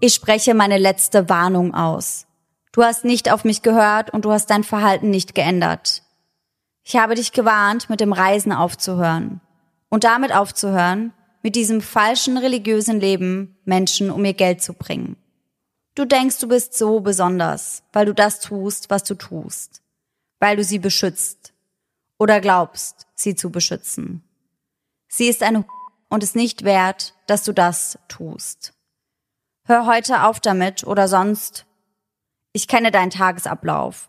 Ich spreche meine letzte Warnung aus. Du hast nicht auf mich gehört und du hast dein Verhalten nicht geändert. Ich habe dich gewarnt, mit dem Reisen aufzuhören und damit aufzuhören, mit diesem falschen religiösen Leben Menschen um ihr Geld zu bringen. Du denkst, du bist so besonders, weil du das tust, was du tust, weil du sie beschützt oder glaubst, sie zu beschützen. Sie ist eine und ist nicht wert, dass du das tust. Hör heute auf damit oder sonst. Ich kenne deinen Tagesablauf.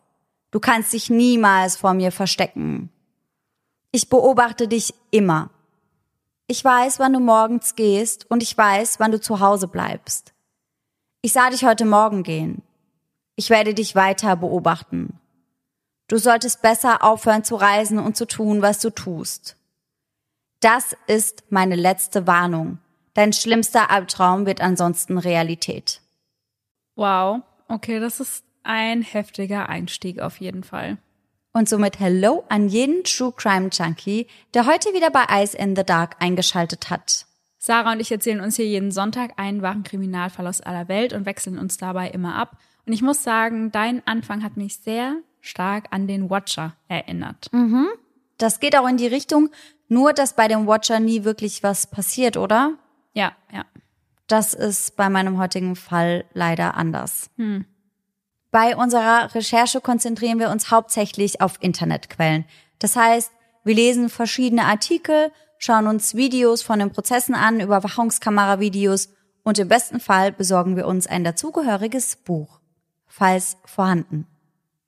Du kannst dich niemals vor mir verstecken. Ich beobachte dich immer. Ich weiß, wann du morgens gehst und ich weiß, wann du zu Hause bleibst. Ich sah dich heute Morgen gehen. Ich werde dich weiter beobachten. Du solltest besser aufhören zu reisen und zu tun, was du tust. Das ist meine letzte Warnung. Dein schlimmster Albtraum wird ansonsten Realität. Wow, okay, das ist ein heftiger Einstieg auf jeden Fall. Und somit Hello an jeden True Crime Junkie, der heute wieder bei Eyes in the Dark eingeschaltet hat. Sarah und ich erzählen uns hier jeden Sonntag einen wahren Kriminalfall aus aller Welt und wechseln uns dabei immer ab. Und ich muss sagen, dein Anfang hat mich sehr stark an den Watcher erinnert. Mhm. Das geht auch in die Richtung, nur dass bei dem Watcher nie wirklich was passiert, oder? Ja, ja. Das ist bei meinem heutigen Fall leider anders. Hm. Bei unserer Recherche konzentrieren wir uns hauptsächlich auf Internetquellen. Das heißt, wir lesen verschiedene Artikel, schauen uns Videos von den Prozessen an, Überwachungskameravideos und im besten Fall besorgen wir uns ein dazugehöriges Buch, falls vorhanden.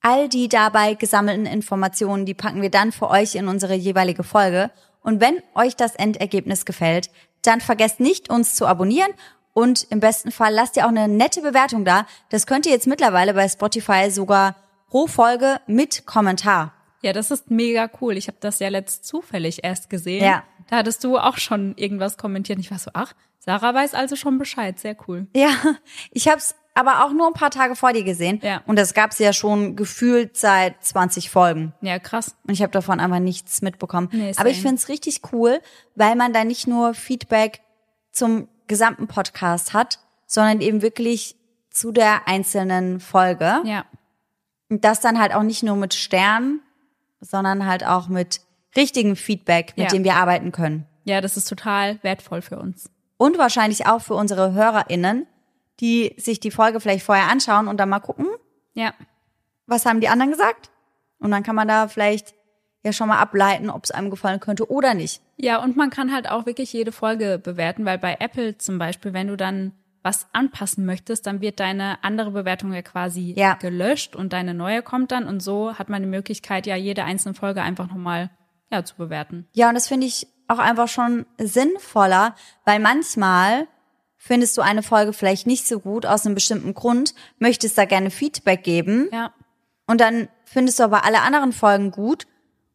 All die dabei gesammelten Informationen, die packen wir dann für euch in unsere jeweilige Folge. Und wenn euch das Endergebnis gefällt, dann vergesst nicht, uns zu abonnieren und im besten Fall lasst ihr auch eine nette Bewertung da. Das könnt ihr jetzt mittlerweile bei Spotify sogar pro Folge mit Kommentar. Ja, das ist mega cool. Ich habe das ja letzt zufällig erst gesehen. Ja. Da hattest du auch schon irgendwas kommentiert. Ich war so, ach, Sarah weiß also schon Bescheid. Sehr cool. Ja, ich habe es aber auch nur ein paar Tage vor dir gesehen. Ja. Und das gab's ja schon gefühlt seit 20 Folgen. Ja, krass. Und ich habe davon einfach nichts mitbekommen. Nee, aber ich find's richtig cool, weil man da nicht nur Feedback zum gesamten Podcast hat, sondern eben wirklich zu der einzelnen Folge. Ja. Und das dann halt auch nicht nur mit Sternen, sondern halt auch mit richtigem Feedback, mit Ja. dem wir arbeiten können. Ja, das ist total wertvoll für uns. Und wahrscheinlich auch für unsere HörerInnen, die sich die Folge vielleicht vorher anschauen und dann mal gucken, Ja. was haben die anderen gesagt? Und dann kann man da vielleicht ja schon mal ableiten, ob es einem gefallen könnte oder nicht. Ja, und man kann halt auch wirklich jede Folge bewerten, weil bei Apple zum Beispiel, wenn du dann was anpassen möchtest, dann wird deine andere Bewertung ja quasi Ja. gelöscht und deine neue kommt dann und so hat man die Möglichkeit, ja jede einzelne Folge einfach nochmal ja, zu bewerten. Ja, und das finde ich auch einfach schon sinnvoller, weil manchmal findest du eine Folge vielleicht nicht so gut aus einem bestimmten Grund, möchtest da gerne Feedback geben Ja, und dann findest du aber alle anderen Folgen gut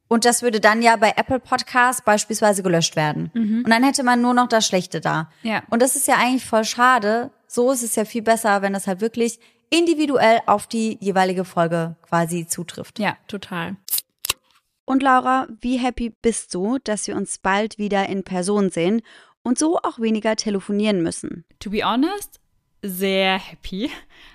und das würde dann ja bei Apple Podcasts beispielsweise gelöscht werden. Und dann hätte man nur noch das Schlechte da. Ja. Und das ist ja eigentlich voll schade. So ist es ja viel besser, wenn das halt wirklich individuell auf die jeweilige Folge quasi zutrifft. ja, total. Und Laura, wie happy bist du, dass wir uns bald wieder in Person sehen und so auch weniger telefonieren müssen? To be honest, sehr happy.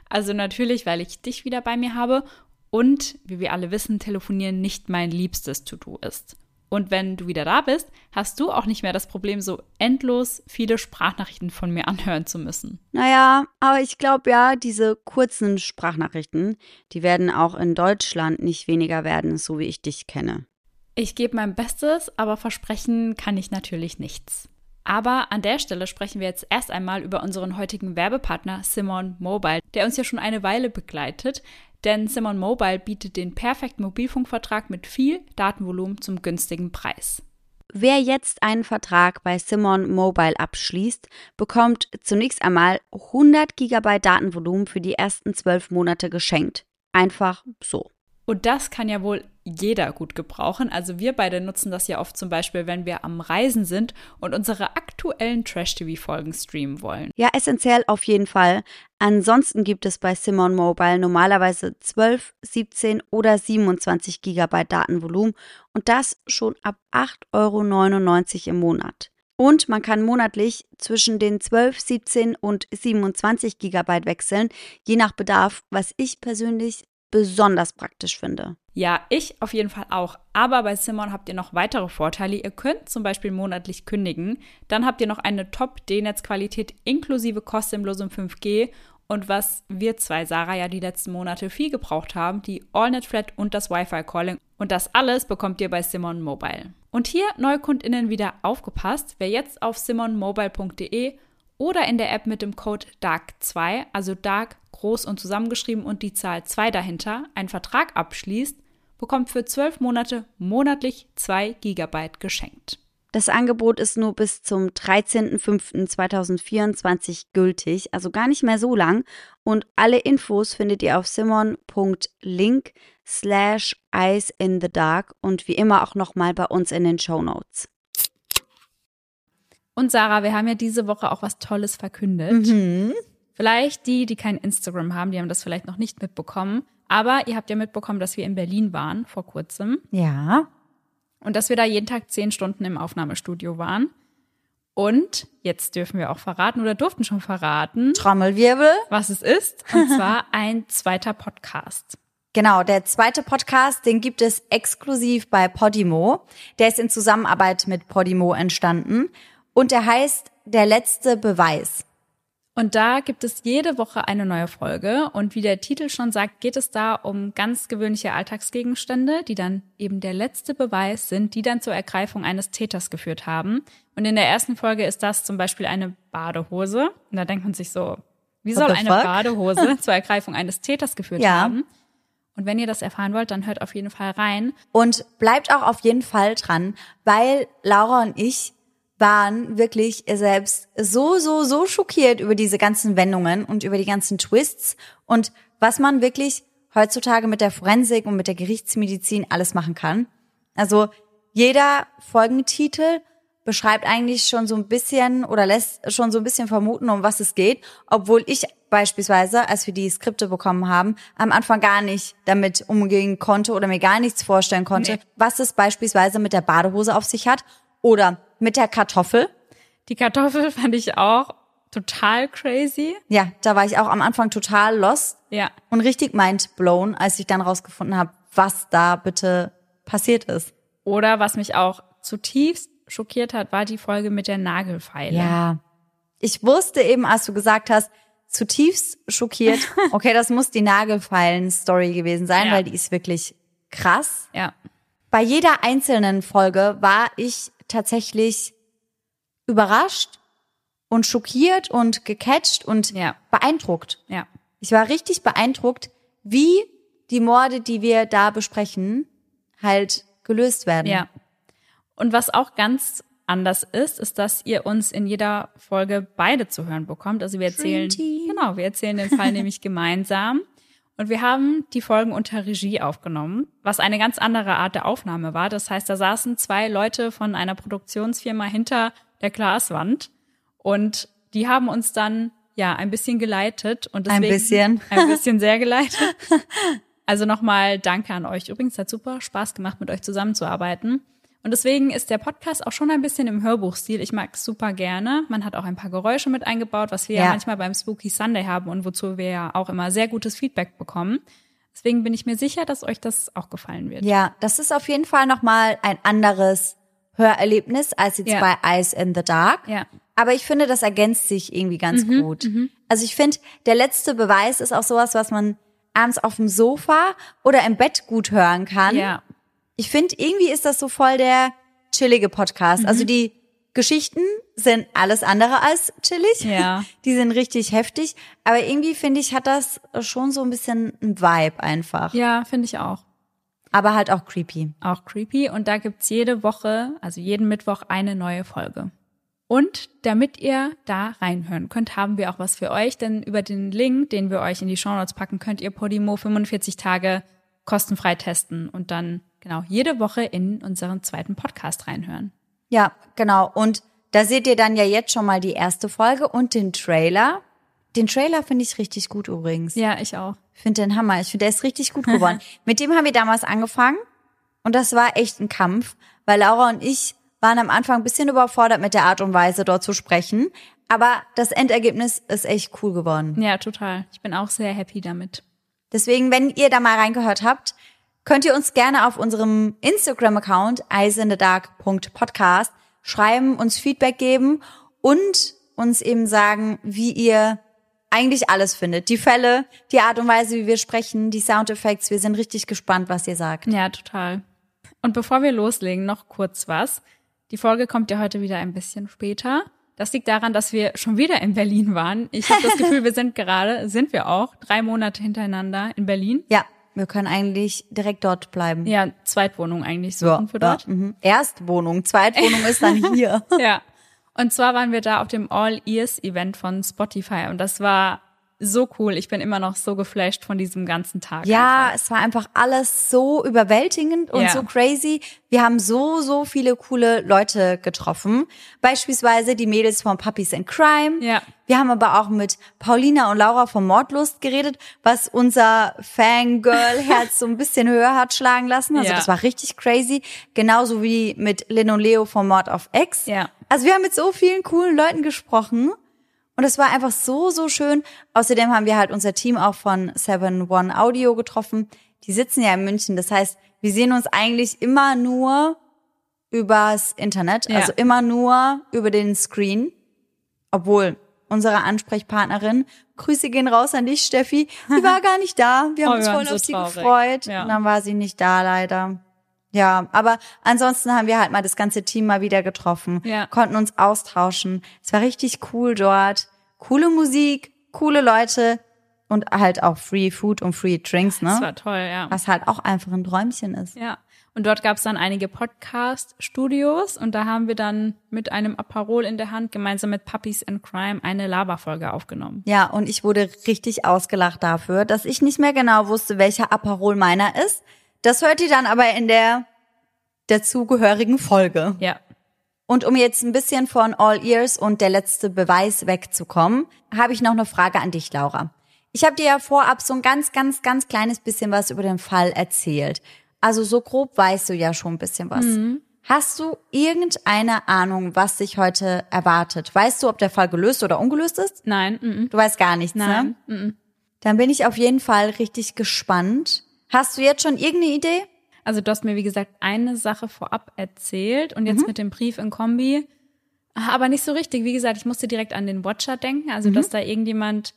Also natürlich, weil ich dich wieder bei mir habe und, wie wir alle wissen, telefonieren nicht mein liebstes To-Do ist. Und wenn du wieder da bist, hast du auch nicht mehr das Problem, so endlos viele Sprachnachrichten von mir anhören zu müssen. Naja, aber ich glaube ja, diese kurzen Sprachnachrichten, die werden auch in Deutschland nicht weniger werden, so wie ich dich kenne. Ich gebe mein Bestes, aber versprechen kann ich natürlich nichts. Aber an der Stelle sprechen wir jetzt erst einmal über unseren heutigen Werbepartner Simon Mobile, der uns ja schon eine Weile begleitet. Denn Simon Mobile bietet den perfekten Mobilfunkvertrag mit viel Datenvolumen zum günstigen Preis. Wer jetzt einen Vertrag bei Simon Mobile abschließt, bekommt zunächst einmal 100 GB Datenvolumen für die ersten 12 Monate geschenkt. Einfach so. Und das kann ja wohl jeder gut gebrauchen. Also wir beide nutzen das ja oft zum Beispiel, wenn wir am Reisen sind und unsere aktuellen Trash-TV-Folgen streamen wollen. Ja, essentiell auf jeden Fall. Ansonsten gibt es bei Simon Mobile normalerweise 12, 17 oder 27 GB Datenvolumen und das schon ab 8,99 Euro im Monat. Und man kann monatlich zwischen den 12, 17 und 27 Gigabyte wechseln, je nach Bedarf, was ich persönlich besonders praktisch finde. Ja, ich auf jeden Fall auch. Aber bei Simon habt ihr noch weitere Vorteile. Ihr könnt zum Beispiel monatlich kündigen. Dann habt ihr noch eine Top-D-Netzqualität inklusive kostenlosem 5G. Und was wir zwei, Sarah, ja die letzten Monate viel gebraucht haben, die AllNet Flat und das Wi-Fi Calling. Und das alles bekommt ihr bei Simon Mobile. Und hier NeukundInnen wieder aufgepasst. Wer jetzt auf simonmobile.de oder in der App mit dem Code DARK2, also DARK groß und zusammengeschrieben und die Zahl 2 dahinter, einen Vertrag abschließt, bekommt für 12 Monate monatlich 2 GB geschenkt. Das Angebot ist nur bis zum 13.05.2024 gültig, also gar nicht mehr so lang. Und alle Infos findet ihr auf simon.link slash eyes in the dark und wie immer auch nochmal bei uns in den Show Notes. Und Sarah, wir haben ja diese Woche auch was Tolles verkündet. Mhm. Vielleicht die, die kein Instagram haben, die haben das vielleicht noch nicht mitbekommen. Aber ihr habt ja mitbekommen, dass wir in Berlin waren vor kurzem. Ja. Und dass wir da jeden Tag zehn Stunden im Aufnahmestudio waren. Und jetzt dürfen wir auch verraten oder durften schon verraten, Trommelwirbel. was es ist. Und zwar ein zweiter Podcast. Genau, der zweite Podcast, den gibt es exklusiv bei Podimo. Der ist in Zusammenarbeit mit Podimo entstanden und der heißt Der letzte Beweis. Und da gibt es jede Woche eine neue Folge. Und wie der Titel schon sagt, geht es da um ganz gewöhnliche Alltagsgegenstände, die dann eben der letzte Beweis sind, die dann zur Ergreifung eines Täters geführt haben. Und in der ersten Folge ist das zum Beispiel eine Badehose. Und da denkt man sich so, wie soll eine fuck? Badehose zur Ergreifung eines Täters geführt Ja. haben? Und wenn ihr das erfahren wollt, dann hört auf jeden Fall rein. Und bleibt auch auf jeden Fall dran, weil Laura und ich waren wirklich selbst so, so, so schockiert über diese ganzen Wendungen und über die ganzen Twists und was man wirklich heutzutage mit der Forensik und mit der Gerichtsmedizin alles machen kann. Also jeder Folgentitel beschreibt eigentlich schon so ein bisschen oder lässt schon so ein bisschen vermuten, um was es geht, obwohl ich beispielsweise, als wir die Skripte bekommen haben, am Anfang gar nicht damit umgehen konnte oder mir gar nichts vorstellen konnte, Nee. was es beispielsweise mit der Badehose auf sich hat oder mit der Kartoffel. Die Kartoffel fand ich auch total crazy. Ja, da war ich auch am Anfang total lost Ja. und richtig mind blown, als ich dann rausgefunden habe, was da bitte passiert ist. Oder was mich auch zutiefst schockiert hat, war die Folge mit der Nagelfeile. Ja. Ich wusste eben, als du gesagt hast, zutiefst schockiert, okay, das muss die Nagelfeilen-Story gewesen sein, Ja. weil die ist wirklich krass. Ja. Bei jeder einzelnen Folge war ich tatsächlich überrascht und schockiert und gecatcht und Ja. beeindruckt. Ja. Ich war richtig beeindruckt, wie die Morde, die wir da besprechen, halt gelöst werden. Ja. Und was auch ganz anders ist, ist, dass ihr uns in jeder Folge beide zu hören bekommt. Also wir erzählen, genau, wir erzählen den Fall nämlich gemeinsam. Und wir haben die Folgen unter Regie aufgenommen, was eine ganz andere Art der Aufnahme war. Das heißt, da saßen zwei Leute von einer Produktionsfirma hinter der Glaswand und die haben uns dann ja ein bisschen geleitet und Ein deswegen bisschen. ein bisschen sehr geleitet. Also nochmal danke an euch. Übrigens hat super Spaß gemacht, mit euch zusammenzuarbeiten. Und deswegen ist der Podcast auch schon ein bisschen im Hörbuchstil. Ich mag es super gerne. Man hat auch ein paar Geräusche mit eingebaut, was wir ja. Ja. manchmal beim Spooky Sunday haben und wozu wir ja auch immer sehr gutes Feedback bekommen. Deswegen bin ich mir sicher, dass euch das auch gefallen wird. Ja, das ist auf jeden Fall nochmal ein anderes Hörerlebnis als jetzt Ja. bei Eyes in the Dark. Ja. Aber ich finde, das ergänzt sich irgendwie ganz gut. Also ich finde, der letzte Beweis ist auch sowas, was man abends auf dem Sofa oder im Bett gut hören kann. Ja. Ich finde, irgendwie ist das so voll der chillige Podcast. Also die Geschichten sind alles andere als chillig. Ja. Die sind richtig heftig. Aber irgendwie finde ich, hat das schon so ein bisschen ein Vibe einfach. Ja, finde ich auch. Aber halt auch creepy. Auch creepy. Und da gibt's jede Woche, also jeden Mittwoch, eine neue Folge. Und damit ihr da reinhören könnt, haben wir auch was für euch, denn über den Link, den wir euch in die Shownotes packen, könnt ihr Podimo 45 Tage kostenfrei testen und dann genau jede Woche in unseren zweiten Podcast reinhören. Ja, genau. Und da seht ihr dann ja jetzt schon mal die erste Folge und den Trailer. Den Trailer finde ich richtig gut übrigens. Ja, ich auch. Ich finde den Hammer. Ich finde, der ist richtig gut geworden. Mit dem haben wir damals angefangen und das war echt ein Kampf, weil Laura und ich waren am Anfang ein bisschen überfordert mit der Art und Weise, dort zu sprechen. Aber das Endergebnis ist echt cool geworden. Ja, total. Ich bin auch sehr happy damit. Deswegen, wenn ihr da mal reingehört habt, könnt ihr uns gerne auf unserem Instagram-Account eisenthedark.podcast schreiben, uns Feedback geben und uns eben sagen, wie ihr eigentlich alles findet. Die Fälle, die Art und Weise, wie wir sprechen, die Soundeffekte. Wir sind richtig gespannt, was ihr sagt. Ja, total. Und bevor wir loslegen, noch kurz was. Die Folge kommt ja heute wieder ein bisschen später. Das liegt daran, dass wir schon wieder in Berlin waren. Ich habe das Gefühl, wir sind gerade, sind wir auch, drei Monate hintereinander in Berlin. Ja, wir können eigentlich direkt dort bleiben. Ja, Zweitwohnung eigentlich suchen ja, für dort. Ja, mhm. Erstwohnung, Zweitwohnung ist dann hier. ja. Und zwar waren wir da auf dem All Ears Event von Spotify und das war so cool. Ich bin immer noch so geflasht von diesem ganzen Tag. Ja, einfach. es war einfach alles so überwältigend und ja. so crazy. Wir haben so, so viele coole Leute getroffen. Beispielsweise die Mädels von Puppies in Crime. Ja. Wir haben aber auch mit Paulina und Laura von Mordlust geredet, was unser Fangirl-Herz so ein bisschen höher hat schlagen lassen. Also ja. das war richtig crazy. Genauso wie mit Lynn und Leo von Mord of X. Ja. Also wir haben mit so vielen coolen Leuten gesprochen. Und es war einfach so, so schön. Außerdem haben wir halt unser Team auch von Seven One Audio getroffen. Die sitzen ja in München. Das heißt, wir sehen uns eigentlich immer nur übers Internet, ja. also immer nur über den Screen. Obwohl unsere Ansprechpartnerin, Grüße gehen raus an dich, Steffi, die war gar nicht da. Wir haben oh, uns voll auf so sie traurig. gefreut. Ja. Und dann war sie nicht da, leider. Ja, aber ansonsten haben wir halt mal das ganze Team mal wieder getroffen, ja. konnten uns austauschen. Es war richtig cool dort. Coole Musik, coole Leute und halt auch Free Food und Free Drinks, ne? Das war toll, ja. Was halt auch einfach ein Träumchen ist. Ja. Und dort gab es dann einige Podcast-Studios und da haben wir dann mit einem Aperol in der Hand gemeinsam mit Puppies and Crime eine Laberfolge aufgenommen. Ja, und ich wurde richtig ausgelacht dafür, dass ich nicht mehr genau wusste, welcher Aperol meiner ist. Das hört ihr dann aber in der dazugehörigen Folge. Ja. Und um jetzt ein bisschen von All Ears und der letzte Beweis wegzukommen, habe ich noch eine Frage an dich, Laura. Ich habe dir ja vorab so ein ganz, ganz, ganz kleines bisschen was über den Fall erzählt. Also so grob weißt du ja schon ein bisschen was. Mhm. Hast du irgendeine Ahnung, was dich heute erwartet? Weißt du, ob der Fall gelöst oder ungelöst ist? Nein. M Du weißt gar nichts, Nein. ne? M Dann bin ich auf jeden Fall richtig gespannt. Hast du jetzt schon irgendeine Idee? Also du hast mir, wie gesagt, eine Sache vorab erzählt und jetzt mhm. mit dem Brief in Kombi. Aber nicht so richtig. Wie gesagt, ich musste direkt an den Watcher denken, also mhm. dass da irgendjemand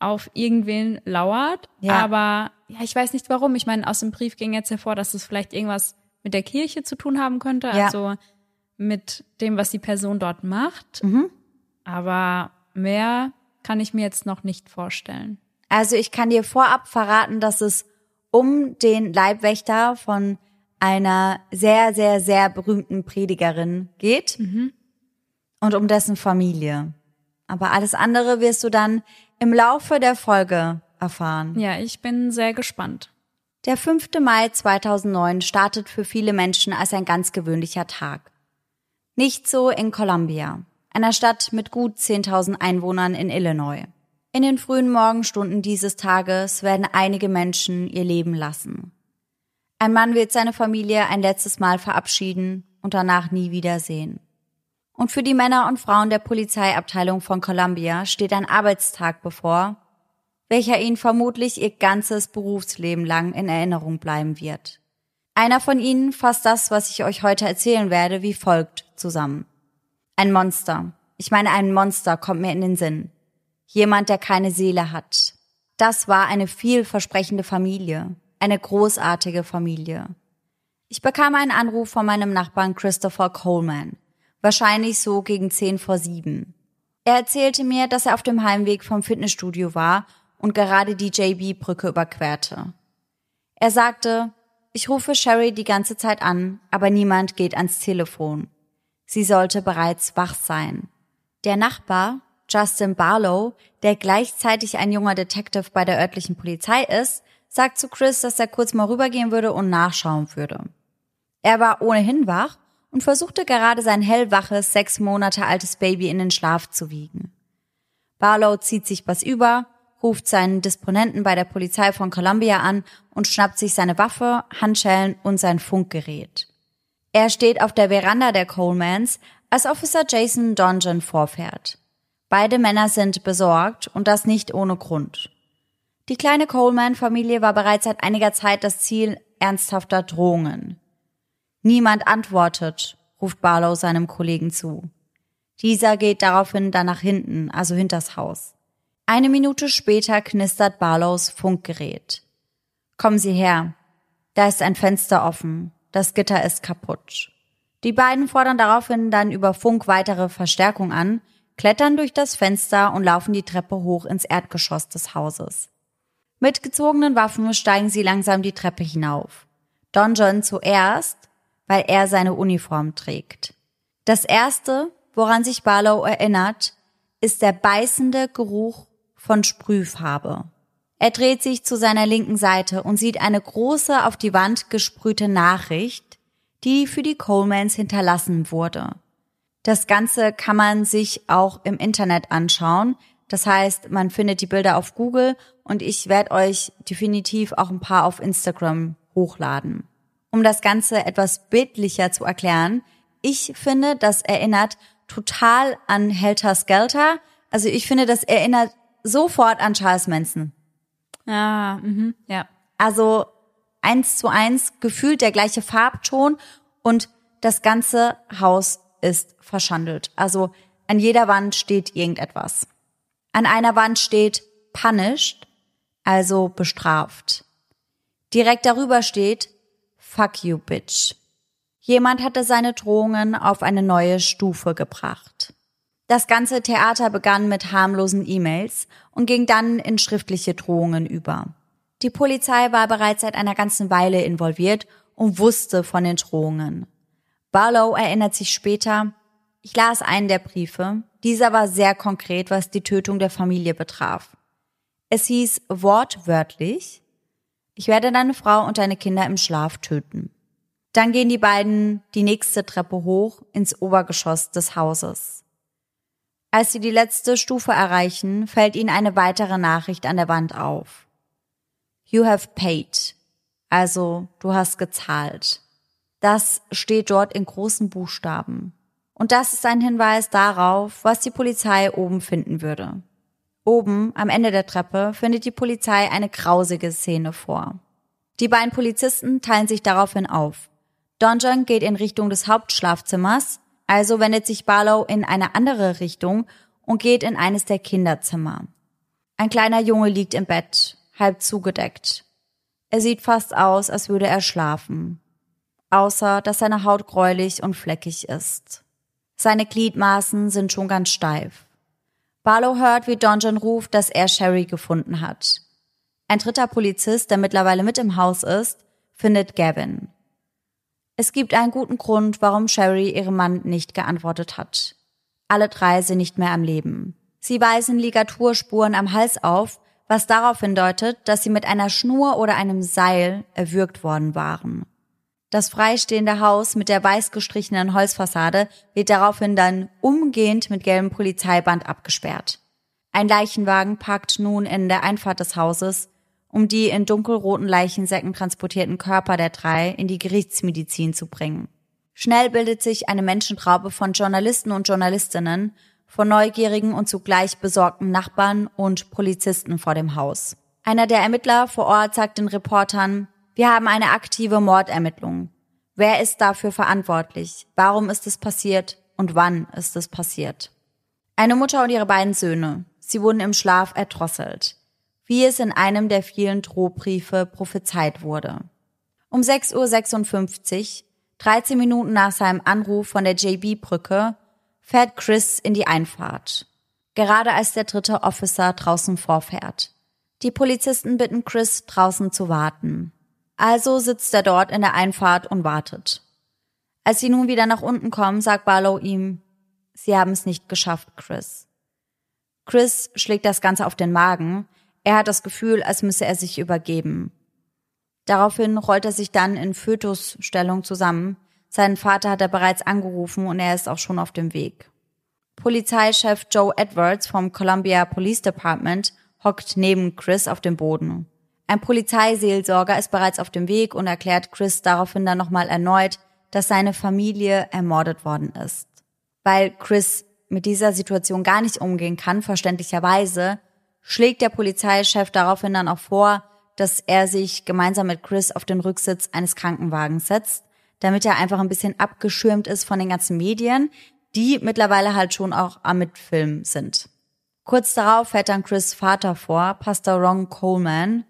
auf irgendwen lauert. Ja. Aber ja, ich weiß nicht warum. Ich meine, aus dem Brief ging jetzt hervor, dass es vielleicht irgendwas mit der Kirche zu tun haben könnte. Ja. Also mit dem, was die Person dort macht. Mhm. Aber mehr kann ich mir jetzt noch nicht vorstellen. Also ich kann dir vorab verraten, dass es um den Leibwächter von einer sehr, sehr, sehr berühmten Predigerin geht mhm. und um dessen Familie. Aber alles andere wirst du dann im Laufe der Folge erfahren. Ja, ich bin sehr gespannt. Der 5. Mai 2009 startet für viele Menschen als ein ganz gewöhnlicher Tag. Nicht so in Columbia, einer Stadt mit gut 10.000 Einwohnern in Illinois. In den frühen Morgenstunden dieses Tages werden einige Menschen ihr Leben lassen. Ein Mann wird seine Familie ein letztes Mal verabschieden und danach nie wiedersehen. Und für die Männer und Frauen der Polizeiabteilung von Columbia steht ein Arbeitstag bevor, welcher ihnen vermutlich ihr ganzes Berufsleben lang in Erinnerung bleiben wird. Einer von ihnen fasst das, was ich euch heute erzählen werde, wie folgt zusammen. Ein Monster. Ich meine, ein Monster kommt mir in den Sinn. Jemand, der keine Seele hat. Das war eine vielversprechende Familie, eine großartige Familie. Ich bekam einen Anruf von meinem Nachbarn Christopher Coleman, wahrscheinlich so gegen zehn vor sieben. Er erzählte mir, dass er auf dem Heimweg vom Fitnessstudio war und gerade die JB-Brücke überquerte. Er sagte, ich rufe Sherry die ganze Zeit an, aber niemand geht ans Telefon. Sie sollte bereits wach sein. Der Nachbar, Justin Barlow, der gleichzeitig ein junger Detective bei der örtlichen Polizei ist, sagt zu Chris, dass er kurz mal rübergehen würde und nachschauen würde. Er war ohnehin wach und versuchte gerade sein hellwaches, sechs Monate altes Baby in den Schlaf zu wiegen. Barlow zieht sich was über, ruft seinen Disponenten bei der Polizei von Columbia an und schnappt sich seine Waffe, Handschellen und sein Funkgerät. Er steht auf der Veranda der Colemans, als Officer Jason Donjon vorfährt. Beide Männer sind besorgt und das nicht ohne Grund. Die kleine Coleman-Familie war bereits seit einiger Zeit das Ziel ernsthafter Drohungen. Niemand antwortet, ruft Barlow seinem Kollegen zu. Dieser geht daraufhin dann nach hinten, also hinters Haus. Eine Minute später knistert Barlows Funkgerät. Kommen Sie her. Da ist ein Fenster offen. Das Gitter ist kaputt. Die beiden fordern daraufhin dann über Funk weitere Verstärkung an, klettern durch das Fenster und laufen die Treppe hoch ins Erdgeschoss des Hauses. Mit gezogenen Waffen steigen sie langsam die Treppe hinauf. Don John zuerst, weil er seine Uniform trägt. Das erste, woran sich Barlow erinnert, ist der beißende Geruch von Sprühfarbe. Er dreht sich zu seiner linken Seite und sieht eine große auf die Wand gesprühte Nachricht, die für die Colemans hinterlassen wurde. Das Ganze kann man sich auch im Internet anschauen. Das heißt, man findet die Bilder auf Google und ich werde euch definitiv auch ein paar auf Instagram hochladen. Um das Ganze etwas bildlicher zu erklären, ich finde, das erinnert total an Helter Skelter. Also ich finde, das erinnert sofort an Charles Manson. Ah, mhm, ja. Also eins zu eins gefühlt der gleiche Farbton und das ganze Haus ist verschandelt. Also an jeder Wand steht irgendetwas. An einer Wand steht punished, also bestraft. Direkt darüber steht fuck you bitch. Jemand hatte seine Drohungen auf eine neue Stufe gebracht. Das ganze Theater begann mit harmlosen E-Mails und ging dann in schriftliche Drohungen über. Die Polizei war bereits seit einer ganzen Weile involviert und wusste von den Drohungen. Barlow erinnert sich später, ich las einen der Briefe, dieser war sehr konkret, was die Tötung der Familie betraf. Es hieß wortwörtlich, ich werde deine Frau und deine Kinder im Schlaf töten. Dann gehen die beiden die nächste Treppe hoch ins Obergeschoss des Hauses. Als sie die letzte Stufe erreichen, fällt ihnen eine weitere Nachricht an der Wand auf. You have paid. Also, du hast gezahlt. Das steht dort in großen Buchstaben. Und das ist ein Hinweis darauf, was die Polizei oben finden würde. Oben, am Ende der Treppe, findet die Polizei eine grausige Szene vor. Die beiden Polizisten teilen sich daraufhin auf. Donjon geht in Richtung des Hauptschlafzimmers, also wendet sich Barlow in eine andere Richtung und geht in eines der Kinderzimmer. Ein kleiner Junge liegt im Bett, halb zugedeckt. Er sieht fast aus, als würde er schlafen. Außer, dass seine Haut gräulich und fleckig ist. Seine Gliedmaßen sind schon ganz steif. Barlow hört, wie Donjon ruft, dass er Sherry gefunden hat. Ein dritter Polizist, der mittlerweile mit im Haus ist, findet Gavin. Es gibt einen guten Grund, warum Sherry ihrem Mann nicht geantwortet hat. Alle drei sind nicht mehr am Leben. Sie weisen Ligaturspuren am Hals auf, was darauf hindeutet, dass sie mit einer Schnur oder einem Seil erwürgt worden waren. Das freistehende Haus mit der weiß gestrichenen Holzfassade wird daraufhin dann umgehend mit gelbem Polizeiband abgesperrt. Ein Leichenwagen parkt nun in der Einfahrt des Hauses um die in dunkelroten Leichensäcken transportierten Körper der drei in die Gerichtsmedizin zu bringen. Schnell bildet sich eine Menschentraube von Journalisten und Journalistinnen, von neugierigen und zugleich besorgten Nachbarn und Polizisten vor dem Haus. Einer der Ermittler vor Ort sagt den Reportern, wir haben eine aktive Mordermittlung. Wer ist dafür verantwortlich? Warum ist es passiert? Und wann ist es passiert? Eine Mutter und ihre beiden Söhne. Sie wurden im Schlaf erdrosselt wie es in einem der vielen Drohbriefe prophezeit wurde. Um 6.56 Uhr, 13 Minuten nach seinem Anruf von der JB-Brücke, fährt Chris in die Einfahrt. Gerade als der dritte Officer draußen vorfährt. Die Polizisten bitten Chris draußen zu warten. Also sitzt er dort in der Einfahrt und wartet. Als sie nun wieder nach unten kommen, sagt Barlow ihm, Sie haben es nicht geschafft, Chris. Chris schlägt das Ganze auf den Magen, er hat das Gefühl, als müsse er sich übergeben. Daraufhin rollt er sich dann in Fötusstellung zusammen. Seinen Vater hat er bereits angerufen und er ist auch schon auf dem Weg. Polizeichef Joe Edwards vom Columbia Police Department hockt neben Chris auf dem Boden. Ein Polizeiseelsorger ist bereits auf dem Weg und erklärt Chris daraufhin dann nochmal erneut, dass seine Familie ermordet worden ist. Weil Chris mit dieser Situation gar nicht umgehen kann, verständlicherweise, schlägt der Polizeichef daraufhin dann auch vor, dass er sich gemeinsam mit Chris auf den Rücksitz eines Krankenwagens setzt, damit er einfach ein bisschen abgeschirmt ist von den ganzen Medien, die mittlerweile halt schon auch am Mitfilmen sind. Kurz darauf fährt dann Chris Vater vor, Pastor Ron Coleman,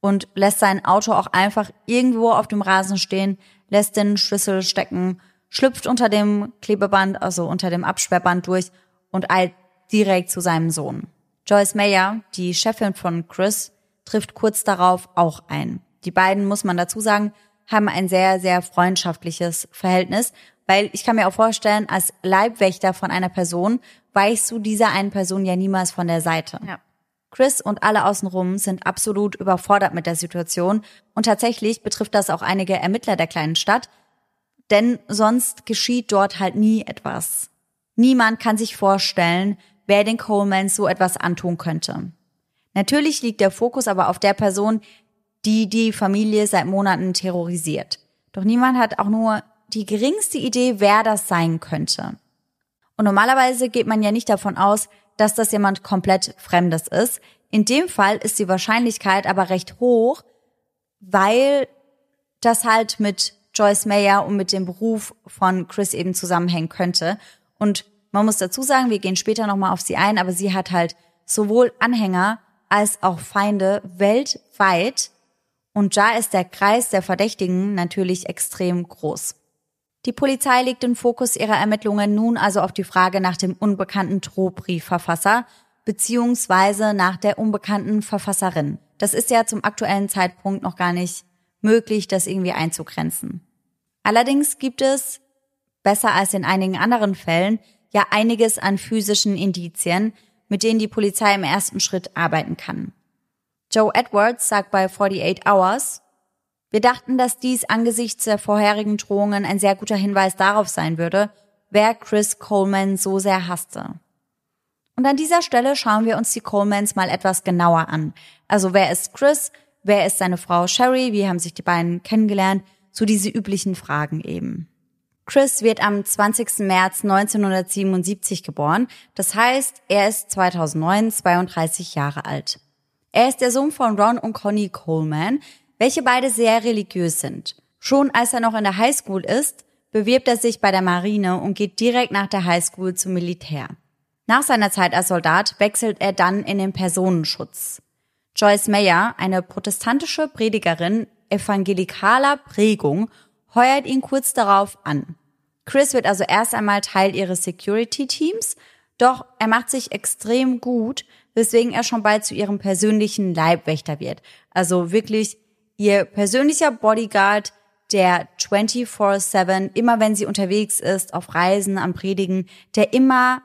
und lässt sein Auto auch einfach irgendwo auf dem Rasen stehen, lässt den Schlüssel stecken, schlüpft unter dem Klebeband, also unter dem Absperrband durch und eilt direkt zu seinem Sohn. Joyce Mayer, die Chefin von Chris, trifft kurz darauf auch ein. Die beiden, muss man dazu sagen, haben ein sehr, sehr freundschaftliches Verhältnis, weil ich kann mir auch vorstellen, als Leibwächter von einer Person weichst du dieser einen Person ja niemals von der Seite. Ja. Chris und alle außenrum sind absolut überfordert mit der Situation und tatsächlich betrifft das auch einige Ermittler der kleinen Stadt, denn sonst geschieht dort halt nie etwas. Niemand kann sich vorstellen, wer den Colemans so etwas antun könnte. Natürlich liegt der Fokus aber auf der Person, die die Familie seit Monaten terrorisiert. Doch niemand hat auch nur die geringste Idee, wer das sein könnte. Und normalerweise geht man ja nicht davon aus, dass das jemand komplett Fremdes ist. In dem Fall ist die Wahrscheinlichkeit aber recht hoch, weil das halt mit Joyce Mayer und mit dem Beruf von Chris eben zusammenhängen könnte. Und man muss dazu sagen, wir gehen später nochmal auf sie ein, aber sie hat halt sowohl Anhänger als auch Feinde weltweit. Und da ist der Kreis der Verdächtigen natürlich extrem groß. Die Polizei legt den Fokus ihrer Ermittlungen nun also auf die Frage nach dem unbekannten Drohbriefverfasser beziehungsweise nach der unbekannten Verfasserin. Das ist ja zum aktuellen Zeitpunkt noch gar nicht möglich, das irgendwie einzugrenzen. Allerdings gibt es, besser als in einigen anderen Fällen, ja einiges an physischen Indizien, mit denen die Polizei im ersten Schritt arbeiten kann. Joe Edwards sagt bei 48 Hours, wir dachten, dass dies angesichts der vorherigen Drohungen ein sehr guter Hinweis darauf sein würde, wer Chris Coleman so sehr hasste. Und an dieser Stelle schauen wir uns die Colemans mal etwas genauer an. Also wer ist Chris? Wer ist seine Frau Sherry? Wie haben sich die beiden kennengelernt? So diese üblichen Fragen eben. Chris wird am 20. März 1977 geboren. Das heißt, er ist 2009 32 Jahre alt. Er ist der Sohn von Ron und Connie Coleman, welche beide sehr religiös sind. Schon als er noch in der Highschool ist, bewirbt er sich bei der Marine und geht direkt nach der Highschool zum Militär. Nach seiner Zeit als Soldat wechselt er dann in den Personenschutz. Joyce Mayer, eine protestantische Predigerin evangelikaler Prägung, heuert ihn kurz darauf an. Chris wird also erst einmal Teil ihres Security-Teams, doch er macht sich extrem gut, weswegen er schon bald zu ihrem persönlichen Leibwächter wird. Also wirklich ihr persönlicher Bodyguard, der 24-7, immer wenn sie unterwegs ist, auf Reisen, am Predigen, der immer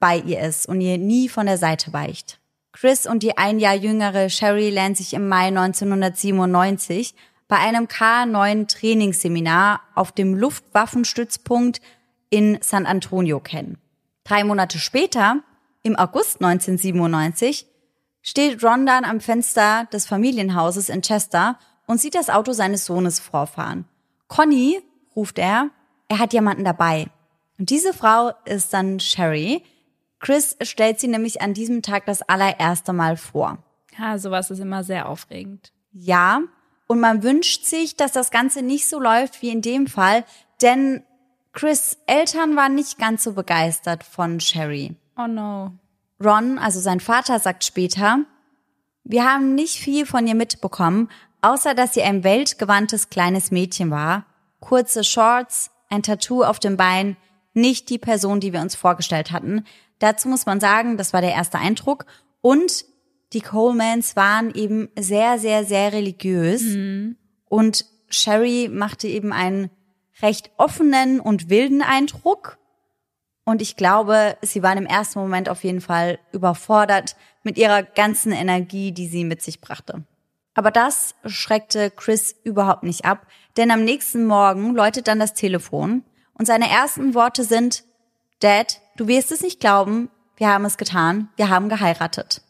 bei ihr ist und ihr nie von der Seite weicht. Chris und die ein Jahr jüngere Sherry lernen sich im Mai 1997 bei einem K9 Trainingsseminar auf dem Luftwaffenstützpunkt in San Antonio kennen. Drei Monate später, im August 1997, steht Ron dann am Fenster des Familienhauses in Chester und sieht das Auto seines Sohnes vorfahren. Conny, ruft er, er hat jemanden dabei. Und diese Frau ist dann Sherry. Chris stellt sie nämlich an diesem Tag das allererste Mal vor. Ja, sowas ist immer sehr aufregend. Ja, und man wünscht sich, dass das Ganze nicht so läuft wie in dem Fall, denn Chris Eltern waren nicht ganz so begeistert von Sherry. Oh no. Ron, also sein Vater, sagt später, wir haben nicht viel von ihr mitbekommen, außer dass sie ein weltgewandtes kleines Mädchen war, kurze Shorts, ein Tattoo auf dem Bein, nicht die Person, die wir uns vorgestellt hatten. Dazu muss man sagen, das war der erste Eindruck. Und die Colemans waren eben sehr, sehr, sehr religiös. Mhm. Und Sherry machte eben einen recht offenen und wilden Eindruck. Und ich glaube, sie waren im ersten Moment auf jeden Fall überfordert mit ihrer ganzen Energie, die sie mit sich brachte. Aber das schreckte Chris überhaupt nicht ab, denn am nächsten Morgen läutet dann das Telefon und seine ersten Worte sind, Dad, du wirst es nicht glauben, wir haben es getan, wir haben geheiratet.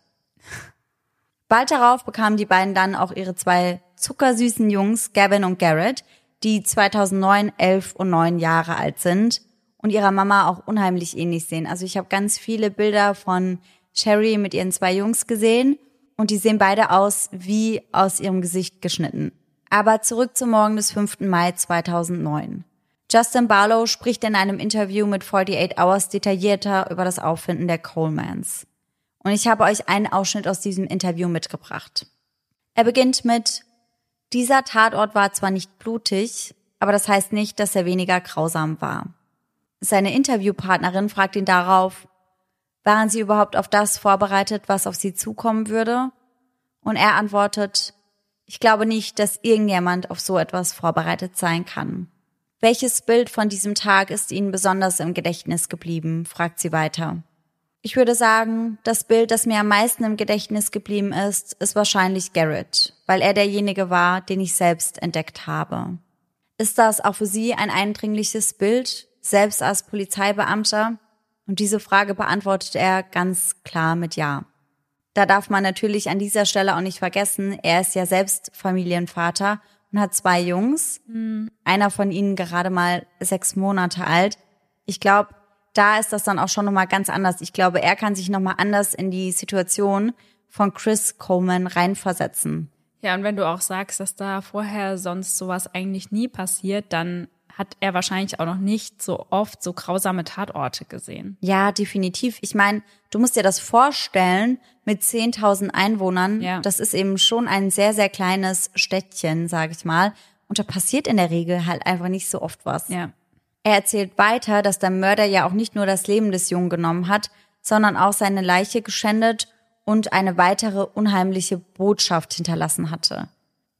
Bald darauf bekamen die beiden dann auch ihre zwei zuckersüßen Jungs, Gavin und Garrett, die 2009, 11 und 9 Jahre alt sind und ihrer Mama auch unheimlich ähnlich sehen. Also ich habe ganz viele Bilder von Sherry mit ihren zwei Jungs gesehen und die sehen beide aus wie aus ihrem Gesicht geschnitten. Aber zurück zum Morgen des 5. Mai 2009. Justin Barlow spricht in einem Interview mit 48 Hours detaillierter über das Auffinden der Colemans. Und ich habe euch einen Ausschnitt aus diesem Interview mitgebracht. Er beginnt mit, dieser Tatort war zwar nicht blutig, aber das heißt nicht, dass er weniger grausam war. Seine Interviewpartnerin fragt ihn darauf, waren Sie überhaupt auf das vorbereitet, was auf Sie zukommen würde? Und er antwortet, ich glaube nicht, dass irgendjemand auf so etwas vorbereitet sein kann. Welches Bild von diesem Tag ist Ihnen besonders im Gedächtnis geblieben? fragt sie weiter. Ich würde sagen, das Bild, das mir am meisten im Gedächtnis geblieben ist, ist wahrscheinlich Garrett, weil er derjenige war, den ich selbst entdeckt habe. Ist das auch für Sie ein eindringliches Bild, selbst als Polizeibeamter? Und diese Frage beantwortet er ganz klar mit Ja. Da darf man natürlich an dieser Stelle auch nicht vergessen, er ist ja selbst Familienvater und hat zwei Jungs. Mhm. Einer von ihnen gerade mal sechs Monate alt. Ich glaube, da ist das dann auch schon nochmal ganz anders. Ich glaube, er kann sich nochmal anders in die Situation von Chris Coleman reinversetzen. Ja, und wenn du auch sagst, dass da vorher sonst sowas eigentlich nie passiert, dann hat er wahrscheinlich auch noch nicht so oft so grausame Tatorte gesehen. Ja, definitiv. Ich meine, du musst dir das vorstellen, mit 10.000 Einwohnern, ja. das ist eben schon ein sehr, sehr kleines Städtchen, sage ich mal. Und da passiert in der Regel halt einfach nicht so oft was. Ja. Er erzählt weiter, dass der Mörder ja auch nicht nur das Leben des Jungen genommen hat, sondern auch seine Leiche geschändet und eine weitere unheimliche Botschaft hinterlassen hatte.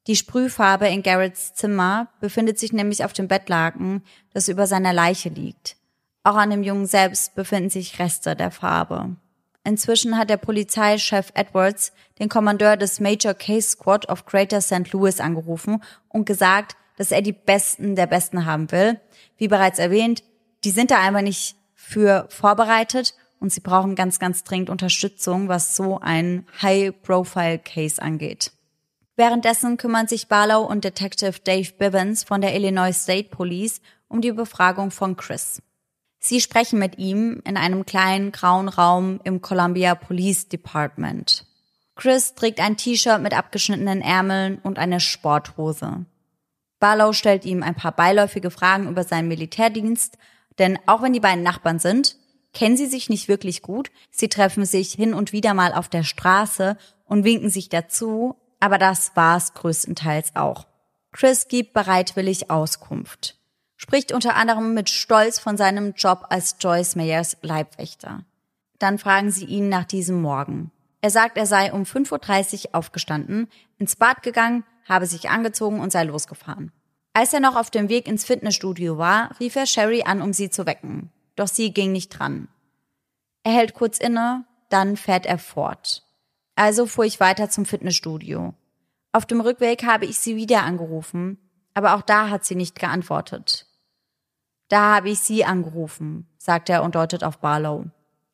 Die Sprühfarbe in Garretts Zimmer befindet sich nämlich auf dem Bettlaken, das über seiner Leiche liegt. Auch an dem Jungen selbst befinden sich Reste der Farbe. Inzwischen hat der Polizeichef Edwards den Kommandeur des Major Case Squad of Greater St. Louis angerufen und gesagt, dass er die Besten der Besten haben will. Wie bereits erwähnt, die sind da einfach nicht für vorbereitet und sie brauchen ganz, ganz dringend Unterstützung, was so ein High-Profile-Case angeht. Währenddessen kümmern sich Barlow und Detective Dave Bivens von der Illinois State Police um die Befragung von Chris. Sie sprechen mit ihm in einem kleinen grauen Raum im Columbia Police Department. Chris trägt ein T-Shirt mit abgeschnittenen Ärmeln und eine Sporthose. Barlow stellt ihm ein paar beiläufige Fragen über seinen Militärdienst, denn auch wenn die beiden Nachbarn sind, kennen sie sich nicht wirklich gut. Sie treffen sich hin und wieder mal auf der Straße und winken sich dazu, aber das war's größtenteils auch. Chris gibt bereitwillig Auskunft, spricht unter anderem mit Stolz von seinem Job als Joyce Mayers Leibwächter. Dann fragen sie ihn nach diesem Morgen. Er sagt, er sei um 5.30 Uhr aufgestanden, ins Bad gegangen, habe sich angezogen und sei losgefahren. Als er noch auf dem Weg ins Fitnessstudio war, rief er Sherry an, um sie zu wecken. Doch sie ging nicht dran. Er hält kurz inne, dann fährt er fort. Also fuhr ich weiter zum Fitnessstudio. Auf dem Rückweg habe ich sie wieder angerufen, aber auch da hat sie nicht geantwortet. Da habe ich sie angerufen, sagt er und deutet auf Barlow.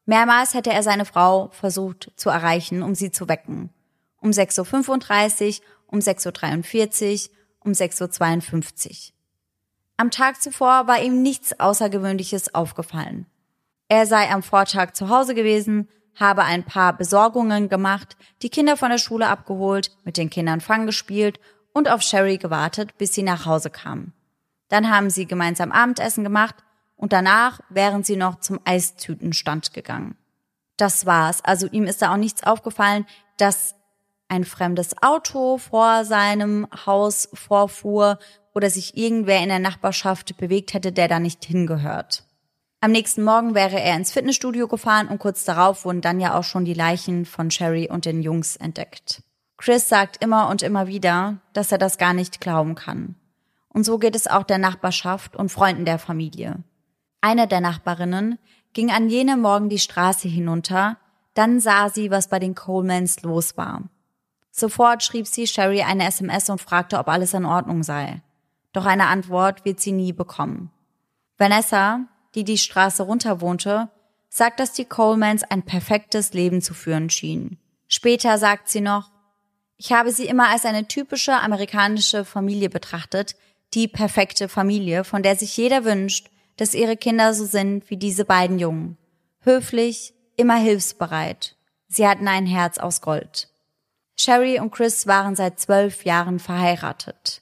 Mehrmals hätte er seine Frau versucht zu erreichen, um sie zu wecken. Um 6.35 Uhr, um 6.43 Uhr, um 6.52 Uhr. Am Tag zuvor war ihm nichts Außergewöhnliches aufgefallen. Er sei am Vortag zu Hause gewesen, habe ein paar Besorgungen gemacht, die Kinder von der Schule abgeholt, mit den Kindern Fang gespielt und auf Sherry gewartet, bis sie nach Hause kam. Dann haben sie gemeinsam Abendessen gemacht und danach wären sie noch zum Eistütenstand gegangen. Das war's. Also ihm ist da auch nichts aufgefallen, dass ein fremdes Auto vor seinem Haus vorfuhr oder sich irgendwer in der Nachbarschaft bewegt hätte, der da nicht hingehört. Am nächsten Morgen wäre er ins Fitnessstudio gefahren und kurz darauf wurden dann ja auch schon die Leichen von Sherry und den Jungs entdeckt. Chris sagt immer und immer wieder, dass er das gar nicht glauben kann. Und so geht es auch der Nachbarschaft und Freunden der Familie. Eine der Nachbarinnen ging an jenem Morgen die Straße hinunter, dann sah sie, was bei den Colemans los war. Sofort schrieb sie Sherry eine SMS und fragte, ob alles in Ordnung sei. Doch eine Antwort wird sie nie bekommen. Vanessa, die die Straße runter wohnte, sagt, dass die Colemans ein perfektes Leben zu führen schienen. Später sagt sie noch, ich habe sie immer als eine typische amerikanische Familie betrachtet, die perfekte Familie, von der sich jeder wünscht, dass ihre Kinder so sind wie diese beiden Jungen. Höflich, immer hilfsbereit. Sie hatten ein Herz aus Gold. Sherry und Chris waren seit zwölf Jahren verheiratet.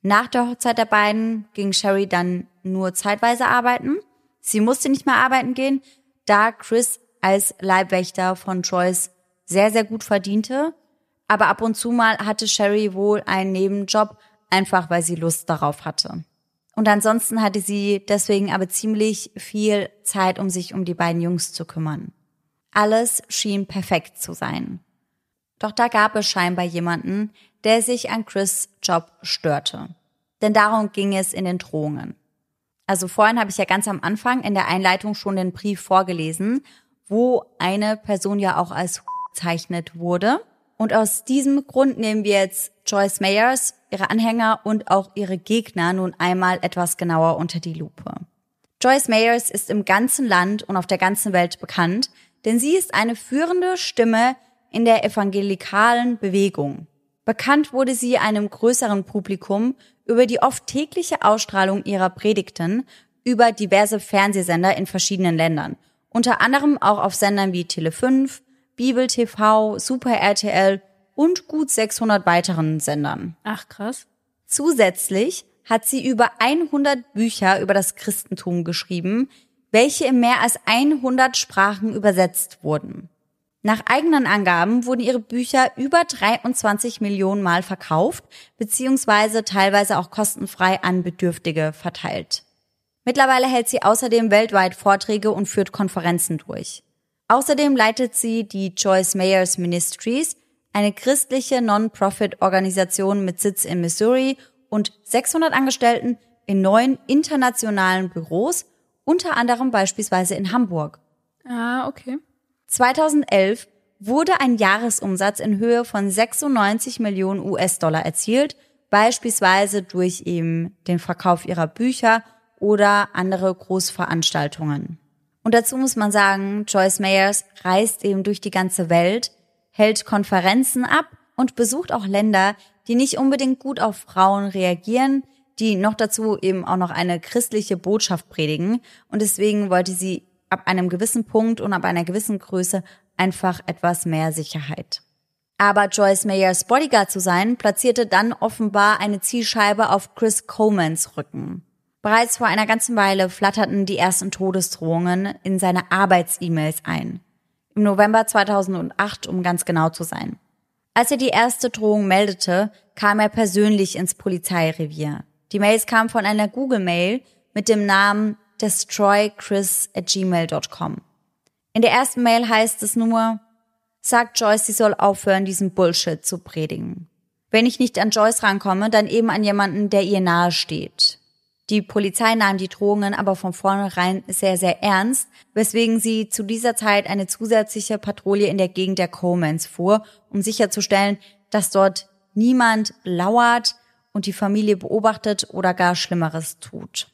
Nach der Hochzeit der beiden ging Sherry dann nur zeitweise arbeiten. Sie musste nicht mehr arbeiten gehen, da Chris als Leibwächter von Joyce sehr, sehr gut verdiente. Aber ab und zu mal hatte Sherry wohl einen Nebenjob, einfach weil sie Lust darauf hatte. Und ansonsten hatte sie deswegen aber ziemlich viel Zeit, um sich um die beiden Jungs zu kümmern. Alles schien perfekt zu sein. Doch da gab es scheinbar jemanden, der sich an Chris Job störte. Denn darum ging es in den Drohungen. Also vorhin habe ich ja ganz am Anfang in der Einleitung schon den Brief vorgelesen, wo eine Person ja auch als bezeichnet wurde. Und aus diesem Grund nehmen wir jetzt Joyce Mayers, ihre Anhänger und auch ihre Gegner nun einmal etwas genauer unter die Lupe. Joyce Mayers ist im ganzen Land und auf der ganzen Welt bekannt, denn sie ist eine führende Stimme in der evangelikalen Bewegung. Bekannt wurde sie einem größeren Publikum über die oft tägliche Ausstrahlung ihrer Predigten über diverse Fernsehsender in verschiedenen Ländern, unter anderem auch auf Sendern wie Tele5, Bibel TV, Super RTL und gut 600 weiteren Sendern. Ach krass. Zusätzlich hat sie über 100 Bücher über das Christentum geschrieben, welche in mehr als 100 Sprachen übersetzt wurden. Nach eigenen Angaben wurden ihre Bücher über 23 Millionen Mal verkauft, beziehungsweise teilweise auch kostenfrei an Bedürftige verteilt. Mittlerweile hält sie außerdem weltweit Vorträge und führt Konferenzen durch. Außerdem leitet sie die Joyce Mayers Ministries, eine christliche Non-Profit-Organisation mit Sitz in Missouri und 600 Angestellten in neun internationalen Büros, unter anderem beispielsweise in Hamburg. Ah, okay. 2011 wurde ein Jahresumsatz in Höhe von 96 Millionen US-Dollar erzielt, beispielsweise durch eben den Verkauf ihrer Bücher oder andere Großveranstaltungen. Und dazu muss man sagen, Joyce Mayers reist eben durch die ganze Welt, hält Konferenzen ab und besucht auch Länder, die nicht unbedingt gut auf Frauen reagieren, die noch dazu eben auch noch eine christliche Botschaft predigen. Und deswegen wollte sie ab einem gewissen Punkt und ab einer gewissen Größe einfach etwas mehr Sicherheit. Aber Joyce Mayers Bodyguard zu sein, platzierte dann offenbar eine Zielscheibe auf Chris Comans Rücken. Bereits vor einer ganzen Weile flatterten die ersten Todesdrohungen in seine Arbeits-E-Mails ein. Im November 2008, um ganz genau zu sein. Als er die erste Drohung meldete, kam er persönlich ins Polizeirevier. Die Mails kamen von einer Google-Mail mit dem Namen destroychris at gmail.com. In der ersten Mail heißt es nur, sagt Joyce, sie soll aufhören, diesen Bullshit zu predigen. Wenn ich nicht an Joyce rankomme, dann eben an jemanden, der ihr nahe steht. Die Polizei nahm die Drohungen aber von vornherein sehr, sehr ernst, weswegen sie zu dieser Zeit eine zusätzliche Patrouille in der Gegend der Comans fuhr, um sicherzustellen, dass dort niemand lauert und die Familie beobachtet oder gar Schlimmeres tut.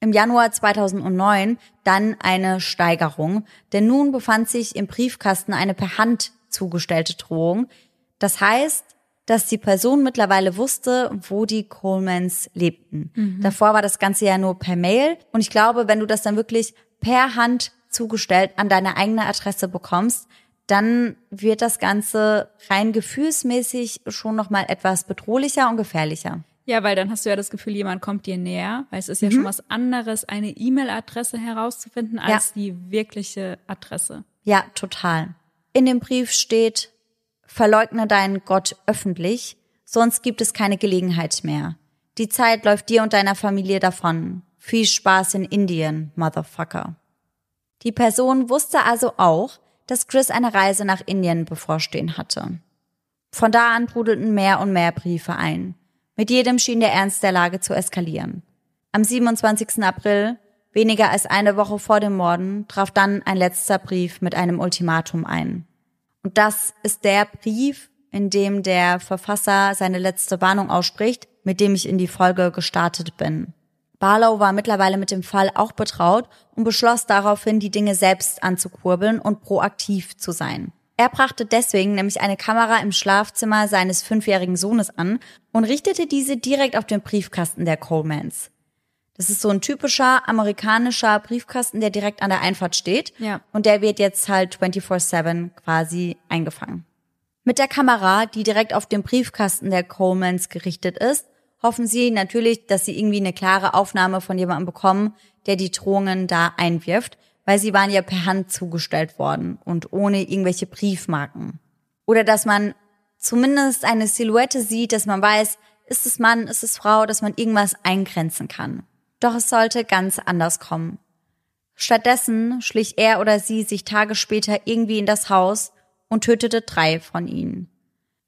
Im Januar 2009 dann eine Steigerung, denn nun befand sich im Briefkasten eine per Hand zugestellte Drohung. Das heißt, dass die Person mittlerweile wusste, wo die Colemans lebten. Mhm. Davor war das Ganze ja nur per Mail. Und ich glaube, wenn du das dann wirklich per Hand zugestellt an deine eigene Adresse bekommst, dann wird das Ganze rein gefühlsmäßig schon nochmal etwas bedrohlicher und gefährlicher. Ja, weil dann hast du ja das Gefühl, jemand kommt dir näher, weil es ist ja mhm. schon was anderes, eine E-Mail-Adresse herauszufinden als ja. die wirkliche Adresse. Ja, total. In dem Brief steht, verleugne deinen Gott öffentlich, sonst gibt es keine Gelegenheit mehr. Die Zeit läuft dir und deiner Familie davon. Viel Spaß in Indien, Motherfucker. Die Person wusste also auch, dass Chris eine Reise nach Indien bevorstehen hatte. Von da an trudelten mehr und mehr Briefe ein. Mit jedem schien der Ernst der Lage zu eskalieren. Am 27. April, weniger als eine Woche vor dem Morden, traf dann ein letzter Brief mit einem Ultimatum ein. Und das ist der Brief, in dem der Verfasser seine letzte Warnung ausspricht, mit dem ich in die Folge gestartet bin. Barlow war mittlerweile mit dem Fall auch betraut und beschloss daraufhin, die Dinge selbst anzukurbeln und proaktiv zu sein. Er brachte deswegen nämlich eine Kamera im Schlafzimmer seines fünfjährigen Sohnes an und richtete diese direkt auf den Briefkasten der Colemans. Das ist so ein typischer amerikanischer Briefkasten, der direkt an der Einfahrt steht. Ja. Und der wird jetzt halt 24-7 quasi eingefangen. Mit der Kamera, die direkt auf den Briefkasten der Colemans gerichtet ist, hoffen sie natürlich, dass sie irgendwie eine klare Aufnahme von jemandem bekommen, der die Drohungen da einwirft, weil sie waren ja per Hand zugestellt worden und ohne irgendwelche Briefmarken. Oder dass man zumindest eine Silhouette sieht, dass man weiß, ist es Mann, ist es Frau, dass man irgendwas eingrenzen kann. Doch es sollte ganz anders kommen. Stattdessen schlich er oder sie sich Tage später irgendwie in das Haus und tötete drei von ihnen.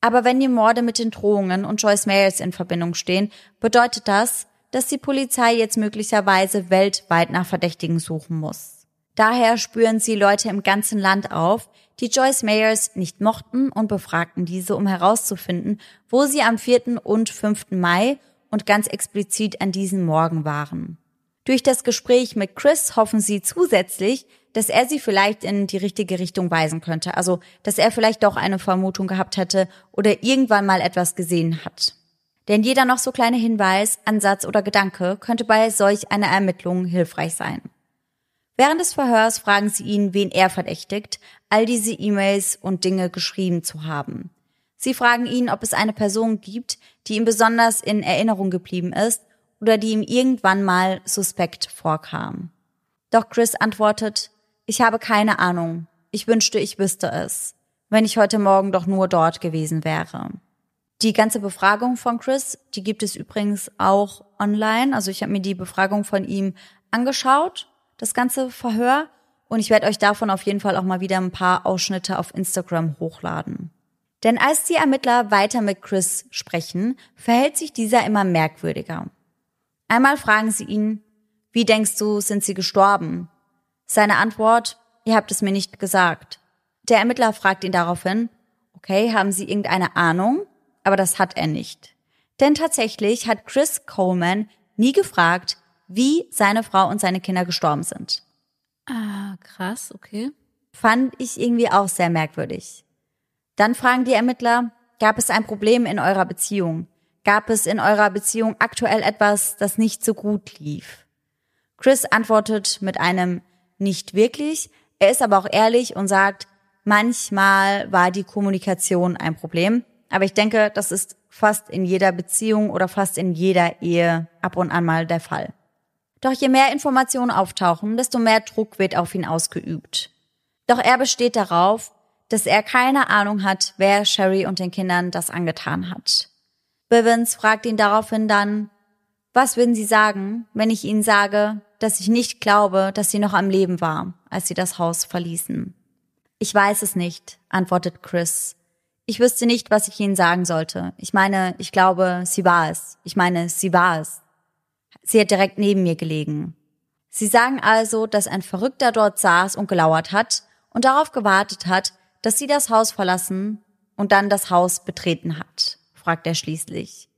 Aber wenn die Morde mit den Drohungen und Joyce Mayers in Verbindung stehen, bedeutet das, dass die Polizei jetzt möglicherweise weltweit nach Verdächtigen suchen muss. Daher spüren sie Leute im ganzen Land auf, die Joyce Mayers nicht mochten und befragten diese, um herauszufinden, wo sie am 4. und 5. Mai und ganz explizit an diesem Morgen waren. Durch das Gespräch mit Chris hoffen sie zusätzlich, dass er sie vielleicht in die richtige Richtung weisen könnte, also dass er vielleicht doch eine Vermutung gehabt hätte oder irgendwann mal etwas gesehen hat. Denn jeder noch so kleine Hinweis, Ansatz oder Gedanke könnte bei solch einer Ermittlung hilfreich sein. Während des Verhörs fragen sie ihn, wen er verdächtigt, all diese E-Mails und Dinge geschrieben zu haben. Sie fragen ihn, ob es eine Person gibt, die ihm besonders in Erinnerung geblieben ist oder die ihm irgendwann mal suspekt vorkam. Doch Chris antwortet, ich habe keine Ahnung. Ich wünschte, ich wüsste es, wenn ich heute Morgen doch nur dort gewesen wäre. Die ganze Befragung von Chris, die gibt es übrigens auch online. Also ich habe mir die Befragung von ihm angeschaut das ganze Verhör. Und ich werde euch davon auf jeden Fall auch mal wieder ein paar Ausschnitte auf Instagram hochladen. Denn als die Ermittler weiter mit Chris sprechen, verhält sich dieser immer merkwürdiger. Einmal fragen sie ihn, wie denkst du, sind sie gestorben? Seine Antwort, ihr habt es mir nicht gesagt. Der Ermittler fragt ihn daraufhin, okay, haben Sie irgendeine Ahnung? Aber das hat er nicht. Denn tatsächlich hat Chris Coleman nie gefragt, wie seine Frau und seine Kinder gestorben sind. Ah, krass, okay. Fand ich irgendwie auch sehr merkwürdig. Dann fragen die Ermittler, gab es ein Problem in eurer Beziehung? Gab es in eurer Beziehung aktuell etwas, das nicht so gut lief? Chris antwortet mit einem nicht wirklich. Er ist aber auch ehrlich und sagt, manchmal war die Kommunikation ein Problem. Aber ich denke, das ist fast in jeder Beziehung oder fast in jeder Ehe ab und an mal der Fall. Doch je mehr Informationen auftauchen, desto mehr Druck wird auf ihn ausgeübt. Doch er besteht darauf, dass er keine Ahnung hat, wer Sherry und den Kindern das angetan hat. Bivens fragt ihn daraufhin dann, was würden Sie sagen, wenn ich Ihnen sage, dass ich nicht glaube, dass sie noch am Leben war, als sie das Haus verließen? Ich weiß es nicht, antwortet Chris. Ich wüsste nicht, was ich Ihnen sagen sollte. Ich meine, ich glaube, sie war es. Ich meine, sie war es. Sie hat direkt neben mir gelegen. Sie sagen also, dass ein Verrückter dort saß und gelauert hat und darauf gewartet hat, dass sie das Haus verlassen und dann das Haus betreten hat, fragt er schließlich.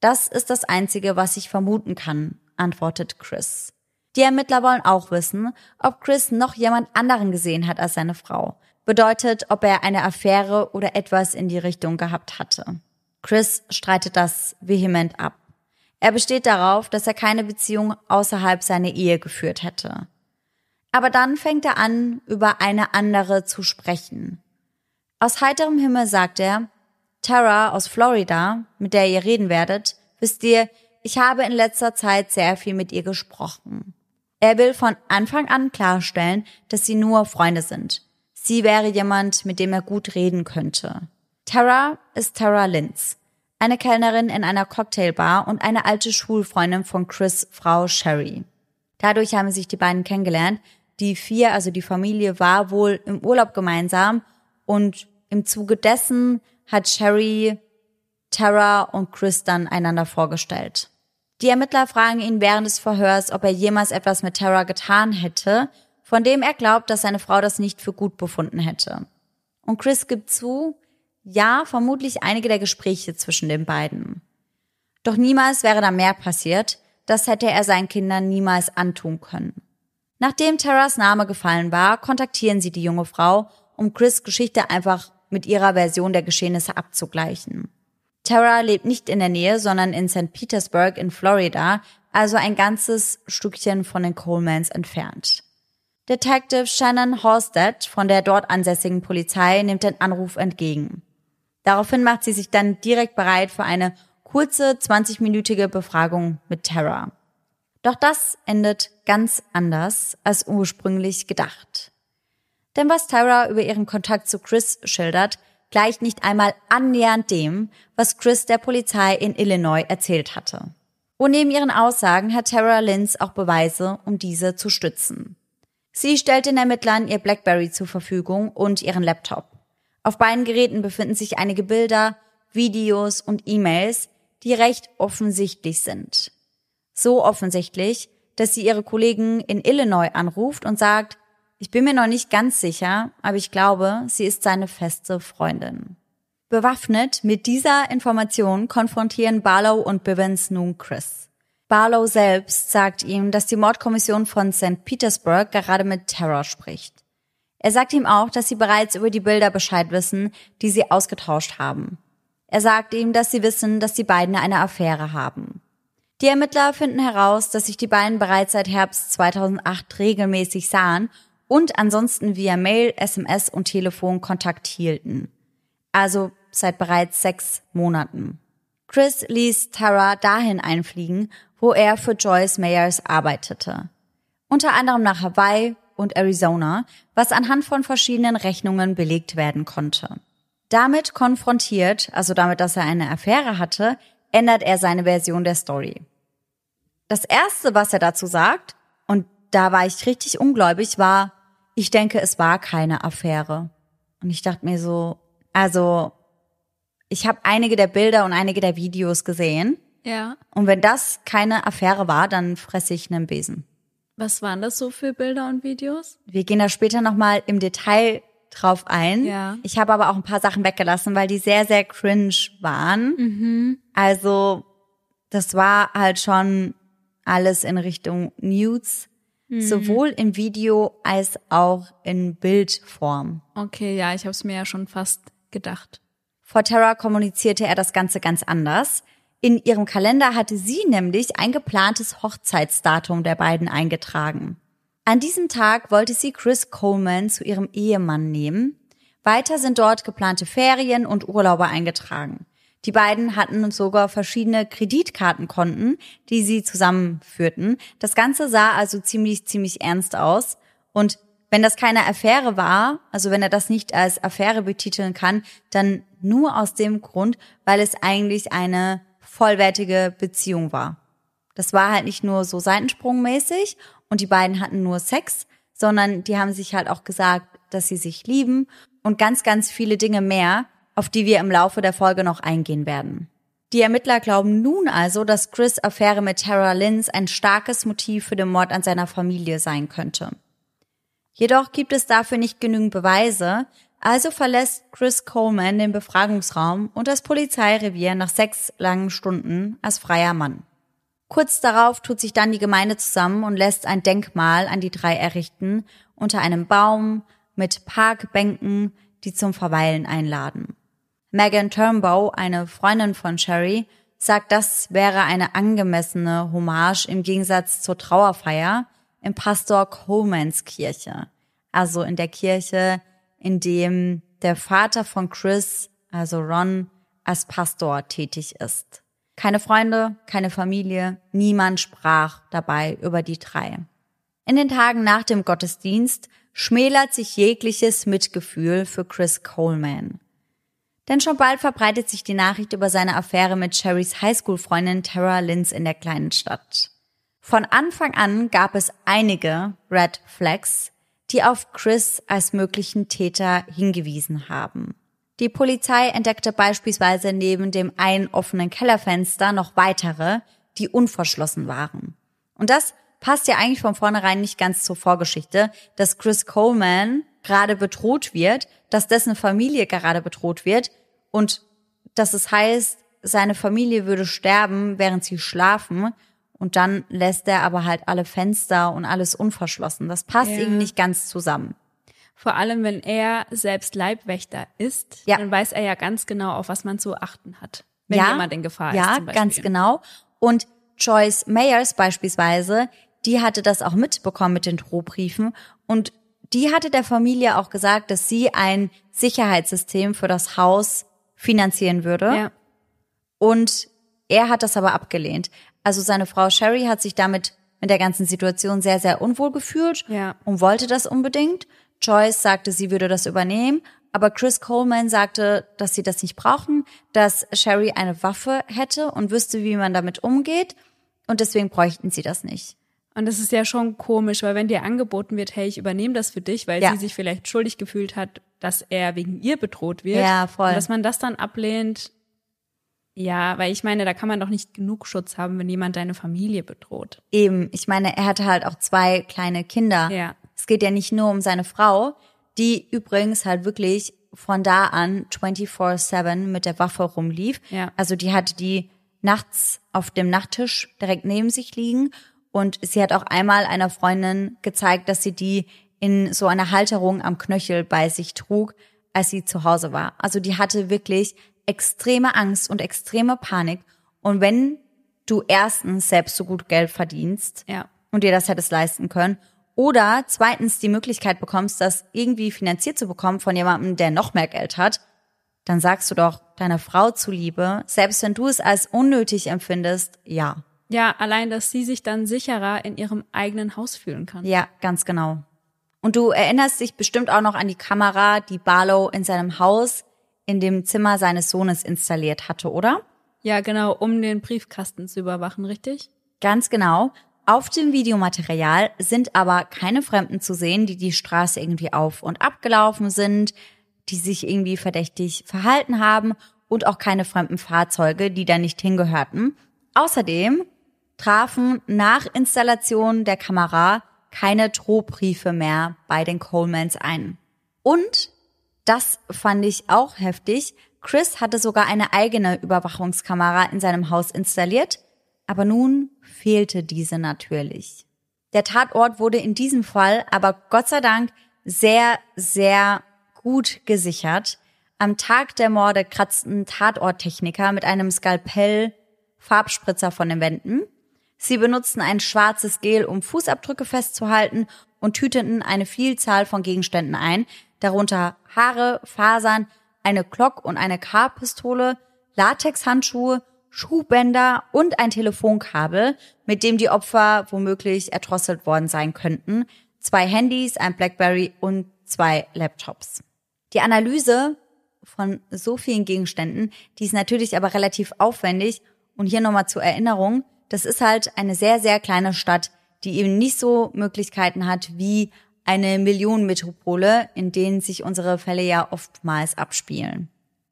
Das ist das Einzige, was ich vermuten kann, antwortet Chris. Die Ermittler wollen auch wissen, ob Chris noch jemand anderen gesehen hat als seine Frau. Bedeutet, ob er eine Affäre oder etwas in die Richtung gehabt hatte. Chris streitet das vehement ab. Er besteht darauf, dass er keine Beziehung außerhalb seiner Ehe geführt hätte. Aber dann fängt er an, über eine andere zu sprechen. Aus heiterem Himmel sagt er, Tara aus Florida, mit der ihr reden werdet, wisst ihr, ich habe in letzter Zeit sehr viel mit ihr gesprochen. Er will von Anfang an klarstellen, dass sie nur Freunde sind. Sie wäre jemand, mit dem er gut reden könnte. Tara ist Tara Linz eine Kellnerin in einer Cocktailbar und eine alte Schulfreundin von Chris Frau Sherry. Dadurch haben sich die beiden kennengelernt. Die vier, also die Familie, war wohl im Urlaub gemeinsam und im Zuge dessen hat Sherry, Tara und Chris dann einander vorgestellt. Die Ermittler fragen ihn während des Verhörs, ob er jemals etwas mit Tara getan hätte, von dem er glaubt, dass seine Frau das nicht für gut befunden hätte. Und Chris gibt zu, ja, vermutlich einige der Gespräche zwischen den beiden. Doch niemals wäre da mehr passiert, das hätte er seinen Kindern niemals antun können. Nachdem Terras Name gefallen war, kontaktieren sie die junge Frau um Chris Geschichte einfach mit ihrer Version der Geschehnisse abzugleichen. Tara lebt nicht in der Nähe, sondern in St. Petersburg in Florida, also ein ganzes Stückchen von den Colemans entfernt. Detective Shannon Halstead von der dort ansässigen Polizei nimmt den Anruf entgegen. Daraufhin macht sie sich dann direkt bereit für eine kurze 20-minütige Befragung mit Tara. Doch das endet ganz anders als ursprünglich gedacht. Denn was Tara über ihren Kontakt zu Chris schildert, gleicht nicht einmal annähernd dem, was Chris der Polizei in Illinois erzählt hatte. Und neben ihren Aussagen hat Tara Linz auch Beweise, um diese zu stützen. Sie stellt den Ermittlern ihr Blackberry zur Verfügung und ihren Laptop. Auf beiden Geräten befinden sich einige Bilder, Videos und E-Mails, die recht offensichtlich sind. So offensichtlich, dass sie ihre Kollegen in Illinois anruft und sagt, ich bin mir noch nicht ganz sicher, aber ich glaube, sie ist seine feste Freundin. Bewaffnet mit dieser Information konfrontieren Barlow und Bivens nun Chris. Barlow selbst sagt ihm, dass die Mordkommission von St. Petersburg gerade mit Terror spricht. Er sagt ihm auch, dass sie bereits über die Bilder Bescheid wissen, die sie ausgetauscht haben. Er sagt ihm, dass sie wissen, dass die beiden eine Affäre haben. Die Ermittler finden heraus, dass sich die beiden bereits seit Herbst 2008 regelmäßig sahen und ansonsten via Mail, SMS und Telefon Kontakt hielten. Also seit bereits sechs Monaten. Chris ließ Tara dahin einfliegen, wo er für Joyce Mayers arbeitete. Unter anderem nach Hawaii und Arizona, was anhand von verschiedenen Rechnungen belegt werden konnte. Damit konfrontiert, also damit, dass er eine Affäre hatte, ändert er seine Version der Story. Das erste, was er dazu sagt, und da war ich richtig ungläubig, war, ich denke, es war keine Affäre. Und ich dachte mir so, also, ich habe einige der Bilder und einige der Videos gesehen. Ja. Und wenn das keine Affäre war, dann fresse ich einen Besen. Was waren das so für Bilder und Videos? Wir gehen da später nochmal im Detail drauf ein. Ja. Ich habe aber auch ein paar Sachen weggelassen, weil die sehr, sehr cringe waren. Mhm. Also, das war halt schon alles in Richtung Nudes Mhm. sowohl im Video als auch in Bildform. Okay, ja, ich habe es mir ja schon fast gedacht. Vor Terra kommunizierte er das Ganze ganz anders. In ihrem Kalender hatte sie nämlich ein geplantes Hochzeitsdatum der beiden eingetragen. An diesem Tag wollte sie Chris Coleman zu ihrem Ehemann nehmen. Weiter sind dort geplante Ferien und Urlaube eingetragen. Die beiden hatten sogar verschiedene Kreditkartenkonten, die sie zusammenführten. Das Ganze sah also ziemlich, ziemlich ernst aus. Und wenn das keine Affäre war, also wenn er das nicht als Affäre betiteln kann, dann nur aus dem Grund, weil es eigentlich eine vollwertige Beziehung war. Das war halt nicht nur so seitensprungmäßig und die beiden hatten nur Sex, sondern die haben sich halt auch gesagt, dass sie sich lieben und ganz, ganz viele Dinge mehr, auf die wir im Laufe der Folge noch eingehen werden. Die Ermittler glauben nun also, dass Chris Affäre mit Tara Linz ein starkes Motiv für den Mord an seiner Familie sein könnte. Jedoch gibt es dafür nicht genügend Beweise, also verlässt Chris Coleman den Befragungsraum und das Polizeirevier nach sechs langen Stunden als freier Mann. Kurz darauf tut sich dann die Gemeinde zusammen und lässt ein Denkmal an die drei errichten, unter einem Baum, mit Parkbänken, die zum Verweilen einladen. Megan Turnbow, eine Freundin von Sherry, sagt, das wäre eine angemessene Hommage im Gegensatz zur Trauerfeier im Pastor Colemans Kirche. Also in der Kirche, in dem der Vater von Chris, also Ron, als Pastor tätig ist. Keine Freunde, keine Familie, niemand sprach dabei über die drei. In den Tagen nach dem Gottesdienst schmälert sich jegliches Mitgefühl für Chris Coleman. Denn schon bald verbreitet sich die Nachricht über seine Affäre mit Sherrys Highschool-Freundin Tara Linz in der kleinen Stadt. Von Anfang an gab es einige Red Flags, die auf Chris als möglichen Täter hingewiesen haben. Die Polizei entdeckte beispielsweise neben dem einen offenen Kellerfenster noch weitere, die unverschlossen waren. Und das passt ja eigentlich von vornherein nicht ganz zur Vorgeschichte, dass Chris Coleman gerade bedroht wird, dass dessen Familie gerade bedroht wird und dass es heißt, seine Familie würde sterben, während sie schlafen und dann lässt er aber halt alle Fenster und alles unverschlossen. Das passt Ja. irgendwie nicht ganz zusammen. Vor allem, wenn er selbst Leibwächter ist, ja. dann weiß er ja ganz genau, auf was man zu achten hat, wenn ja, jemand in Gefahr ja, ist. Ja, ganz genau. Und Joyce Mayers beispielsweise, die hatte das auch mitbekommen mit den Drohbriefen und die hatte der Familie auch gesagt, dass sie ein Sicherheitssystem für das Haus finanzieren würde. Ja. Und er hat das aber abgelehnt. Also seine Frau Sherry hat sich damit mit der ganzen Situation sehr, sehr unwohl gefühlt ja. und wollte das unbedingt. Joyce sagte, sie würde das übernehmen, aber Chris Coleman sagte, dass sie das nicht brauchen, dass Sherry eine Waffe hätte und wüsste, wie man damit umgeht und deswegen bräuchten sie das nicht. Und das ist ja schon komisch, weil wenn dir angeboten wird, hey, ich übernehme das für dich, weil ja. sie sich vielleicht schuldig gefühlt hat, dass er wegen ihr bedroht wird. Ja, voll. Und dass man das dann ablehnt, ja, weil ich meine, da kann man doch nicht genug Schutz haben, wenn jemand deine Familie bedroht. Eben, ich meine, er hatte halt auch zwei kleine Kinder. Ja. Es geht ja nicht nur um seine Frau, die übrigens halt wirklich von da an 24-7 mit der Waffe rumlief. Ja. Also die hatte die nachts auf dem Nachttisch direkt neben sich liegen und sie hat auch einmal einer Freundin gezeigt, dass sie die in so einer Halterung am Knöchel bei sich trug, als sie zu Hause war. Also die hatte wirklich extreme Angst und extreme Panik. Und wenn du erstens selbst so gut Geld verdienst ja. und dir das hättest leisten können, oder zweitens die Möglichkeit bekommst, das irgendwie finanziert zu bekommen von jemandem, der noch mehr Geld hat, dann sagst du doch deiner Frau zuliebe, selbst wenn du es als unnötig empfindest, ja. Ja, allein, dass sie sich dann sicherer in ihrem eigenen Haus fühlen kann. Ja, ganz genau. Und du erinnerst dich bestimmt auch noch an die Kamera, die Barlow in seinem Haus in dem Zimmer seines Sohnes installiert hatte, oder? Ja, genau, um den Briefkasten zu überwachen, richtig? Ganz genau. Auf dem Videomaterial sind aber keine Fremden zu sehen, die die Straße irgendwie auf und abgelaufen sind, die sich irgendwie verdächtig verhalten haben und auch keine fremden Fahrzeuge, die da nicht hingehörten. Außerdem trafen nach Installation der Kamera keine Drohbriefe mehr bei den Colemans ein. Und, das fand ich auch heftig, Chris hatte sogar eine eigene Überwachungskamera in seinem Haus installiert, aber nun fehlte diese natürlich. Der Tatort wurde in diesem Fall aber Gott sei Dank sehr, sehr gut gesichert. Am Tag der Morde kratzten Tatorttechniker mit einem Skalpell Farbspritzer von den Wänden Sie benutzten ein schwarzes Gel, um Fußabdrücke festzuhalten und tüteten eine Vielzahl von Gegenständen ein, darunter Haare, Fasern, eine Glock und eine K-Pistole, Latexhandschuhe, Schuhbänder und ein Telefonkabel, mit dem die Opfer womöglich erdrosselt worden sein könnten, zwei Handys, ein Blackberry und zwei Laptops. Die Analyse von so vielen Gegenständen, die ist natürlich aber relativ aufwendig und hier nochmal zur Erinnerung, das ist halt eine sehr, sehr kleine Stadt, die eben nicht so Möglichkeiten hat wie eine Millionenmetropole, in denen sich unsere Fälle ja oftmals abspielen.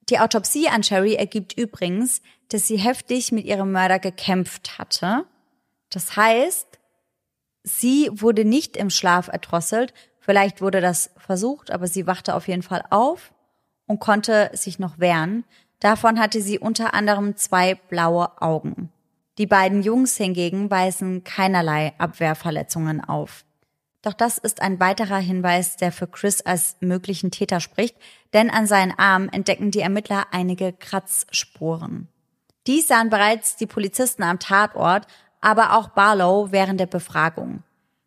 Die Autopsie an Sherry ergibt übrigens, dass sie heftig mit ihrem Mörder gekämpft hatte. Das heißt, sie wurde nicht im Schlaf erdrosselt. Vielleicht wurde das versucht, aber sie wachte auf jeden Fall auf und konnte sich noch wehren. Davon hatte sie unter anderem zwei blaue Augen. Die beiden Jungs hingegen weisen keinerlei Abwehrverletzungen auf. Doch das ist ein weiterer Hinweis, der für Chris als möglichen Täter spricht, denn an seinen Armen entdecken die Ermittler einige Kratzspuren. Dies sahen bereits die Polizisten am Tatort, aber auch Barlow während der Befragung.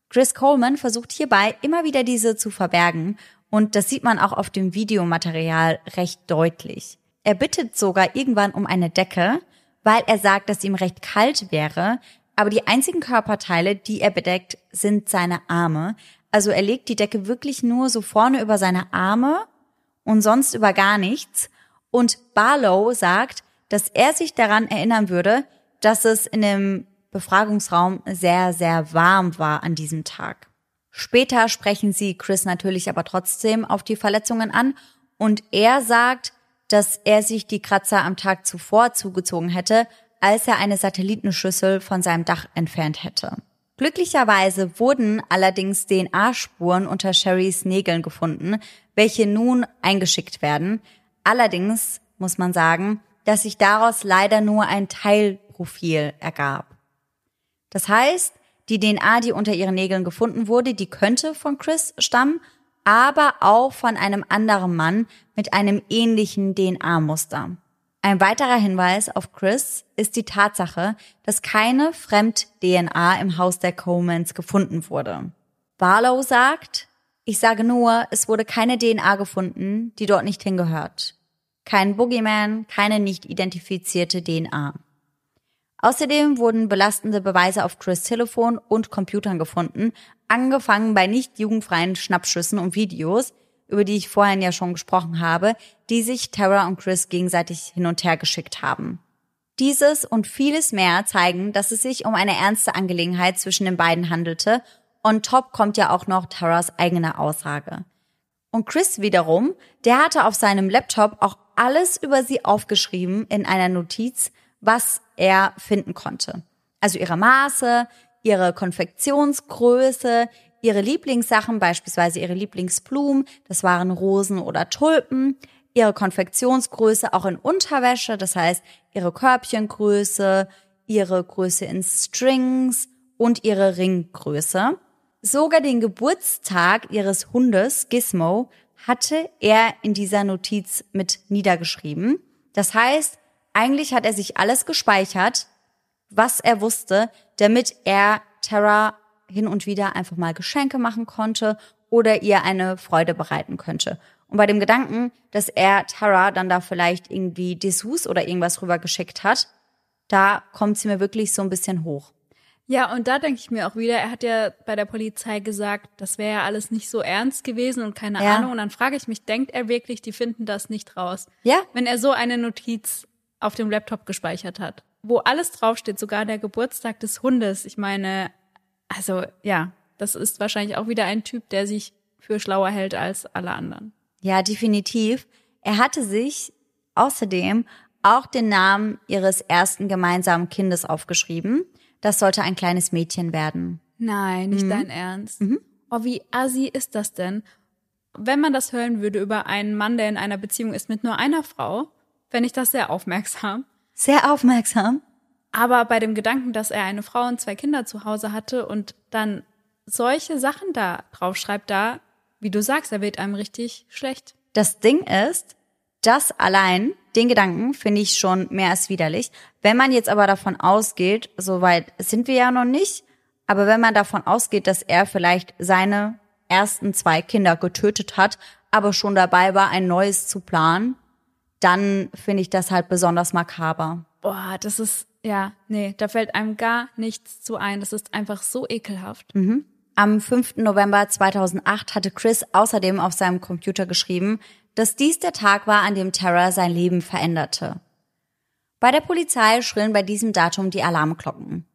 Chris Coleman versucht hierbei immer wieder diese zu verbergen und das sieht man auch auf dem Videomaterial recht deutlich. Er bittet sogar irgendwann um eine Decke, weil er sagt, dass ihm recht kalt wäre, aber die einzigen Körperteile, die er bedeckt, sind seine Arme. Also er legt die Decke wirklich nur so vorne über seine Arme und sonst über gar nichts. Und Barlow sagt, dass er sich daran erinnern würde, dass es in dem Befragungsraum sehr, sehr warm war an diesem Tag. Später sprechen sie Chris natürlich aber trotzdem auf die Verletzungen an und er sagt, dass er sich die Kratzer am Tag zuvor zugezogen hätte, als er eine Satellitenschüssel von seinem Dach entfernt hätte. Glücklicherweise wurden allerdings DNA-Spuren unter Sherrys Nägeln gefunden, welche nun eingeschickt werden. Allerdings muss man sagen, dass sich daraus leider nur ein Teilprofil ergab. Das heißt, die DNA, die unter ihren Nägeln gefunden wurde, die könnte von Chris stammen, aber auch von einem anderen Mann mit einem ähnlichen DNA-Muster. Ein weiterer Hinweis auf Chris ist die Tatsache, dass keine Fremd-DNA im Haus der Colemans gefunden wurde. Barlow sagt, ich sage nur, es wurde keine DNA gefunden, die dort nicht hingehört. Kein Boogeyman, keine nicht identifizierte DNA. Außerdem wurden belastende Beweise auf Chris Telefon und Computern gefunden, angefangen bei nicht jugendfreien Schnappschüssen und Videos, über die ich vorhin ja schon gesprochen habe, die sich Tara und Chris gegenseitig hin und her geschickt haben. Dieses und vieles mehr zeigen, dass es sich um eine ernste Angelegenheit zwischen den beiden handelte. On top kommt ja auch noch Taras eigene Aussage. Und Chris wiederum, der hatte auf seinem Laptop auch alles über sie aufgeschrieben in einer Notiz, was er finden konnte. Also ihre Maße, ihre Konfektionsgröße, ihre Lieblingssachen, beispielsweise ihre Lieblingsblumen, das waren Rosen oder Tulpen, ihre Konfektionsgröße auch in Unterwäsche, das heißt ihre Körbchengröße, ihre Größe in Strings und ihre Ringgröße. Sogar den Geburtstag ihres Hundes Gizmo hatte er in dieser Notiz mit niedergeschrieben. Das heißt, eigentlich hat er sich alles gespeichert, was er wusste, damit er Terra hin und wieder einfach mal Geschenke machen konnte oder ihr eine Freude bereiten könnte. Und bei dem Gedanken, dass er Tara dann da vielleicht irgendwie Dessous oder irgendwas rübergeschickt hat, da kommt sie mir wirklich so ein bisschen hoch. Ja, und da denke ich mir auch wieder, er hat ja bei der Polizei gesagt, das wäre ja alles nicht so ernst gewesen und keine ja. Ahnung. Und dann frage ich mich, denkt er wirklich, die finden das nicht raus? Ja. Wenn er so eine Notiz auf dem Laptop gespeichert hat, wo alles draufsteht, sogar der Geburtstag des Hundes. Ich meine, also ja, das ist wahrscheinlich auch wieder ein Typ, der sich für schlauer hält als alle anderen. Ja, definitiv. Er hatte sich außerdem auch den Namen ihres ersten gemeinsamen Kindes aufgeschrieben. Das sollte ein kleines Mädchen werden. Nein, nicht mhm. dein Ernst. Mhm. Oh, wie assi ist das denn? Wenn man das hören würde über einen Mann, der in einer Beziehung ist mit nur einer Frau, fände ich das sehr aufmerksam. Sehr aufmerksam? Aber bei dem Gedanken, dass er eine Frau und zwei Kinder zu Hause hatte und dann solche Sachen da draufschreibt, da, wie du sagst, er wird einem richtig schlecht. Das Ding ist, das allein, den Gedanken finde ich schon mehr als widerlich. Wenn man jetzt aber davon ausgeht, soweit sind wir ja noch nicht, aber wenn man davon ausgeht, dass er vielleicht seine ersten zwei Kinder getötet hat, aber schon dabei war, ein neues zu planen, dann finde ich das halt besonders makaber. Boah, das ist ja, nee, da fällt einem gar nichts zu ein. Das ist einfach so ekelhaft. Mhm. Am 5. November 2008 hatte Chris außerdem auf seinem Computer geschrieben, dass dies der Tag war, an dem Tara sein Leben veränderte. Bei der Polizei schrillen bei diesem Datum die Alarmglocken.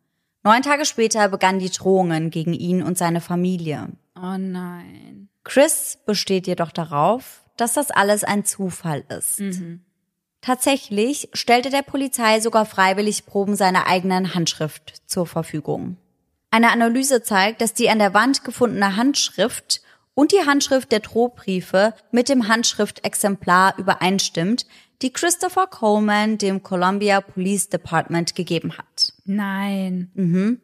Neun Tage später begannen die Drohungen gegen ihn und seine Familie. Oh nein. Chris besteht jedoch darauf, dass das alles ein Zufall ist. Mhm. Tatsächlich stellte der Polizei sogar freiwillig Proben seiner eigenen Handschrift zur Verfügung. Eine Analyse zeigt, dass die an der Wand gefundene Handschrift und die Handschrift der Drohbriefe mit dem Handschriftexemplar übereinstimmt, die Christopher Coleman dem Columbia Police Department gegeben hat. Nein. Mhm.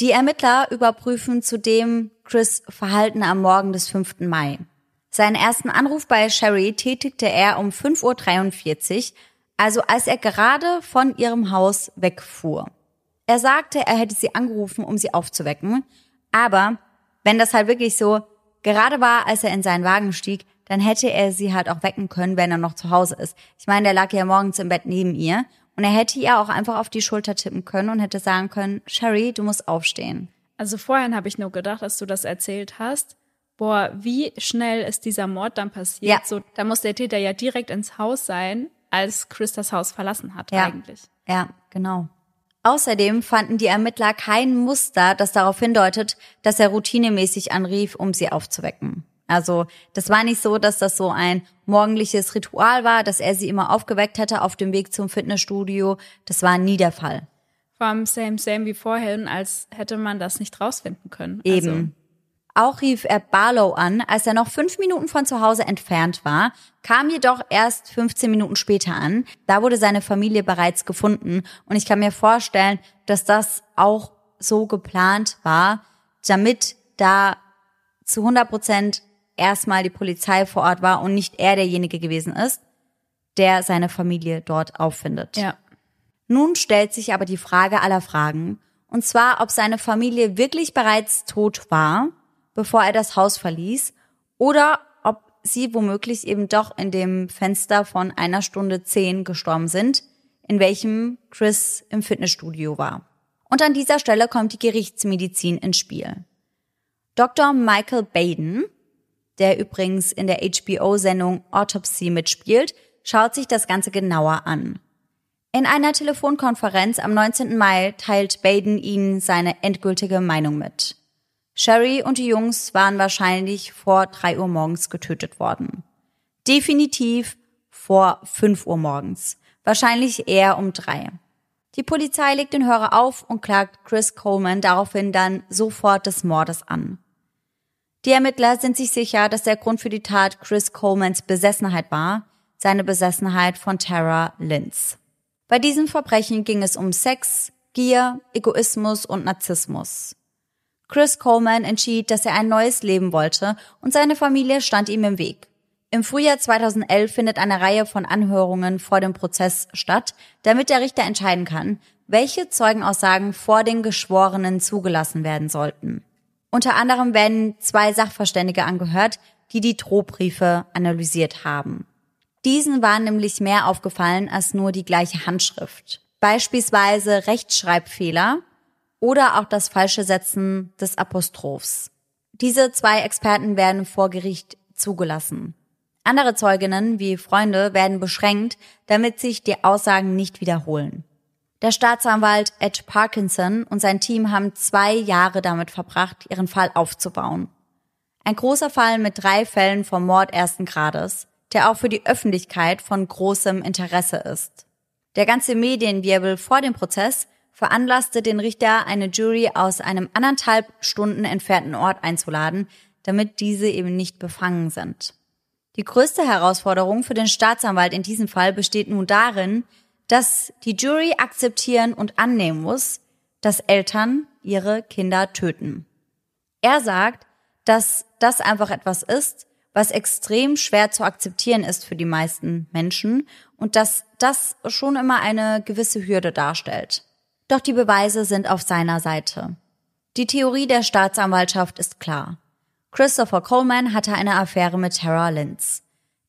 Die Ermittler überprüfen zudem Chris Verhalten am Morgen des 5. Mai. Seinen ersten Anruf bei Sherry tätigte er um 5.43 Uhr, also als er gerade von ihrem Haus wegfuhr. Er sagte, er hätte sie angerufen, um sie aufzuwecken, aber wenn das halt wirklich so gerade war, als er in seinen Wagen stieg, dann hätte er sie halt auch wecken können, wenn er noch zu Hause ist. Ich meine, der lag ja morgens im Bett neben ihr und er hätte ihr auch einfach auf die Schulter tippen können und hätte sagen können, Sherry, du musst aufstehen. Also vorhin habe ich nur gedacht, dass du das erzählt hast, boah, wie schnell ist dieser Mord dann passiert? Ja. So, da muss der Täter ja direkt ins Haus sein, als Chris das Haus verlassen hat, ja. eigentlich. Ja, genau. Außerdem fanden die Ermittler kein Muster, das darauf hindeutet, dass er routinemäßig anrief, um sie aufzuwecken. Also das war nicht so, dass das so ein morgendliches Ritual war, dass er sie immer aufgeweckt hätte auf dem Weg zum Fitnessstudio. Das war nie der Fall. Allem same, same wie vorhin, als hätte man das nicht rausfinden können. Eben. Also auch rief er Barlow an, als er noch fünf Minuten von zu Hause entfernt war, kam jedoch erst 15 Minuten später an. Da wurde seine Familie bereits gefunden und ich kann mir vorstellen, dass das auch so geplant war, damit da zu 100 Prozent erstmal die Polizei vor Ort war und nicht er derjenige gewesen ist, der seine Familie dort auffindet. Ja. Nun stellt sich aber die Frage aller Fragen, und zwar, ob seine Familie wirklich bereits tot war, bevor er das Haus verließ, oder ob sie womöglich eben doch in dem Fenster von einer Stunde zehn gestorben sind, in welchem Chris im Fitnessstudio war. Und an dieser Stelle kommt die Gerichtsmedizin ins Spiel. Dr. Michael Baden, der übrigens in der HBO-Sendung Autopsy mitspielt, schaut sich das Ganze genauer an. In einer Telefonkonferenz am 19. Mai teilt Baden ihnen seine endgültige Meinung mit. Sherry und die Jungs waren wahrscheinlich vor drei Uhr morgens getötet worden. Definitiv vor fünf Uhr morgens. Wahrscheinlich eher um drei. Die Polizei legt den Hörer auf und klagt Chris Coleman daraufhin dann sofort des Mordes an. Die Ermittler sind sich sicher, dass der Grund für die Tat Chris Colemans Besessenheit war, seine Besessenheit von Tara Linz. Bei diesem Verbrechen ging es um Sex, Gier, Egoismus und Narzissmus. Chris Coleman entschied, dass er ein neues Leben wollte und seine Familie stand ihm im Weg. Im Frühjahr 2011 findet eine Reihe von Anhörungen vor dem Prozess statt, damit der Richter entscheiden kann, welche Zeugenaussagen vor den Geschworenen zugelassen werden sollten. Unter anderem werden zwei Sachverständige angehört, die die Drohbriefe analysiert haben. Diesen war nämlich mehr aufgefallen als nur die gleiche Handschrift. Beispielsweise Rechtschreibfehler oder auch das falsche Setzen des Apostrophs. Diese zwei Experten werden vor Gericht zugelassen. Andere Zeuginnen wie Freunde werden beschränkt, damit sich die Aussagen nicht wiederholen. Der Staatsanwalt Ed Parkinson und sein Team haben zwei Jahre damit verbracht, ihren Fall aufzubauen. Ein großer Fall mit drei Fällen vom Mord ersten Grades, der auch für die Öffentlichkeit von großem Interesse ist. Der ganze Medienwirbel vor dem Prozess veranlasste den Richter, eine Jury aus einem anderthalb Stunden entfernten Ort einzuladen, damit diese eben nicht befangen sind. Die größte Herausforderung für den Staatsanwalt in diesem Fall besteht nun darin, dass die Jury akzeptieren und annehmen muss, dass Eltern ihre Kinder töten. Er sagt, dass das einfach etwas ist, was extrem schwer zu akzeptieren ist für die meisten Menschen und dass das schon immer eine gewisse Hürde darstellt. Doch die Beweise sind auf seiner Seite. Die Theorie der Staatsanwaltschaft ist klar. Christopher Coleman hatte eine Affäre mit Tara Linz.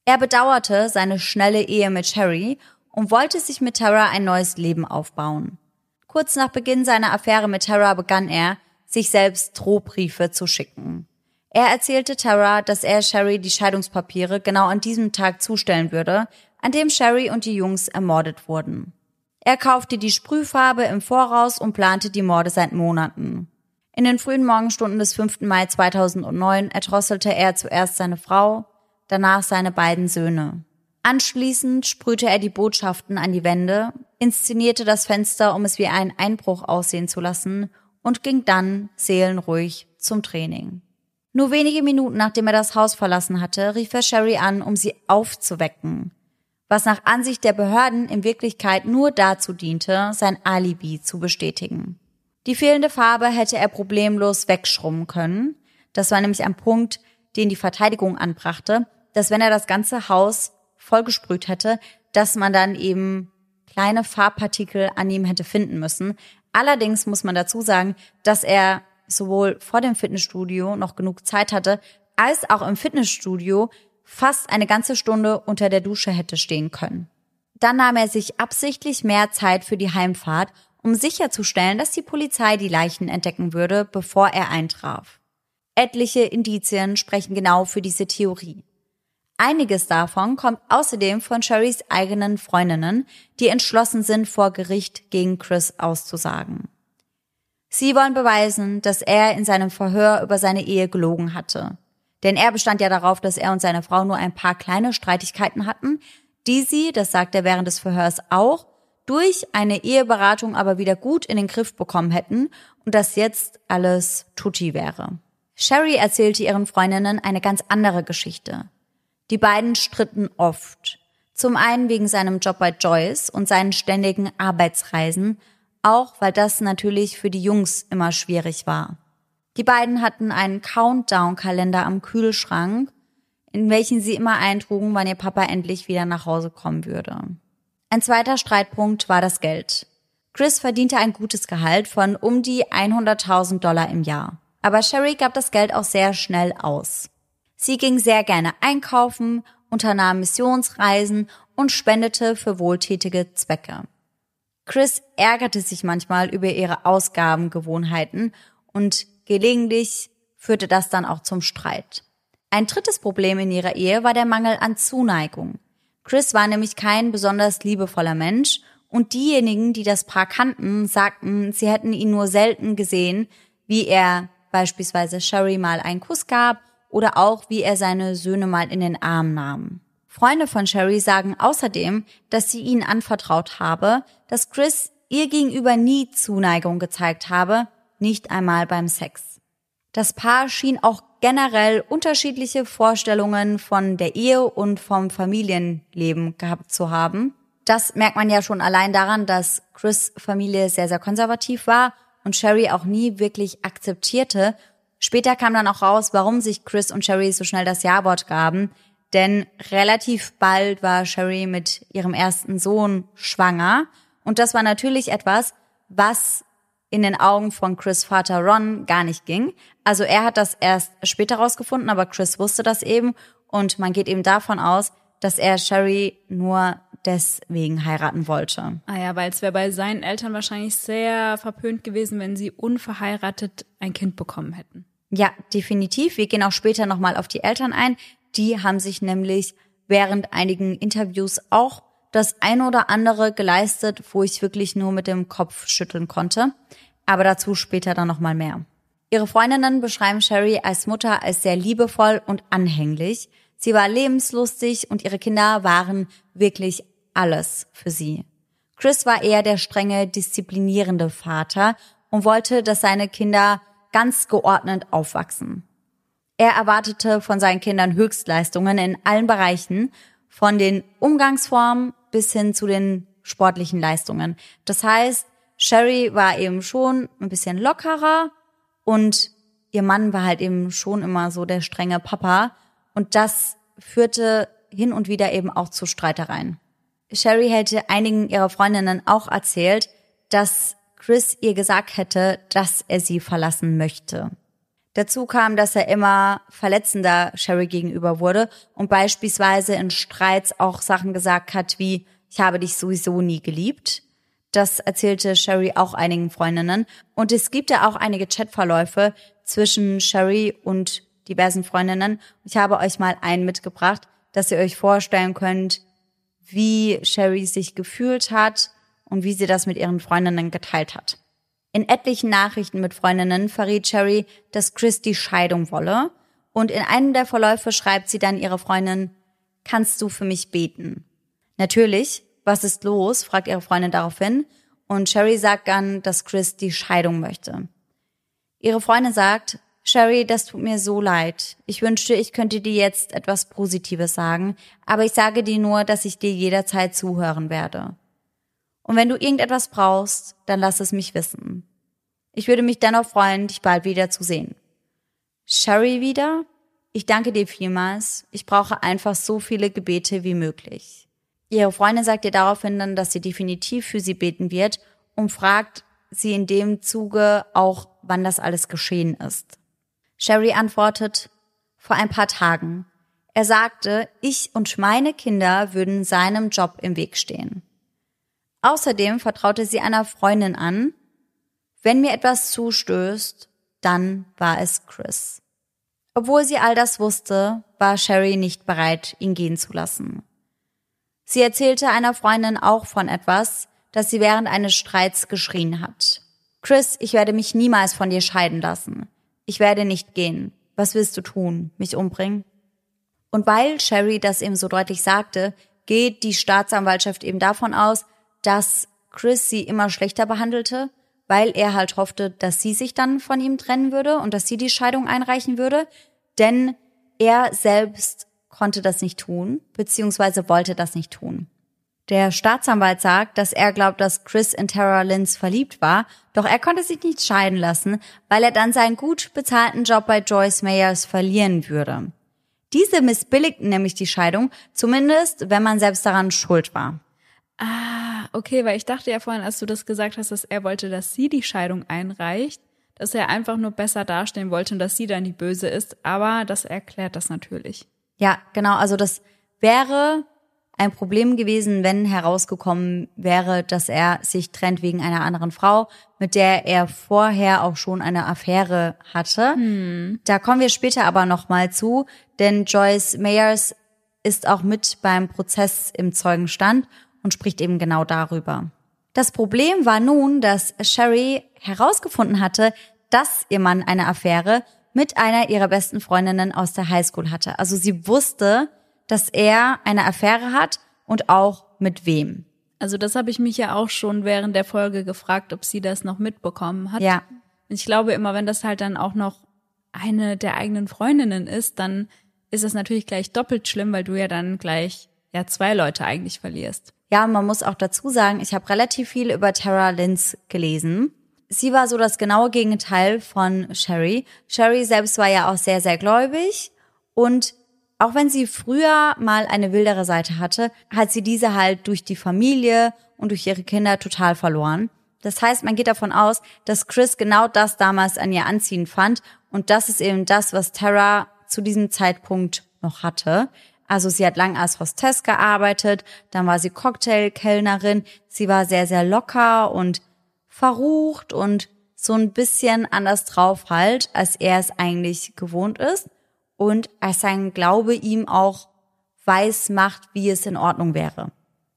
Er bedauerte seine schnelle Ehe mit Sherry und wollte sich mit Tara ein neues Leben aufbauen. Kurz nach Beginn seiner Affäre mit Tara begann er, sich selbst Drohbriefe zu schicken. Er erzählte Tara, dass er Sherry die Scheidungspapiere genau an diesem Tag zustellen würde, an dem Sherry und die Jungs ermordet wurden. Er kaufte die Sprühfarbe im Voraus und plante die Morde seit Monaten. In den frühen Morgenstunden des 5. Mai 2009 erdrosselte er zuerst seine Frau, danach seine beiden Söhne. Anschließend sprühte er die Botschaften an die Wände, inszenierte das Fenster, um es wie einen Einbruch aussehen zu lassen, und ging dann seelenruhig zum Training. Nur wenige Minuten nachdem er das Haus verlassen hatte, rief er Sherry an, um sie aufzuwecken, was nach Ansicht der Behörden in Wirklichkeit nur dazu diente, sein Alibi zu bestätigen. Die fehlende Farbe hätte er problemlos wegschrummen können. Das war nämlich ein Punkt, den die Verteidigung anbrachte, dass wenn er das ganze Haus vollgesprüht hätte, dass man dann eben kleine Farbpartikel an ihm hätte finden müssen. Allerdings muss man dazu sagen, dass er sowohl vor dem Fitnessstudio noch genug Zeit hatte, als auch im Fitnessstudio fast eine ganze Stunde unter der Dusche hätte stehen können. Dann nahm er sich absichtlich mehr Zeit für die Heimfahrt, um sicherzustellen, dass die Polizei die Leichen entdecken würde, bevor er eintraf. Etliche Indizien sprechen genau für diese Theorie. Einiges davon kommt außerdem von Sherrys eigenen Freundinnen, die entschlossen sind, vor Gericht gegen Chris auszusagen. Sie wollen beweisen, dass er in seinem Verhör über seine Ehe gelogen hatte. Denn er bestand ja darauf, dass er und seine Frau nur ein paar kleine Streitigkeiten hatten, die sie, das sagt er während des Verhörs auch, durch eine Eheberatung aber wieder gut in den Griff bekommen hätten und dass jetzt alles tutti wäre. Sherry erzählte ihren Freundinnen eine ganz andere Geschichte. Die beiden stritten oft. Zum einen wegen seinem Job bei Joyce und seinen ständigen Arbeitsreisen auch weil das natürlich für die Jungs immer schwierig war. Die beiden hatten einen Countdown-Kalender am Kühlschrank in welchen sie immer eintrugen, wann ihr Papa endlich wieder nach Hause kommen würde. Ein zweiter Streitpunkt war das Geld. Chris verdiente ein gutes Gehalt von um die 100.000 Dollar im Jahr. Aber Sherry gab das Geld auch sehr schnell aus. Sie ging sehr gerne einkaufen, unternahm Missionsreisen und spendete für wohltätige Zwecke. Chris ärgerte sich manchmal über ihre Ausgabengewohnheiten und gelegentlich führte das dann auch zum Streit. Ein drittes Problem in ihrer Ehe war der Mangel an Zuneigung. Chris war nämlich kein besonders liebevoller Mensch und diejenigen, die das Paar kannten, sagten, sie hätten ihn nur selten gesehen, wie er beispielsweise Sherry mal einen Kuss gab oder auch wie er seine Söhne mal in den Arm nahm. Freunde von Sherry sagen außerdem, dass sie ihn anvertraut habe, dass Chris ihr gegenüber nie Zuneigung gezeigt habe, nicht einmal beim Sex. Das Paar schien auch generell unterschiedliche Vorstellungen von der Ehe und vom Familienleben gehabt zu haben. Das merkt man ja schon allein daran, dass Chris Familie sehr, sehr konservativ war und Sherry auch nie wirklich akzeptierte. Später kam dann auch raus, warum sich Chris und Sherry so schnell das Ja-Wort gaben. Denn relativ bald war Sherry mit ihrem ersten Sohn schwanger. Und das war natürlich etwas, was in den Augen von Chris Vater Ron gar nicht ging. Also er hat das erst später rausgefunden, aber Chris wusste das eben und man geht eben davon aus, dass er Sherry nur deswegen heiraten wollte. Ah ja, weil es wäre bei seinen Eltern wahrscheinlich sehr verpönt gewesen, wenn sie unverheiratet ein Kind bekommen hätten. Ja, definitiv. Wir gehen auch später nochmal auf die Eltern ein. Die haben sich nämlich während einigen Interviews auch das ein oder andere geleistet, wo ich wirklich nur mit dem Kopf schütteln konnte. Aber dazu später dann nochmal mehr. Ihre Freundinnen beschreiben Sherry als Mutter als sehr liebevoll und anhänglich. Sie war lebenslustig und ihre Kinder waren wirklich alles für sie. Chris war eher der strenge, disziplinierende Vater und wollte, dass seine Kinder ganz geordnet aufwachsen. Er erwartete von seinen Kindern Höchstleistungen in allen Bereichen, von den Umgangsformen bis hin zu den sportlichen Leistungen. Das heißt, Sherry war eben schon ein bisschen lockerer und ihr Mann war halt eben schon immer so der strenge Papa und das führte hin und wieder eben auch zu Streitereien. Sherry hätte einigen ihrer Freundinnen auch erzählt, dass Chris ihr gesagt hätte, dass er sie verlassen möchte. Dazu kam, dass er immer verletzender Sherry gegenüber wurde und beispielsweise in Streits auch Sachen gesagt hat wie, ich habe dich sowieso nie geliebt. Das erzählte Sherry auch einigen Freundinnen. Und es gibt ja auch einige Chatverläufe zwischen Sherry und diversen Freundinnen. Ich habe euch mal einen mitgebracht, dass ihr euch vorstellen könnt, wie Sherry sich gefühlt hat und wie sie das mit ihren Freundinnen geteilt hat. In etlichen Nachrichten mit Freundinnen verriet Sherry, dass Chris die Scheidung wolle. Und in einem der Verläufe schreibt sie dann ihre Freundin, kannst du für mich beten? Natürlich, was ist los? fragt ihre Freundin daraufhin. Und Sherry sagt dann, dass Chris die Scheidung möchte. Ihre Freundin sagt, Sherry, das tut mir so leid. Ich wünschte, ich könnte dir jetzt etwas Positives sagen, aber ich sage dir nur, dass ich dir jederzeit zuhören werde. Und wenn du irgendetwas brauchst, dann lass es mich wissen. Ich würde mich dennoch freuen, dich bald wieder zu sehen. Sherry wieder? Ich danke dir vielmals. Ich brauche einfach so viele Gebete wie möglich. Ihre Freundin sagt ihr daraufhin dann, dass sie definitiv für sie beten wird und fragt sie in dem Zuge auch, wann das alles geschehen ist. Sherry antwortet, vor ein paar Tagen. Er sagte, ich und meine Kinder würden seinem Job im Weg stehen. Außerdem vertraute sie einer Freundin an, wenn mir etwas zustößt, dann war es Chris. Obwohl sie all das wusste, war Sherry nicht bereit, ihn gehen zu lassen. Sie erzählte einer Freundin auch von etwas, das sie während eines Streits geschrien hat. Chris, ich werde mich niemals von dir scheiden lassen. Ich werde nicht gehen. Was willst du tun? Mich umbringen? Und weil Sherry das eben so deutlich sagte, geht die Staatsanwaltschaft eben davon aus, dass Chris sie immer schlechter behandelte, weil er halt hoffte, dass sie sich dann von ihm trennen würde und dass sie die Scheidung einreichen würde. Denn er selbst konnte das nicht tun, beziehungsweise wollte das nicht tun. Der Staatsanwalt sagt, dass er glaubt, dass Chris in Tara Lynns verliebt war, doch er konnte sich nicht scheiden lassen, weil er dann seinen gut bezahlten Job bei Joyce Mayers verlieren würde. Diese missbilligten nämlich die Scheidung, zumindest wenn man selbst daran schuld war. Ah, okay, weil ich dachte ja vorhin, als du das gesagt hast, dass er wollte, dass sie die Scheidung einreicht, dass er einfach nur besser dastehen wollte und dass sie dann die Böse ist. Aber das erklärt das natürlich. Ja, genau. Also das wäre ein Problem gewesen, wenn herausgekommen wäre, dass er sich trennt wegen einer anderen Frau, mit der er vorher auch schon eine Affäre hatte. Hm. Da kommen wir später aber nochmal zu, denn Joyce Mayers ist auch mit beim Prozess im Zeugenstand und spricht eben genau darüber. Das Problem war nun, dass Sherry herausgefunden hatte, dass ihr Mann eine Affäre mit einer ihrer besten Freundinnen aus der Highschool hatte. Also sie wusste, dass er eine Affäre hat und auch mit wem. Also das habe ich mich ja auch schon während der Folge gefragt, ob sie das noch mitbekommen hat. Ja. Ich glaube immer, wenn das halt dann auch noch eine der eigenen Freundinnen ist, dann ist es natürlich gleich doppelt schlimm, weil du ja dann gleich ja zwei Leute eigentlich verlierst. Ja, man muss auch dazu sagen, ich habe relativ viel über Tara Linz gelesen. Sie war so das genaue Gegenteil von Sherry. Sherry selbst war ja auch sehr, sehr gläubig und auch wenn sie früher mal eine wildere Seite hatte, hat sie diese halt durch die Familie und durch ihre Kinder total verloren. Das heißt, man geht davon aus, dass Chris genau das damals an ihr anziehen fand und das ist eben das, was Tara zu diesem Zeitpunkt noch hatte. Also sie hat lang als Hostess gearbeitet, dann war sie Cocktailkellnerin, sie war sehr, sehr locker und verrucht und so ein bisschen anders drauf halt, als er es eigentlich gewohnt ist und als sein Glaube ihm auch weiß macht, wie es in Ordnung wäre.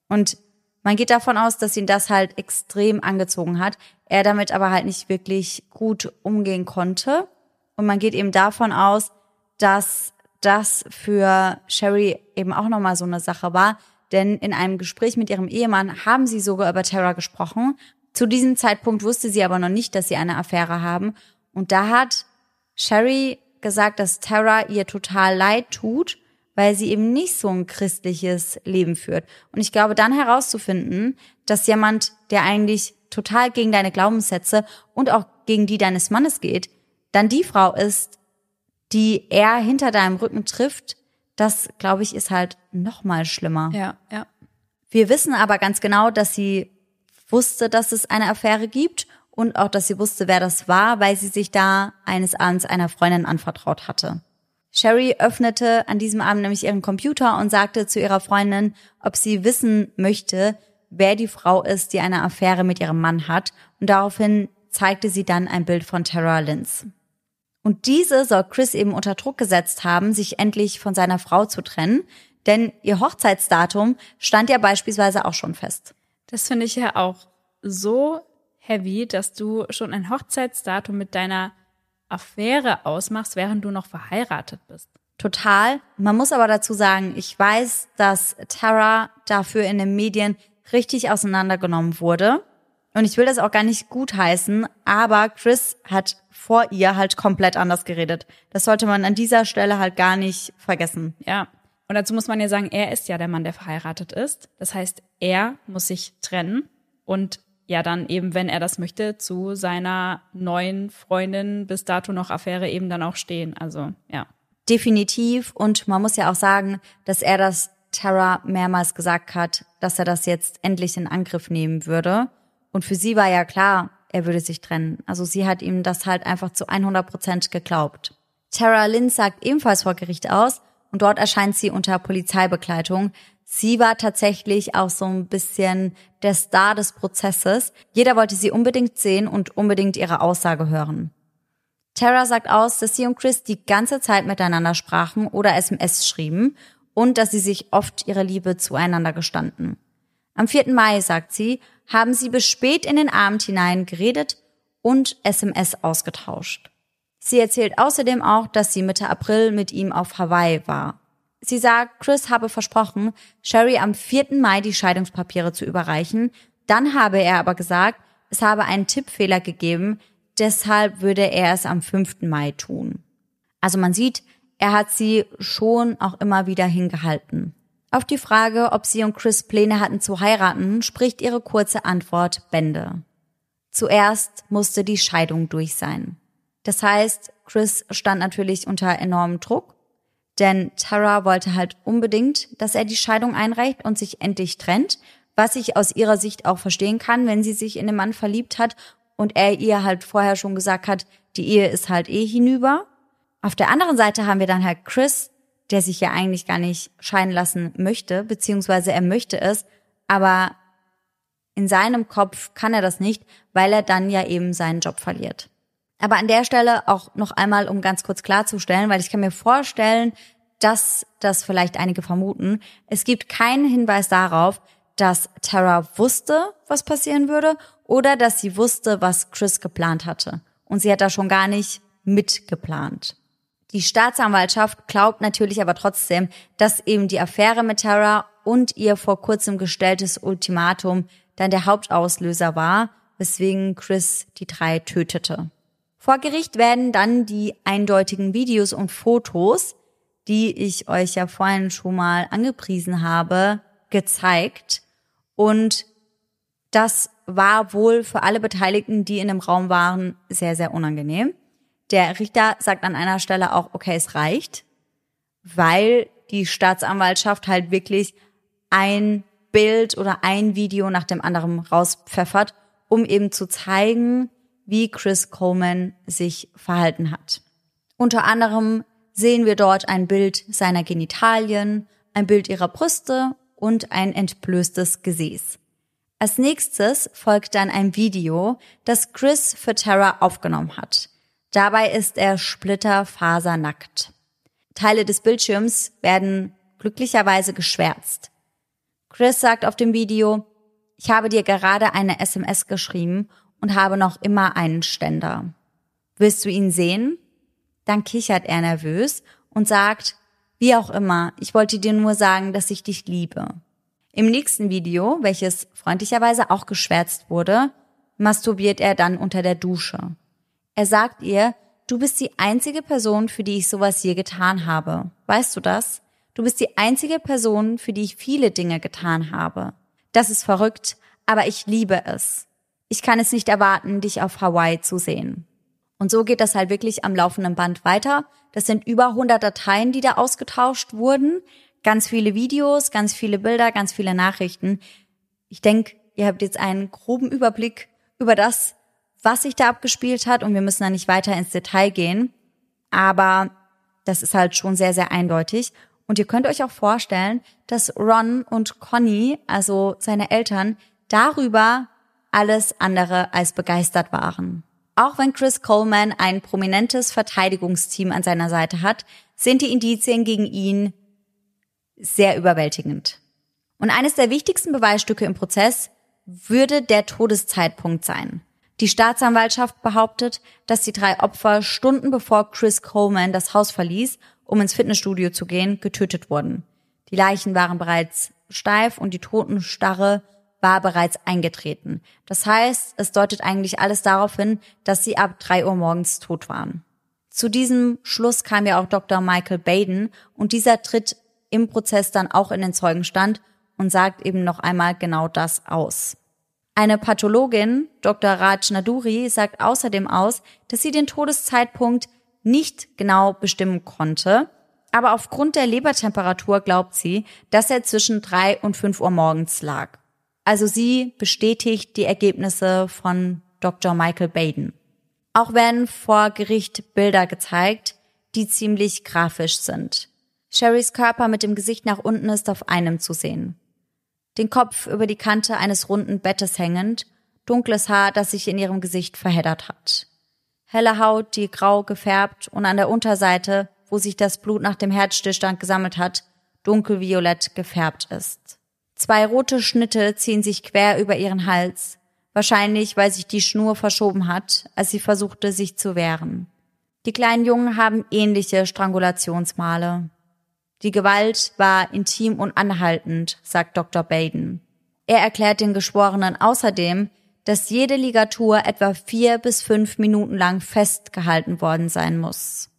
Und man geht davon aus, dass ihn das halt extrem angezogen hat, er damit aber halt nicht wirklich gut umgehen konnte. Und man geht eben davon aus, dass das für Sherry eben auch nochmal so eine Sache war. Denn in einem Gespräch mit ihrem Ehemann haben sie sogar über Terra gesprochen. Zu diesem Zeitpunkt wusste sie aber noch nicht, dass sie eine Affäre haben. Und da hat Sherry gesagt, dass Tara ihr total leid tut, weil sie eben nicht so ein christliches Leben führt. Und ich glaube, dann herauszufinden, dass jemand, der eigentlich total gegen deine Glaubenssätze und auch gegen die deines Mannes geht, dann die Frau ist, die er hinter deinem Rücken trifft, das, glaube ich, ist halt noch mal schlimmer. Ja, ja. Wir wissen aber ganz genau, dass sie wusste, dass es eine Affäre gibt und auch, dass sie wusste, wer das war, weil sie sich da eines Abends einer Freundin anvertraut hatte. Sherry öffnete an diesem Abend nämlich ihren Computer und sagte zu ihrer Freundin, ob sie wissen möchte, wer die Frau ist, die eine Affäre mit ihrem Mann hat. Und daraufhin zeigte sie dann ein Bild von Tara Linz. Und diese soll Chris eben unter Druck gesetzt haben, sich endlich von seiner Frau zu trennen, denn ihr Hochzeitsdatum stand ja beispielsweise auch schon fest. Das finde ich ja auch so heavy, dass du schon ein Hochzeitsdatum mit deiner Affäre ausmachst, während du noch verheiratet bist. Total. Man muss aber dazu sagen, ich weiß, dass Tara dafür in den Medien richtig auseinandergenommen wurde. Und ich will das auch gar nicht gutheißen, aber Chris hat vor ihr halt komplett anders geredet. Das sollte man an dieser Stelle halt gar nicht vergessen. Ja. Und dazu muss man ja sagen, er ist ja der Mann, der verheiratet ist. Das heißt, er muss sich trennen und ja dann eben, wenn er das möchte, zu seiner neuen Freundin bis dato noch Affäre eben dann auch stehen. Also ja. Definitiv. Und man muss ja auch sagen, dass er das Tara mehrmals gesagt hat, dass er das jetzt endlich in Angriff nehmen würde. Und für sie war ja klar, er würde sich trennen. Also sie hat ihm das halt einfach zu 100 Prozent geglaubt. Tara Lynn sagt ebenfalls vor Gericht aus und dort erscheint sie unter Polizeibegleitung sie war tatsächlich auch so ein bisschen der Star des Prozesses. Jeder wollte sie unbedingt sehen und unbedingt ihre Aussage hören. Tara sagt aus, dass sie und Chris die ganze Zeit miteinander sprachen oder SMS schrieben und dass sie sich oft ihre Liebe zueinander gestanden. Am 4. Mai, sagt sie, haben sie bis spät in den Abend hinein geredet und SMS ausgetauscht. Sie erzählt außerdem auch, dass sie Mitte April mit ihm auf Hawaii war. Sie sagt, Chris habe versprochen, Sherry am 4. Mai die Scheidungspapiere zu überreichen. Dann habe er aber gesagt, es habe einen Tippfehler gegeben, deshalb würde er es am 5. Mai tun. Also man sieht, er hat sie schon auch immer wieder hingehalten. Auf die Frage, ob sie und Chris Pläne hatten zu heiraten, spricht ihre kurze Antwort Bände. Zuerst musste die Scheidung durch sein. Das heißt, Chris stand natürlich unter enormem Druck Denn Tara wollte halt unbedingt, dass er die Scheidung einreicht und sich endlich trennt, was ich aus ihrer Sicht auch verstehen kann, wenn sie sich in den Mann verliebt hat und er ihr halt vorher schon gesagt hat, die Ehe ist halt eh hinüber. Auf der anderen Seite haben wir dann halt Chris, der sich ja eigentlich gar nicht scheiden lassen möchte, beziehungsweise er möchte es, aber in seinem Kopf kann er das nicht, weil er dann ja eben seinen Job verliert. Aber an der Stelle auch noch einmal, um ganz kurz klarzustellen, weil ich kann mir vorstellen, dass das vielleicht einige vermuten. Es gibt keinen Hinweis darauf, dass Tara wusste, was passieren würde oder dass sie wusste, was Chris geplant hatte. Und sie hat da schon gar nicht mitgeplant. Die Staatsanwaltschaft glaubt natürlich aber trotzdem, dass eben die Affäre mit Tara und ihr vor kurzem gestelltes Ultimatum dann der Hauptauslöser war, weswegen Chris die drei tötete. Vor Gericht werden dann die eindeutigen Videos und Fotos, die ich euch ja vorhin schon mal angepriesen habe, gezeigt. Und das war wohl für alle Beteiligten, die in dem Raum waren, sehr, sehr unangenehm. Der Richter sagt an einer Stelle auch, okay, es reicht, weil die Staatsanwaltschaft halt wirklich ein Bild oder ein Video nach dem anderen rauspfeffert, um eben zu zeigen, wie Chris Coleman sich verhalten hat. Unter anderem sehen wir dort ein Bild seiner Genitalien, ein Bild ihrer Brüste und ein entblößtes Gesäß. Als nächstes folgt dann ein Video, das Chris für Tara aufgenommen hat. Dabei ist er splitterfasernackt. Teile des Bildschirms werden glücklicherweise geschwärzt. Chris sagt auf dem Video, ich habe dir gerade eine SMS geschrieben und habe noch immer einen Ständer. Willst du ihn sehen? Dann kichert er nervös und sagt, wie auch immer, ich wollte dir nur sagen, dass ich dich liebe. Im nächsten Video, welches freundlicherweise auch geschwärzt wurde, masturbiert er dann unter der Dusche. Er sagt ihr, du bist die einzige Person, für die ich sowas je getan habe. Weißt du das? Du bist die einzige Person, für die ich viele Dinge getan habe. Das ist verrückt, aber ich liebe es. Ich kann es nicht erwarten, dich auf Hawaii zu sehen. Und so geht das halt wirklich am laufenden Band weiter. Das sind über 100 Dateien, die da ausgetauscht wurden. Ganz viele Videos, ganz viele Bilder, ganz viele Nachrichten. Ich denke, ihr habt jetzt einen groben Überblick über das, was sich da abgespielt hat und wir müssen da nicht weiter ins Detail gehen. Aber das ist halt schon sehr, sehr eindeutig. Und ihr könnt euch auch vorstellen, dass Ron und Conny, also seine Eltern, darüber alles andere als begeistert waren. Auch wenn Chris Coleman ein prominentes Verteidigungsteam an seiner Seite hat, sind die Indizien gegen ihn sehr überwältigend. Und eines der wichtigsten Beweisstücke im Prozess würde der Todeszeitpunkt sein. Die Staatsanwaltschaft behauptet, dass die drei Opfer Stunden bevor Chris Coleman das Haus verließ um ins Fitnessstudio zu gehen, getötet wurden. Die Leichen waren bereits steif und die Totenstarre war bereits eingetreten. Das heißt, es deutet eigentlich alles darauf hin, dass sie ab drei Uhr morgens tot waren. Zu diesem Schluss kam ja auch Dr. Michael Baden und dieser tritt im Prozess dann auch in den Zeugenstand und sagt eben noch einmal genau das aus. Eine Pathologin, Dr. Raj Naduri, sagt außerdem aus, dass sie den Todeszeitpunkt nicht genau bestimmen konnte. Aber aufgrund der Lebertemperatur glaubt sie, dass er zwischen drei und fünf Uhr morgens lag. Also sie bestätigt die Ergebnisse von Dr. Michael Baden. Auch werden vor Gericht Bilder gezeigt, die ziemlich grafisch sind. Sherrys Körper mit dem Gesicht nach unten ist auf einem zu sehen. Den Kopf über die Kante eines runden Bettes hängend, dunkles Haar, das sich in ihrem Gesicht verheddert hat helle Haut, die grau gefärbt und an der Unterseite, wo sich das Blut nach dem Herzstillstand gesammelt hat, dunkelviolett gefärbt ist. Zwei rote Schnitte ziehen sich quer über ihren Hals, wahrscheinlich weil sich die Schnur verschoben hat, als sie versuchte, sich zu wehren. Die kleinen Jungen haben ähnliche Strangulationsmale. Die Gewalt war intim und anhaltend, sagt Dr. Baden. Er erklärt den Geschworenen außerdem, dass jede Ligatur etwa vier bis fünf Minuten lang festgehalten worden sein muss.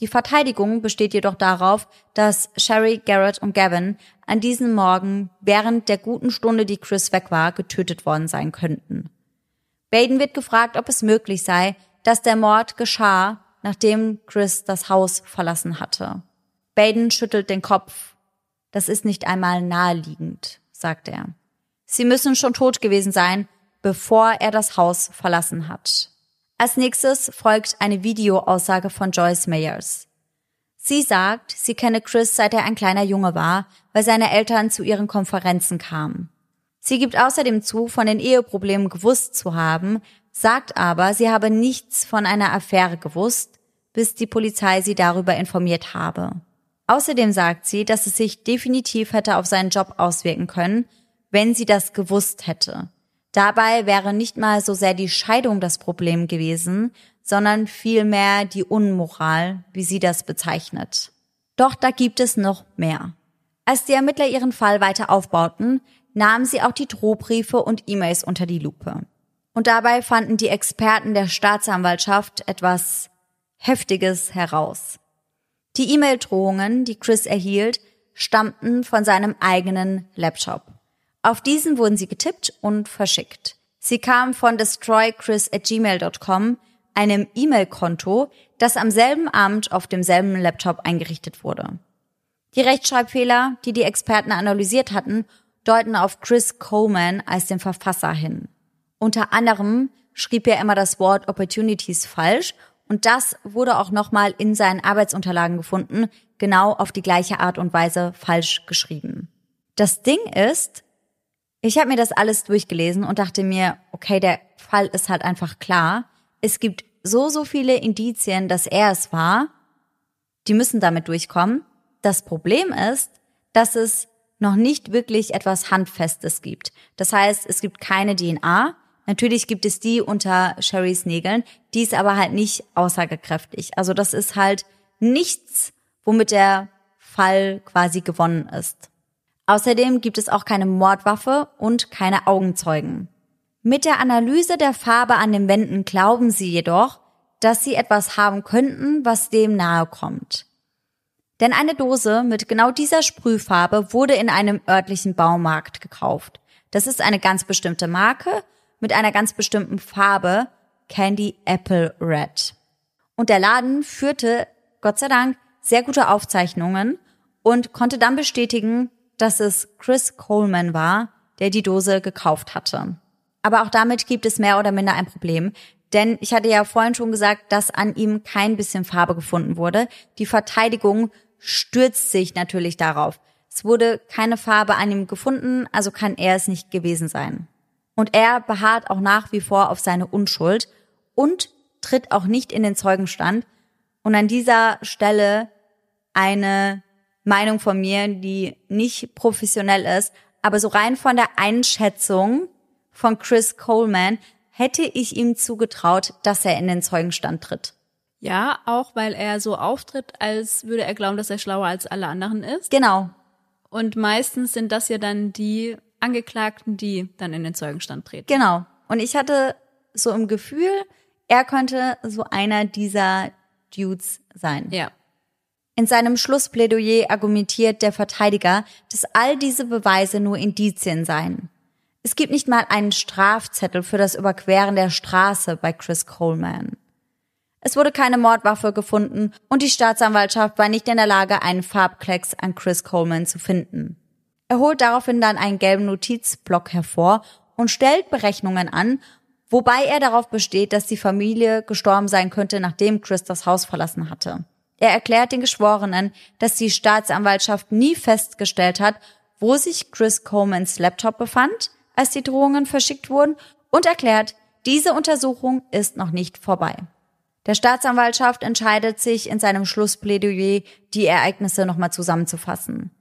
Die Verteidigung besteht jedoch darauf, dass Sherry, Garrett und Gavin an diesem Morgen während der guten Stunde, die Chris weg war, getötet worden sein könnten. Baden wird gefragt, ob es möglich sei, dass der Mord geschah, nachdem Chris das Haus verlassen hatte. Baden schüttelt den Kopf. Das ist nicht einmal naheliegend, sagt er. Sie müssen schon tot gewesen sein, bevor er das Haus verlassen hat. Als nächstes folgt eine Videoaussage von Joyce Mayers. Sie sagt, sie kenne Chris seit er ein kleiner Junge war, weil seine Eltern zu ihren Konferenzen kamen. Sie gibt außerdem zu, von den Eheproblemen gewusst zu haben, sagt aber, sie habe nichts von einer Affäre gewusst, bis die Polizei sie darüber informiert habe. Außerdem sagt sie, dass es sich definitiv hätte auf seinen Job auswirken können, wenn sie das gewusst hätte. Dabei wäre nicht mal so sehr die Scheidung das Problem gewesen, sondern vielmehr die Unmoral, wie sie das bezeichnet. Doch da gibt es noch mehr. Als die Ermittler ihren Fall weiter aufbauten, nahmen sie auch die Drohbriefe und E-Mails unter die Lupe. Und dabei fanden die Experten der Staatsanwaltschaft etwas Heftiges heraus. Die E-Mail-Drohungen, die Chris erhielt, stammten von seinem eigenen Laptop. Auf diesen wurden sie getippt und verschickt. Sie kamen von destroychris@gmail.com, einem E-Mail-Konto, das am selben Abend auf demselben Laptop eingerichtet wurde. Die Rechtschreibfehler, die die Experten analysiert hatten, deuten auf Chris Coleman als den Verfasser hin. Unter anderem schrieb er immer das Wort Opportunities falsch und das wurde auch nochmal in seinen Arbeitsunterlagen gefunden, genau auf die gleiche Art und Weise falsch geschrieben. Das Ding ist, ich habe mir das alles durchgelesen und dachte mir, okay, der Fall ist halt einfach klar. Es gibt so, so viele Indizien, dass er es war. Die müssen damit durchkommen. Das Problem ist, dass es noch nicht wirklich etwas Handfestes gibt. Das heißt, es gibt keine DNA. Natürlich gibt es die unter Sherrys Nägeln, die ist aber halt nicht aussagekräftig. Also das ist halt nichts, womit der Fall quasi gewonnen ist. Außerdem gibt es auch keine Mordwaffe und keine Augenzeugen. Mit der Analyse der Farbe an den Wänden glauben sie jedoch, dass sie etwas haben könnten, was dem nahe kommt. Denn eine Dose mit genau dieser Sprühfarbe wurde in einem örtlichen Baumarkt gekauft. Das ist eine ganz bestimmte Marke mit einer ganz bestimmten Farbe, Candy Apple Red. Und der Laden führte, Gott sei Dank, sehr gute Aufzeichnungen und konnte dann bestätigen, dass es Chris Coleman war, der die Dose gekauft hatte. Aber auch damit gibt es mehr oder minder ein Problem, denn ich hatte ja vorhin schon gesagt, dass an ihm kein bisschen Farbe gefunden wurde. Die Verteidigung stürzt sich natürlich darauf. Es wurde keine Farbe an ihm gefunden, also kann er es nicht gewesen sein. Und er beharrt auch nach wie vor auf seine Unschuld und tritt auch nicht in den Zeugenstand. Und an dieser Stelle eine Meinung von mir, die nicht professionell ist, aber so rein von der Einschätzung von Chris Coleman hätte ich ihm zugetraut, dass er in den Zeugenstand tritt. Ja, auch weil er so auftritt, als würde er glauben, dass er schlauer als alle anderen ist. Genau. Und meistens sind das ja dann die Angeklagten, die dann in den Zeugenstand treten. Genau. Und ich hatte so im Gefühl, er könnte so einer dieser Dudes sein. Ja. In seinem Schlussplädoyer argumentiert der Verteidiger, dass all diese Beweise nur Indizien seien. Es gibt nicht mal einen Strafzettel für das Überqueren der Straße bei Chris Coleman. Es wurde keine Mordwaffe gefunden und die Staatsanwaltschaft war nicht in der Lage, einen Farbklecks an Chris Coleman zu finden. Er holt daraufhin dann einen gelben Notizblock hervor und stellt Berechnungen an, wobei er darauf besteht, dass die Familie gestorben sein könnte, nachdem Chris das Haus verlassen hatte. Er erklärt den Geschworenen, dass die Staatsanwaltschaft nie festgestellt hat, wo sich Chris Colemans Laptop befand, als die Drohungen verschickt wurden, und erklärt, diese Untersuchung ist noch nicht vorbei. Der Staatsanwaltschaft entscheidet sich in seinem Schlussplädoyer, die Ereignisse nochmal zusammenzufassen.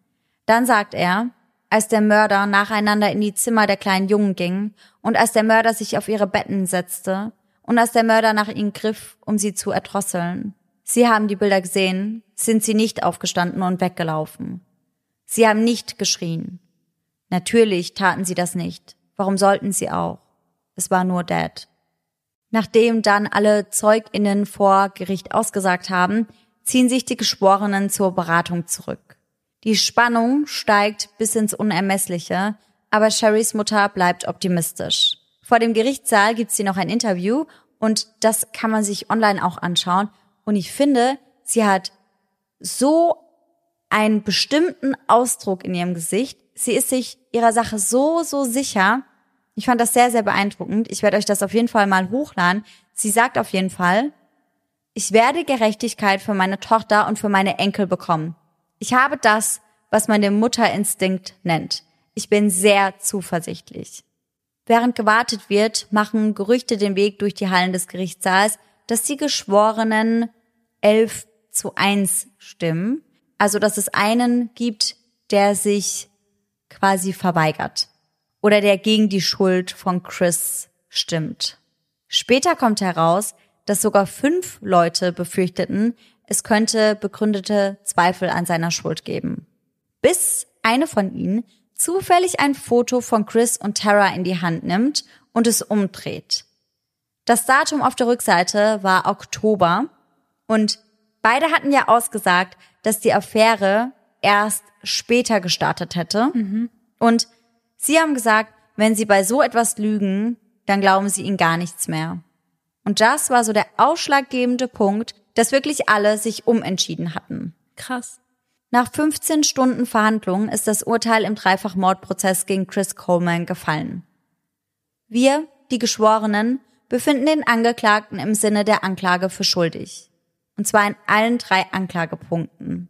Dann sagt er, als der Mörder nacheinander in die Zimmer der kleinen Jungen ging und als der Mörder sich auf ihre Betten setzte und als der Mörder nach ihnen griff, um sie zu erdrosseln. Sie haben die Bilder gesehen, sind sie nicht aufgestanden und weggelaufen. Sie haben nicht geschrien. Natürlich taten sie das nicht. Warum sollten sie auch? Es war nur Dad. Nachdem dann alle Zeuginnen vor Gericht ausgesagt haben, ziehen sich die Geschworenen zur Beratung zurück. Die Spannung steigt bis ins Unermessliche, aber Sherrys Mutter bleibt optimistisch. Vor dem Gerichtssaal gibt sie noch ein Interview und das kann man sich online auch anschauen. Und ich finde, sie hat so einen bestimmten Ausdruck in ihrem Gesicht. Sie ist sich ihrer Sache so, so sicher. Ich fand das sehr, sehr beeindruckend. Ich werde euch das auf jeden Fall mal hochladen. Sie sagt auf jeden Fall, ich werde Gerechtigkeit für meine Tochter und für meine Enkel bekommen. Ich habe das, was man den Mutterinstinkt nennt. Ich bin sehr zuversichtlich. Während gewartet wird, machen Gerüchte den Weg durch die Hallen des Gerichtssaals, dass die Geschworenen elf zu eins stimmen. Also, dass es einen gibt, der sich quasi verweigert. Oder der gegen die Schuld von Chris stimmt. Später kommt heraus, dass sogar fünf Leute befürchteten, es könnte begründete Zweifel an seiner Schuld geben. Bis eine von ihnen zufällig ein Foto von Chris und Tara in die Hand nimmt und es umdreht. Das Datum auf der Rückseite war Oktober und beide hatten ja ausgesagt, dass die Affäre erst später gestartet hätte. Mhm. Und sie haben gesagt, wenn sie bei so etwas lügen, dann glauben sie ihnen gar nichts mehr. Und das war so der ausschlaggebende Punkt, dass wirklich alle sich umentschieden hatten. Krass. Nach 15 Stunden Verhandlungen ist das Urteil im Dreifachmordprozess gegen Chris Coleman gefallen. Wir, die Geschworenen, befinden den Angeklagten im Sinne der Anklage für schuldig. Und zwar in allen drei Anklagepunkten.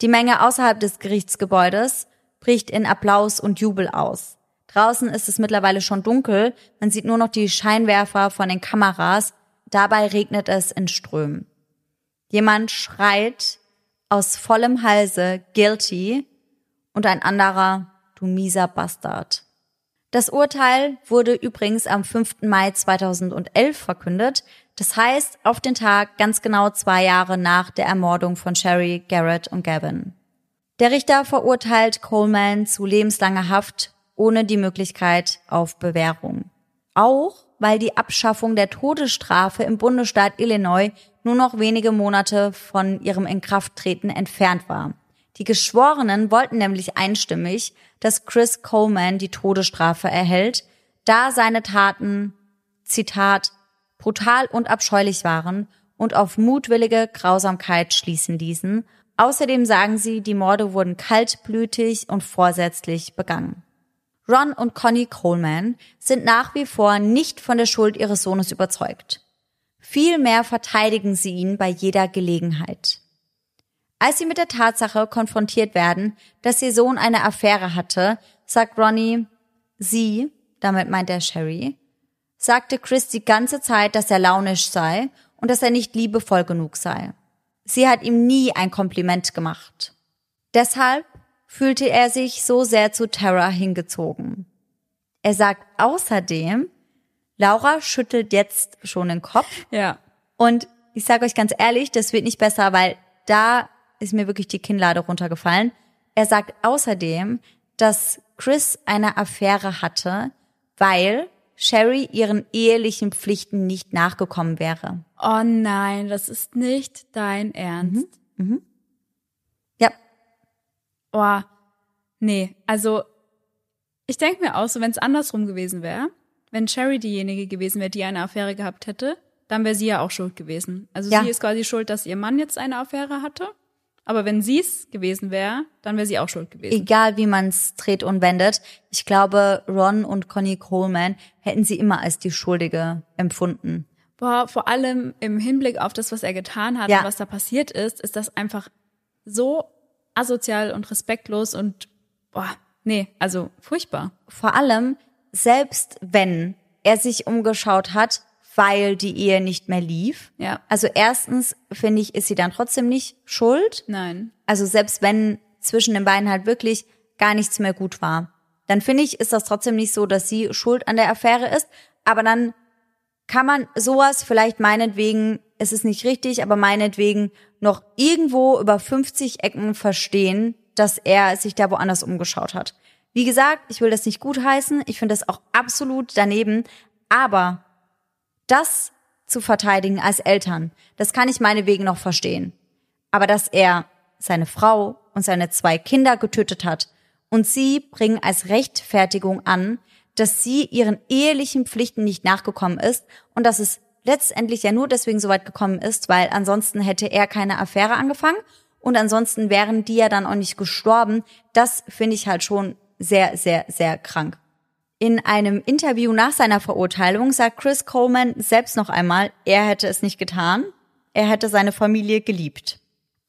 Die Menge außerhalb des Gerichtsgebäudes bricht in Applaus und Jubel aus. Draußen ist es mittlerweile schon dunkel, man sieht nur noch die Scheinwerfer von den Kameras, dabei regnet es in Strömen. Jemand schreit aus vollem Halse guilty und ein anderer du mieser Bastard. Das Urteil wurde übrigens am 5. Mai 2011 verkündet, das heißt auf den Tag ganz genau zwei Jahre nach der Ermordung von Sherry, Garrett und Gavin. Der Richter verurteilt Coleman zu lebenslanger Haft ohne die Möglichkeit auf Bewährung. Auch weil die Abschaffung der Todesstrafe im Bundesstaat Illinois nur noch wenige Monate von ihrem Inkrafttreten entfernt war. Die Geschworenen wollten nämlich einstimmig, dass Chris Coleman die Todesstrafe erhält, da seine Taten, Zitat, brutal und abscheulich waren und auf mutwillige Grausamkeit schließen ließen. Außerdem sagen sie, die Morde wurden kaltblütig und vorsätzlich begangen. Ron und Connie Coleman sind nach wie vor nicht von der Schuld ihres Sohnes überzeugt. Vielmehr verteidigen sie ihn bei jeder Gelegenheit. Als sie mit der Tatsache konfrontiert werden, dass ihr Sohn eine Affäre hatte, sagt Ronnie, sie, damit meint er Sherry, sagte Chris die ganze Zeit, dass er launisch sei und dass er nicht liebevoll genug sei. Sie hat ihm nie ein Kompliment gemacht. Deshalb fühlte er sich so sehr zu Tara hingezogen. Er sagt außerdem, Laura schüttelt jetzt schon den Kopf. Ja. Und ich sage euch ganz ehrlich, das wird nicht besser, weil da ist mir wirklich die Kinnlade runtergefallen. Er sagt außerdem, dass Chris eine Affäre hatte, weil Sherry ihren ehelichen Pflichten nicht nachgekommen wäre. Oh nein, das ist nicht dein Ernst. Mhm. Mhm. Ja, oh, nee, also ich denke mir auch so, wenn es andersrum gewesen wäre, wenn Sherry diejenige gewesen wäre, die eine Affäre gehabt hätte, dann wäre sie ja auch schuld gewesen. Also ja. sie ist quasi schuld, dass ihr Mann jetzt eine Affäre hatte. Aber wenn sie es gewesen wäre, dann wäre sie auch schuld gewesen. Egal wie man es dreht und wendet, ich glaube, Ron und Connie Coleman hätten sie immer als die Schuldige empfunden. Boah, vor allem im Hinblick auf das, was er getan hat ja. und was da passiert ist, ist das einfach so asozial und respektlos und boah, nee, also furchtbar. Vor allem, selbst wenn er sich umgeschaut hat, weil die Ehe nicht mehr lief. Ja. Also erstens finde ich, ist sie dann trotzdem nicht schuld. Nein. Also selbst wenn zwischen den beiden halt wirklich gar nichts mehr gut war, dann finde ich, ist das trotzdem nicht so, dass sie schuld an der Affäre ist. Aber dann kann man sowas vielleicht meinetwegen, es ist nicht richtig, aber meinetwegen noch irgendwo über 50 Ecken verstehen, dass er sich da woanders umgeschaut hat. Wie gesagt, ich will das nicht gutheißen, ich finde das auch absolut daneben, aber das zu verteidigen als Eltern, das kann ich meinetwegen noch verstehen. Aber dass er seine Frau und seine zwei Kinder getötet hat und sie bringen als Rechtfertigung an, dass sie ihren ehelichen Pflichten nicht nachgekommen ist und dass es letztendlich ja nur deswegen so weit gekommen ist, weil ansonsten hätte er keine Affäre angefangen und ansonsten wären die ja dann auch nicht gestorben. Das finde ich halt schon sehr, sehr, sehr krank. In einem Interview nach seiner Verurteilung sagt Chris Coleman selbst noch einmal, er hätte es nicht getan, er hätte seine Familie geliebt.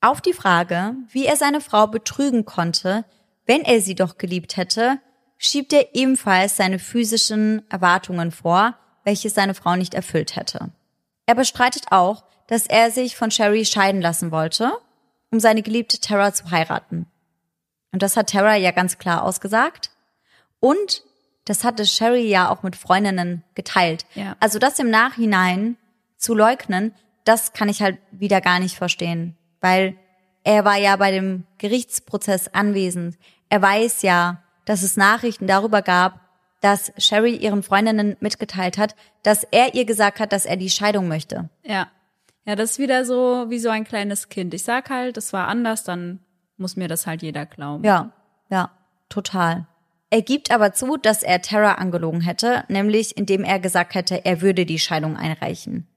Auf die Frage, wie er seine Frau betrügen konnte, wenn er sie doch geliebt hätte, schiebt er ebenfalls seine physischen Erwartungen vor, welche seine Frau nicht erfüllt hätte. Er bestreitet auch, dass er sich von Sherry scheiden lassen wollte, um seine geliebte Tara zu heiraten. Und das hat Tara ja ganz klar ausgesagt. Und das hatte Sherry ja auch mit Freundinnen geteilt. Ja. Also das im Nachhinein zu leugnen, das kann ich halt wieder gar nicht verstehen, weil er war ja bei dem Gerichtsprozess anwesend. Er weiß ja, dass es Nachrichten darüber gab, dass Sherry ihren Freundinnen mitgeteilt hat, dass er ihr gesagt hat, dass er die Scheidung möchte. Ja. Ja, das ist wieder so wie so ein kleines Kind. Ich sag halt, es war anders, dann muss mir das halt jeder glauben. Ja, ja, total. Er gibt aber zu, dass er Tara angelogen hätte, nämlich indem er gesagt hätte, er würde die Scheidung einreichen.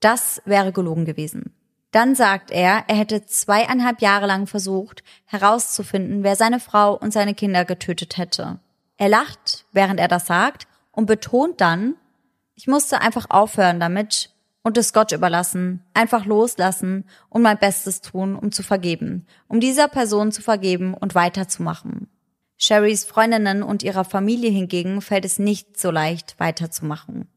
Das wäre gelogen gewesen. Dann sagt er, er hätte zweieinhalb Jahre lang versucht, herauszufinden, wer seine Frau und seine Kinder getötet hätte. Er lacht, während er das sagt, und betont dann, ich musste einfach aufhören damit und es Gott überlassen, einfach loslassen und mein Bestes tun, um zu vergeben, um dieser Person zu vergeben und weiterzumachen. Sherrys Freundinnen und ihrer Familie hingegen fällt es nicht so leicht, weiterzumachen.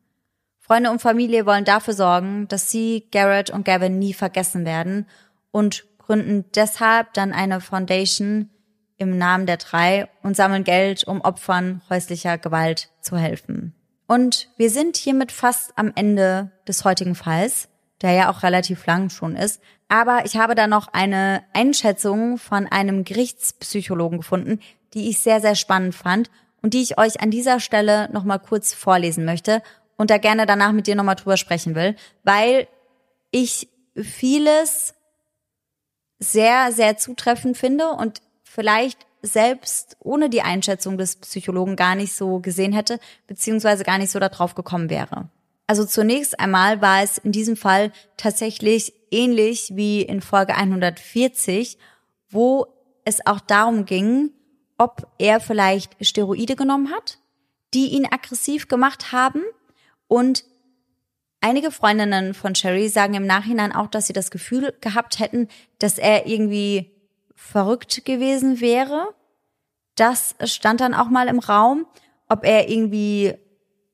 Freunde und Familie wollen dafür sorgen, dass sie, Garrett und Gavin nie vergessen werden und gründen deshalb dann eine Foundation im Namen der drei und sammeln Geld, um Opfern häuslicher Gewalt zu helfen. Und wir sind hiermit fast am Ende des heutigen Falls, der ja auch relativ lang schon ist. Aber ich habe da noch eine Einschätzung von einem Gerichtspsychologen gefunden, die ich sehr, sehr spannend fand und die ich euch an dieser Stelle nochmal kurz vorlesen möchte und da gerne danach mit dir nochmal drüber sprechen will, weil ich vieles sehr, sehr zutreffend finde und vielleicht selbst ohne die Einschätzung des Psychologen gar nicht so gesehen hätte, beziehungsweise gar nicht so darauf gekommen wäre. Also zunächst einmal war es in diesem Fall tatsächlich ähnlich wie in Folge 140, wo es auch darum ging, ob er vielleicht Steroide genommen hat, die ihn aggressiv gemacht haben. Und einige Freundinnen von Sherry sagen im Nachhinein auch, dass sie das Gefühl gehabt hätten, dass er irgendwie verrückt gewesen wäre. Das stand dann auch mal im Raum, ob er irgendwie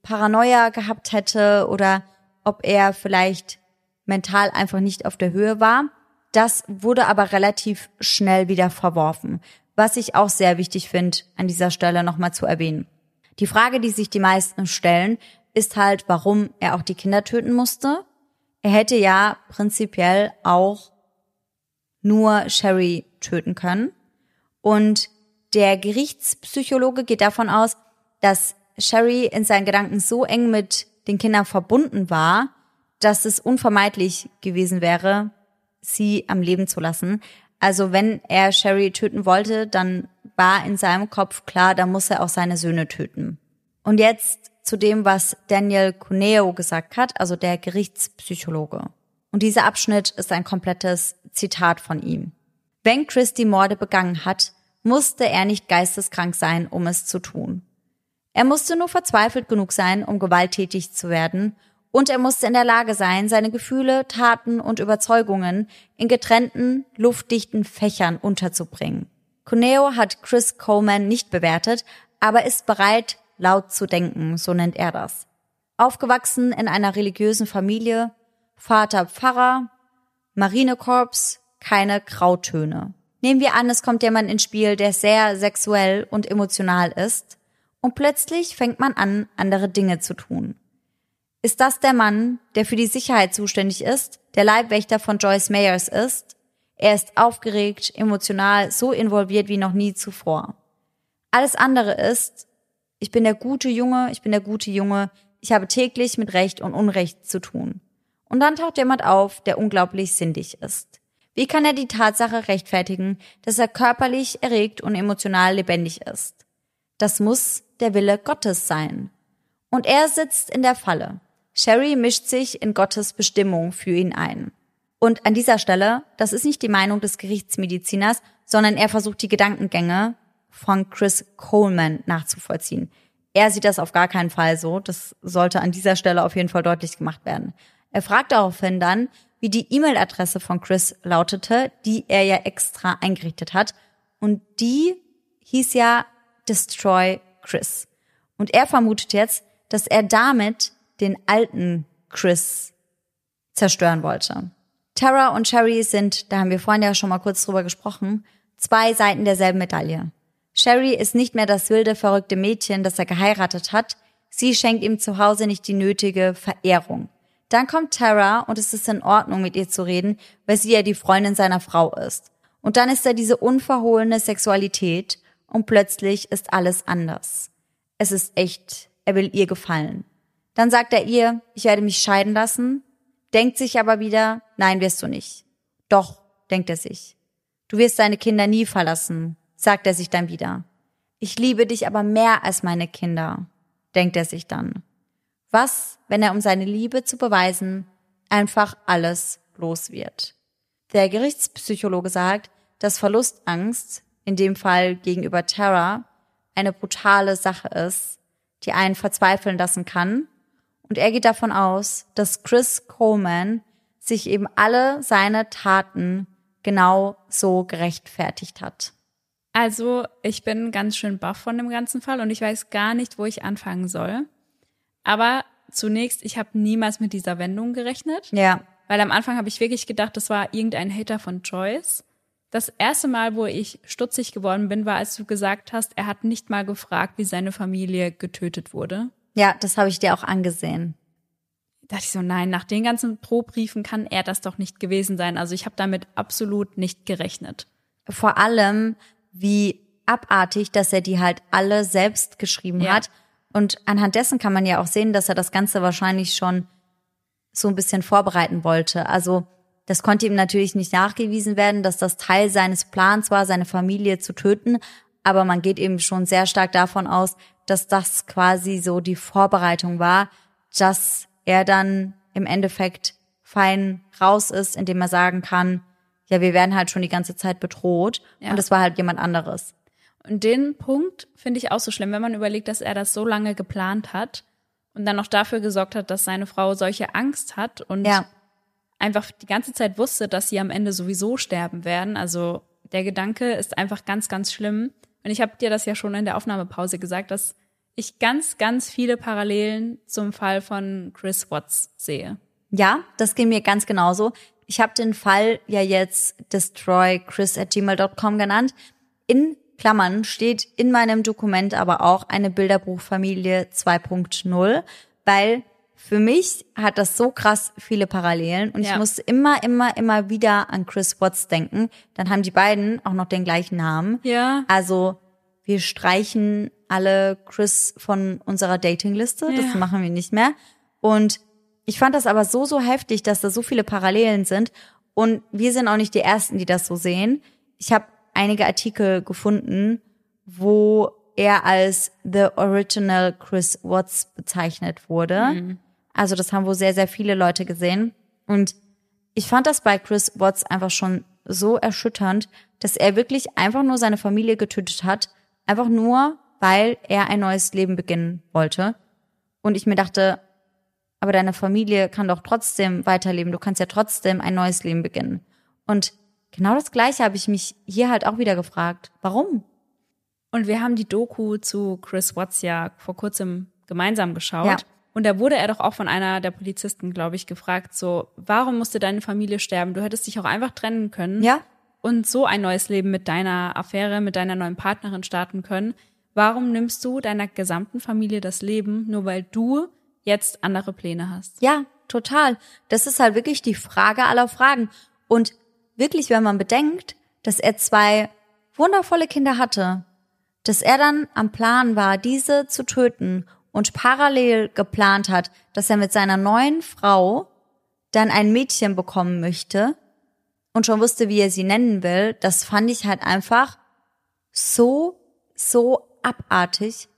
Paranoia gehabt hätte oder ob er vielleicht mental einfach nicht auf der Höhe war. Das wurde aber relativ schnell wieder verworfen, was ich auch sehr wichtig finde, an dieser Stelle nochmal zu erwähnen. Die Frage, die sich die meisten stellen, ist halt, warum er auch die Kinder töten musste. Er hätte ja prinzipiell auch nur Sherry töten können. Und der Gerichtspsychologe geht davon aus, dass Sherry in seinen Gedanken so eng mit den Kindern verbunden war, dass es unvermeidlich gewesen wäre, sie am Leben zu lassen. Also wenn er Sherry töten wollte, dann war in seinem Kopf klar, da muss er auch seine Söhne töten. Und jetzt zu dem, was Daniel Cuneo gesagt hat, also der Gerichtspsychologe. Und dieser Abschnitt ist ein komplettes Zitat von ihm. Wenn Chris die Morde begangen hat, musste er nicht geisteskrank sein, um es zu tun. Er musste nur verzweifelt genug sein, um gewalttätig zu werden, und er musste in der Lage sein, seine Gefühle, Taten und Überzeugungen in getrennten, luftdichten Fächern unterzubringen. Cuneo hat Chris Coleman nicht bewertet, aber ist bereit, laut zu denken, so nennt er das. Aufgewachsen in einer religiösen Familie, Vater Pfarrer, Marinekorps, keine Grautöne. Nehmen wir an, es kommt jemand ins Spiel, der sehr sexuell und emotional ist, und plötzlich fängt man an, andere Dinge zu tun. Ist das der Mann, der für die Sicherheit zuständig ist, der Leibwächter von Joyce Mayers ist? Er ist aufgeregt, emotional, so involviert wie noch nie zuvor. Alles andere ist, ich bin der gute Junge, ich bin der gute Junge, ich habe täglich mit Recht und Unrecht zu tun. Und dann taucht jemand auf, der unglaublich sindig ist. Wie kann er die Tatsache rechtfertigen, dass er körperlich erregt und emotional lebendig ist? Das muss der Wille Gottes sein. Und er sitzt in der Falle. Sherry mischt sich in Gottes Bestimmung für ihn ein. Und an dieser Stelle, das ist nicht die Meinung des Gerichtsmediziners, sondern er versucht die Gedankengänge von Chris Coleman nachzuvollziehen. Er sieht das auf gar keinen Fall so. Das sollte an dieser Stelle auf jeden Fall deutlich gemacht werden. Er fragt daraufhin dann, wie die E-Mail-Adresse von Chris lautete, die er ja extra eingerichtet hat. Und die hieß ja Destroy Chris. Und er vermutet jetzt, dass er damit den alten Chris zerstören wollte. Tara und Sherry sind, da haben wir vorhin ja schon mal kurz drüber gesprochen, zwei Seiten derselben Medaille. Sherry ist nicht mehr das wilde, verrückte Mädchen, das er geheiratet hat. Sie schenkt ihm zu Hause nicht die nötige Verehrung. Dann kommt Tara und es ist in Ordnung, mit ihr zu reden, weil sie ja die Freundin seiner Frau ist. Und dann ist da diese unverhohlene Sexualität und plötzlich ist alles anders. Es ist echt, er will ihr gefallen. Dann sagt er ihr, ich werde mich scheiden lassen, denkt sich aber wieder, nein, wirst du nicht. Doch, denkt er sich. Du wirst deine Kinder nie verlassen, sagt er sich dann wieder. Ich liebe dich aber mehr als meine Kinder, denkt er sich dann. Was, wenn er um seine Liebe zu beweisen einfach alles los wird? Der Gerichtspsychologe sagt, dass Verlustangst, in dem Fall gegenüber Tara, eine brutale Sache ist, die einen verzweifeln lassen kann und er geht davon aus, dass Chris Coleman sich eben alle seine Taten genau so gerechtfertigt hat. Also, ich bin ganz schön baff von dem ganzen Fall und ich weiß gar nicht, wo ich anfangen soll. Aber zunächst, ich habe niemals mit dieser Wendung gerechnet. Ja. Weil am Anfang habe ich wirklich gedacht, das war irgendein Hater von Joyce. Das erste Mal, wo ich stutzig geworden bin, war, als du gesagt hast, er hat nicht mal gefragt, wie seine Familie getötet wurde. Ja, das habe ich dir auch angesehen. Da dachte ich so, nein, nach den ganzen Pro-Briefen kann er das doch nicht gewesen sein. Also ich habe damit absolut nicht gerechnet. Vor allem, wie abartig, dass er die halt alle selbst geschrieben ja. hat. Und anhand dessen kann man ja auch sehen, dass er das Ganze wahrscheinlich schon so ein bisschen vorbereiten wollte. Also das konnte ihm natürlich nicht nachgewiesen werden, dass das Teil seines Plans war, seine Familie zu töten. Aber man geht eben schon sehr stark davon aus, dass das quasi so die Vorbereitung war, dass er dann im Endeffekt fein raus ist, indem er sagen kann, ja, wir werden halt schon die ganze Zeit bedroht ja. und es war halt jemand anderes. Und den Punkt finde ich auch so schlimm, wenn man überlegt, dass er das so lange geplant hat und dann noch dafür gesorgt hat, dass seine Frau solche Angst hat und ja. einfach die ganze Zeit wusste, dass sie am Ende sowieso sterben werden. Also der Gedanke ist einfach ganz, ganz schlimm. Und ich habe dir das ja schon in der Aufnahmepause gesagt, dass ich ganz, ganz viele Parallelen zum Fall von Chris Watts sehe. Ja, das ging mir ganz genauso. Ich habe den Fall ja jetzt destroychris at gmail.com genannt. In Klammern steht in meinem Dokument aber auch eine Bilderbuchfamilie 2.0, weil für mich hat das so krass viele Parallelen und ja. ich musste immer, immer, immer wieder an Chris Watts denken. Dann haben die beiden auch noch den gleichen Namen. Ja. Also wir streichen alle Chris von unserer Datingliste. Ja. Das machen wir nicht mehr. Und ich fand das aber so, so heftig, dass da so viele Parallelen sind. Und wir sind auch nicht die Ersten, die das so sehen. Ich habe einige Artikel gefunden, wo er als The Original Chris Watts bezeichnet wurde. Mhm. Also das haben wohl sehr, sehr viele Leute gesehen. Und ich fand das bei Chris Watts einfach schon so erschütternd, dass er wirklich einfach nur seine Familie getötet hat, einfach nur, weil er ein neues Leben beginnen wollte. Und ich mir dachte, aber deine Familie kann doch trotzdem weiterleben, du kannst ja trotzdem ein neues Leben beginnen. Und genau das Gleiche habe ich mich hier halt auch wieder gefragt. Warum? Und wir haben die Doku zu Chris Watts ja vor kurzem gemeinsam geschaut. Ja. Und da wurde er doch auch von einer der Polizisten, glaube ich, gefragt, so, warum musste deine Familie sterben? Du hättest dich auch einfach trennen können. Ja. Und so ein neues Leben mit deiner Affäre, mit deiner neuen Partnerin starten können. Warum nimmst du deiner gesamten Familie das Leben, nur weil du jetzt andere Pläne hast? Ja, total. Das ist halt wirklich die Frage aller Fragen. Und wirklich, wenn man bedenkt, dass er zwei wundervolle Kinder hatte, dass er dann am Plan war, diese zu töten und parallel geplant hat, dass er mit seiner neuen Frau dann ein Mädchen bekommen möchte und schon wusste, wie er sie nennen will, das fand ich halt einfach so, so abartig.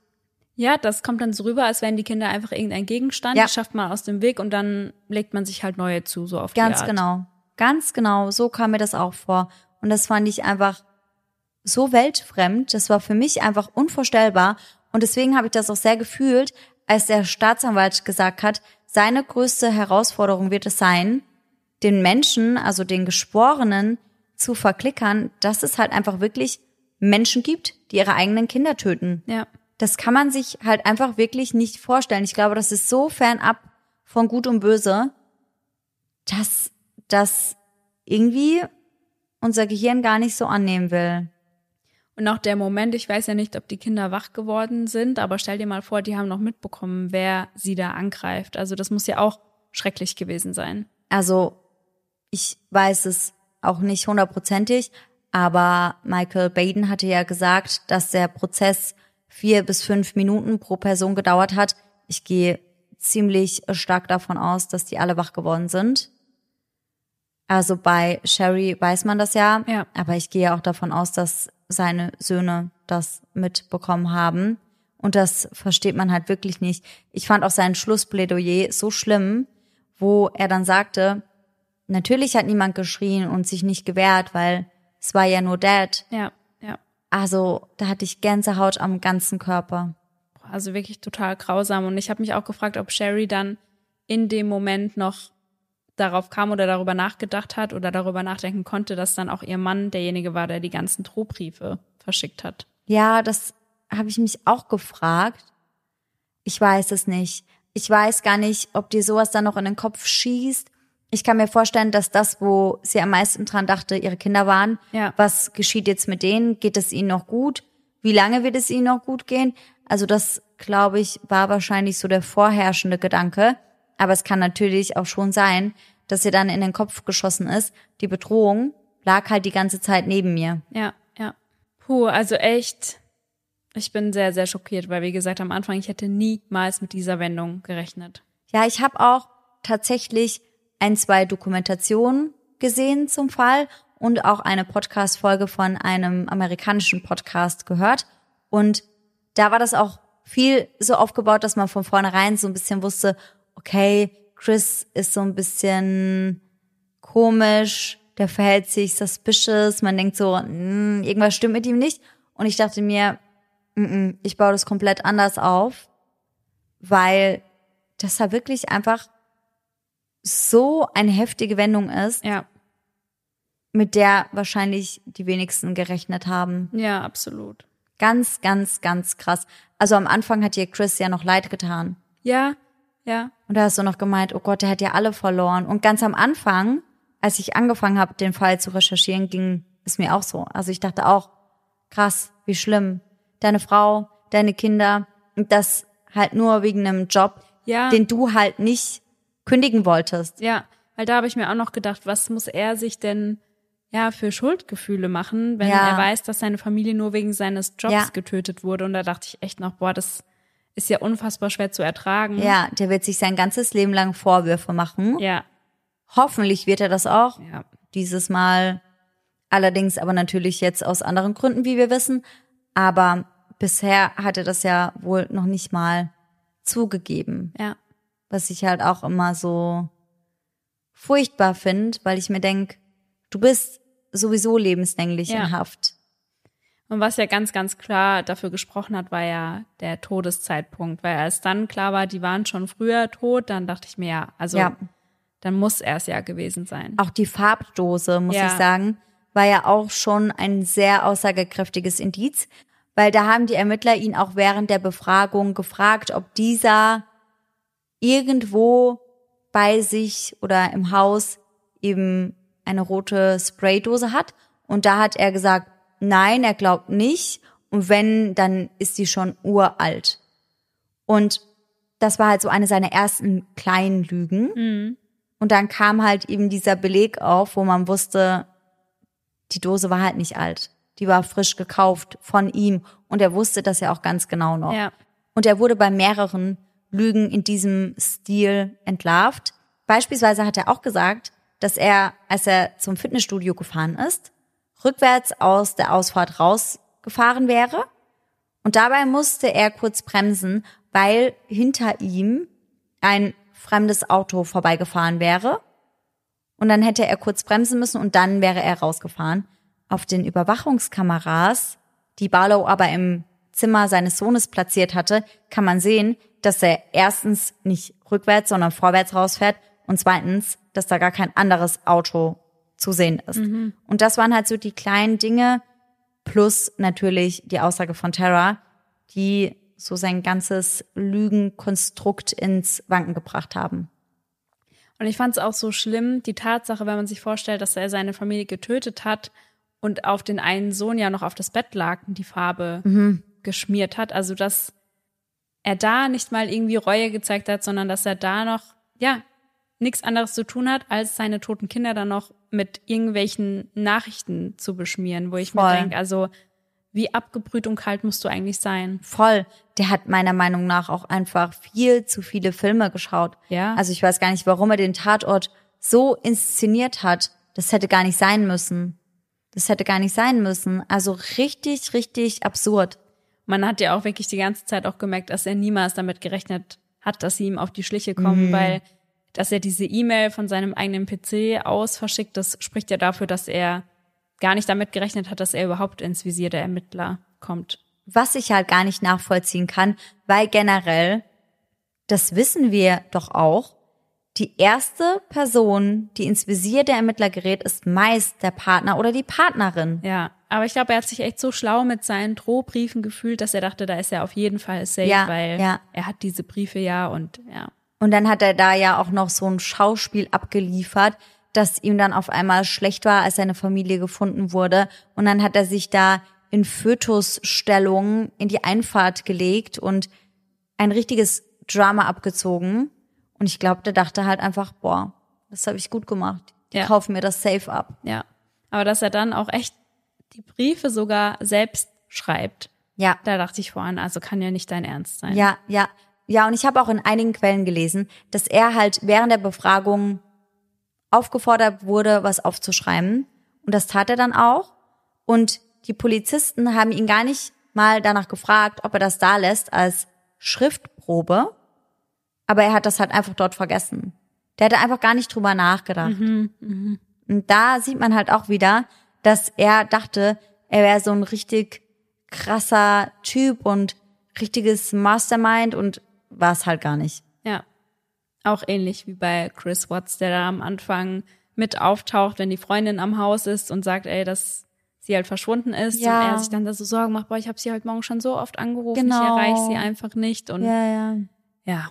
Ja, das kommt dann so rüber, als wären die Kinder einfach irgendein Gegenstand, ja. schafft man aus dem Weg und dann legt man sich halt neue zu, so auf Ganz die Art. genau. Ganz genau, so kam mir das auch vor. Und das fand ich einfach so weltfremd. Das war für mich einfach unvorstellbar. Und deswegen habe ich das auch sehr gefühlt, als der Staatsanwalt gesagt hat, seine größte Herausforderung wird es sein, den Menschen, also den Geschworenen, zu verklickern, dass es halt einfach wirklich Menschen gibt, die ihre eigenen Kinder töten. Ja. Das kann man sich halt einfach wirklich nicht vorstellen. Ich glaube, das ist so fernab von Gut und Böse, dass das irgendwie unser Gehirn gar nicht so annehmen will. Und auch der Moment, ich weiß ja nicht, ob die Kinder wach geworden sind, aber stell dir mal vor, die haben noch mitbekommen, wer sie da angreift. Also das muss ja auch schrecklich gewesen sein. Also ich weiß es auch nicht hundertprozentig, aber Michael Baden hatte ja gesagt, dass der Prozess vier bis fünf Minuten pro Person gedauert hat. Ich gehe ziemlich stark davon aus, dass die alle wach geworden sind. Also bei Sherry weiß man das ja, Ja. aber ich gehe auch davon aus, dass seine Söhne das mitbekommen haben. Und das versteht man halt wirklich nicht. Ich fand auch sein Schlussplädoyer so schlimm, wo er dann sagte, natürlich hat niemand geschrien und sich nicht gewehrt, weil es war ja nur Dad. Ja, ja. Also da hatte ich Gänsehaut am ganzen Körper. Also wirklich total grausam. Und ich habe mich auch gefragt, ob Sherry dann in dem Moment noch darauf kam oder darüber nachgedacht hat oder darüber nachdenken konnte, dass dann auch ihr Mann derjenige war, der die ganzen Drohbriefe verschickt hat. Ja, das habe ich mich auch gefragt. Ich weiß es nicht. Ich weiß gar nicht, ob dir sowas dann noch in den Kopf schießt. Ich kann mir vorstellen, dass das, wo sie am meisten dran dachte, ihre Kinder waren. Ja. Was geschieht jetzt mit denen? Geht es ihnen noch gut? Wie lange wird es ihnen noch gut gehen? Also das, glaube ich, war wahrscheinlich so der vorherrschende Gedanke. Aber es kann natürlich auch schon sein, dass ihr dann in den Kopf geschossen ist. Die Bedrohung lag halt die ganze Zeit neben mir. Ja, ja. Puh, also echt, ich bin sehr, sehr schockiert, weil wie gesagt, am Anfang, ich hätte niemals mit dieser Wendung gerechnet. Ja, ich habe auch tatsächlich ein, zwei Dokumentationen gesehen zum Fall und auch eine Podcast-Folge von einem amerikanischen Podcast gehört. Und da war das auch viel so aufgebaut, dass man von vornherein so ein bisschen wusste, okay, Chris ist so ein bisschen komisch, der verhält sich suspicious, man denkt so, mm, irgendwas stimmt mit ihm nicht. Und ich dachte mir, mm -mm, ich baue das komplett anders auf, weil das da wirklich einfach so eine heftige Wendung ist, Ja, mit der wahrscheinlich die wenigsten gerechnet haben. ja, absolut. Ganz, ganz, ganz krass. Also am Anfang hat dir Chris ja noch leid getan. Ja, ja, Und da hast du noch gemeint, oh Gott, der hat ja alle verloren. Und ganz am Anfang, als ich angefangen habe, den Fall zu recherchieren, ging es mir auch so. Also ich dachte auch, krass, wie schlimm. Deine Frau, deine Kinder und das halt nur wegen einem Job, ja. den du halt nicht kündigen wolltest. Ja, weil da habe ich mir auch noch gedacht, was muss er sich denn ja für Schuldgefühle machen, wenn Ja. er weiß, dass seine Familie nur wegen seines Jobs Ja. getötet wurde. Und da dachte ich echt noch, boah, das ist ja unfassbar schwer zu ertragen. Ja, der wird sich sein ganzes Leben lang Vorwürfe machen. Ja, Hoffentlich wird er das auch ja, dieses Mal. Allerdings aber natürlich jetzt aus anderen Gründen, wie wir wissen. Aber bisher hat er das ja wohl noch nicht mal zugegeben. ja. Was ich halt auch immer so furchtbar finde, weil ich mir denk, du bist sowieso lebenslänglich Ja. in Haft. Und was ja ganz, ganz klar dafür gesprochen hat, war ja der Todeszeitpunkt. Weil als dann klar war, die waren schon früher tot, dann dachte ich mir, ja, also Ja. dann muss er es ja gewesen sein. Auch die Farbdose, muss Ja. ich sagen, war ja auch schon ein sehr aussagekräftiges Indiz, weil da haben die Ermittler ihn auch während der Befragung gefragt, ob dieser irgendwo bei sich oder im Haus eben eine rote Spraydose hat. Und da hat er gesagt, nein, er glaubt nicht. Und wenn, dann ist die schon uralt. Und das war halt so eine seiner ersten kleinen Lügen. Und dann kam halt eben dieser Beleg auf, wo man wusste, die Dose war halt nicht alt. Die war frisch gekauft von ihm. Und er wusste das ja auch ganz genau noch. Ja. Und er wurde bei mehreren Lügen in diesem Stil entlarvt. Beispielsweise hat er auch gesagt, dass er, als er zum Fitnessstudio gefahren ist, rückwärts aus der Ausfahrt rausgefahren wäre. Und dabei musste er kurz bremsen, weil hinter ihm ein fremdes Auto vorbeigefahren wäre. Und dann hätte er kurz bremsen müssen und dann wäre er rausgefahren. Auf den Überwachungskameras, die Barlow aber im Zimmer seines Sohnes platziert hatte, kann man sehen, dass er erstens nicht rückwärts, sondern vorwärts rausfährt und zweitens, dass da gar kein anderes Auto zu sehen ist. Mhm. Und das waren halt so die kleinen Dinge, plus natürlich die Aussage von Tara, die so sein ganzes Lügenkonstrukt ins Wanken gebracht haben. Und ich fand es auch so schlimm, die Tatsache, wenn man sich vorstellt, dass er seine Familie getötet hat und auf den einen Sohn ja noch auf das Bett lag und die Farbe Mhm. geschmiert hat. Also, dass er da nicht mal irgendwie Reue gezeigt hat, sondern dass er da noch, ja, nichts anderes zu tun hat, als seine toten Kinder dann noch mit irgendwelchen Nachrichten zu beschmieren, wo ich Voll. mir denke, also, wie abgebrüht und kalt musst du eigentlich sein? Voll. Der hat meiner Meinung nach auch einfach viel zu viele Filme geschaut. Ja. Also ich weiß gar nicht, warum er den Tatort so inszeniert hat. Das hätte gar nicht sein müssen. Das hätte gar nicht sein müssen. Also richtig, richtig absurd. man hat ja auch wirklich die ganze Zeit auch gemerkt, dass er niemals damit gerechnet hat, dass sie ihm auf die Schliche kommen, weil dass er diese E-Mail von seinem eigenen PC aus verschickt, das spricht ja dafür, dass er gar nicht damit gerechnet hat, dass er überhaupt ins Visier der Ermittler kommt. Was ich halt gar nicht nachvollziehen kann, weil generell, das wissen wir doch auch, die erste Person, die ins Visier der Ermittler gerät, ist meist der Partner oder die Partnerin. Ja, aber ich glaube, er hat sich echt so schlau mit seinen Drohbriefen gefühlt, dass er dachte, da ist er auf jeden Fall safe, Ja, weil ja. er hat diese Briefe ja und ja. Und dann hat er da ja auch noch so ein Schauspiel abgeliefert, dass ihm dann auf einmal schlecht war, als seine Familie gefunden wurde. Und dann hat er sich da in Fötusstellung in die Einfahrt gelegt und ein richtiges Drama abgezogen. Und ich glaube, der dachte halt einfach, boah, das habe ich gut gemacht. Die Ja. kaufen mir das safe ab. Ja. Aber dass er dann auch echt die Briefe sogar selbst schreibt, Ja, da dachte ich vorhin, also kann ja nicht dein Ernst sein. Ja, ja. Ja, und ich habe auch in einigen Quellen gelesen, dass er halt während der Befragung aufgefordert wurde, was aufzuschreiben. Und das tat er dann auch. Und die Polizisten haben ihn gar nicht mal danach gefragt, ob er das da lässt als Schriftprobe. Aber er hat das halt einfach dort vergessen. Der hatte einfach gar nicht drüber nachgedacht. Und da sieht man halt auch wieder, dass er dachte, er wäre so ein richtig krasser Typ und richtiges Mastermind und war es halt gar nicht. Ja. Auch ähnlich wie bei Chris Watts, der da am Anfang mit auftaucht, wenn die Freundin am Haus ist und sagt, ey, dass sie halt verschwunden ist Ja. und er sich dann da so Sorgen macht, boah, ich habe sie heute Morgen schon so oft angerufen, Genau. ich erreiche sie einfach nicht und ja, Ja, ja.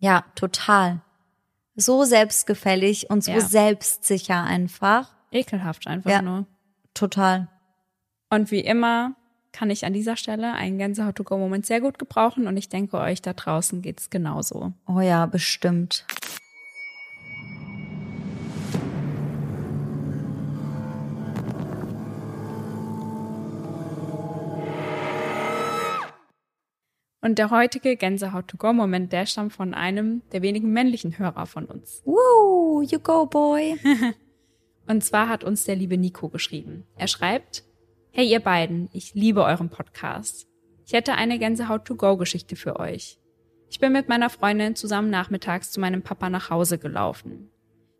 Ja, total. So selbstgefällig und so Ja. selbstsicher einfach. ekelhaft einfach Ja. nur. Total. Und wie immer kann ich an dieser Stelle einen Gänsehaut-to-go-Moment sehr gut gebrauchen und ich denke, euch da draußen geht's genauso. Oh ja, bestimmt. Und der heutige Gänsehaut-to-go-Moment, der stammt von einem der wenigen männlichen Hörer von uns. Woo, you go, boy. Und zwar hat uns der liebe Nico geschrieben. Er schreibt, Hey ihr beiden, ich liebe euren Podcast. Ich hätte eine Gänsehaut-to-go-Geschichte für euch. Ich bin mit meiner Freundin zusammen nachmittags zu meinem Papa nach Hause gelaufen.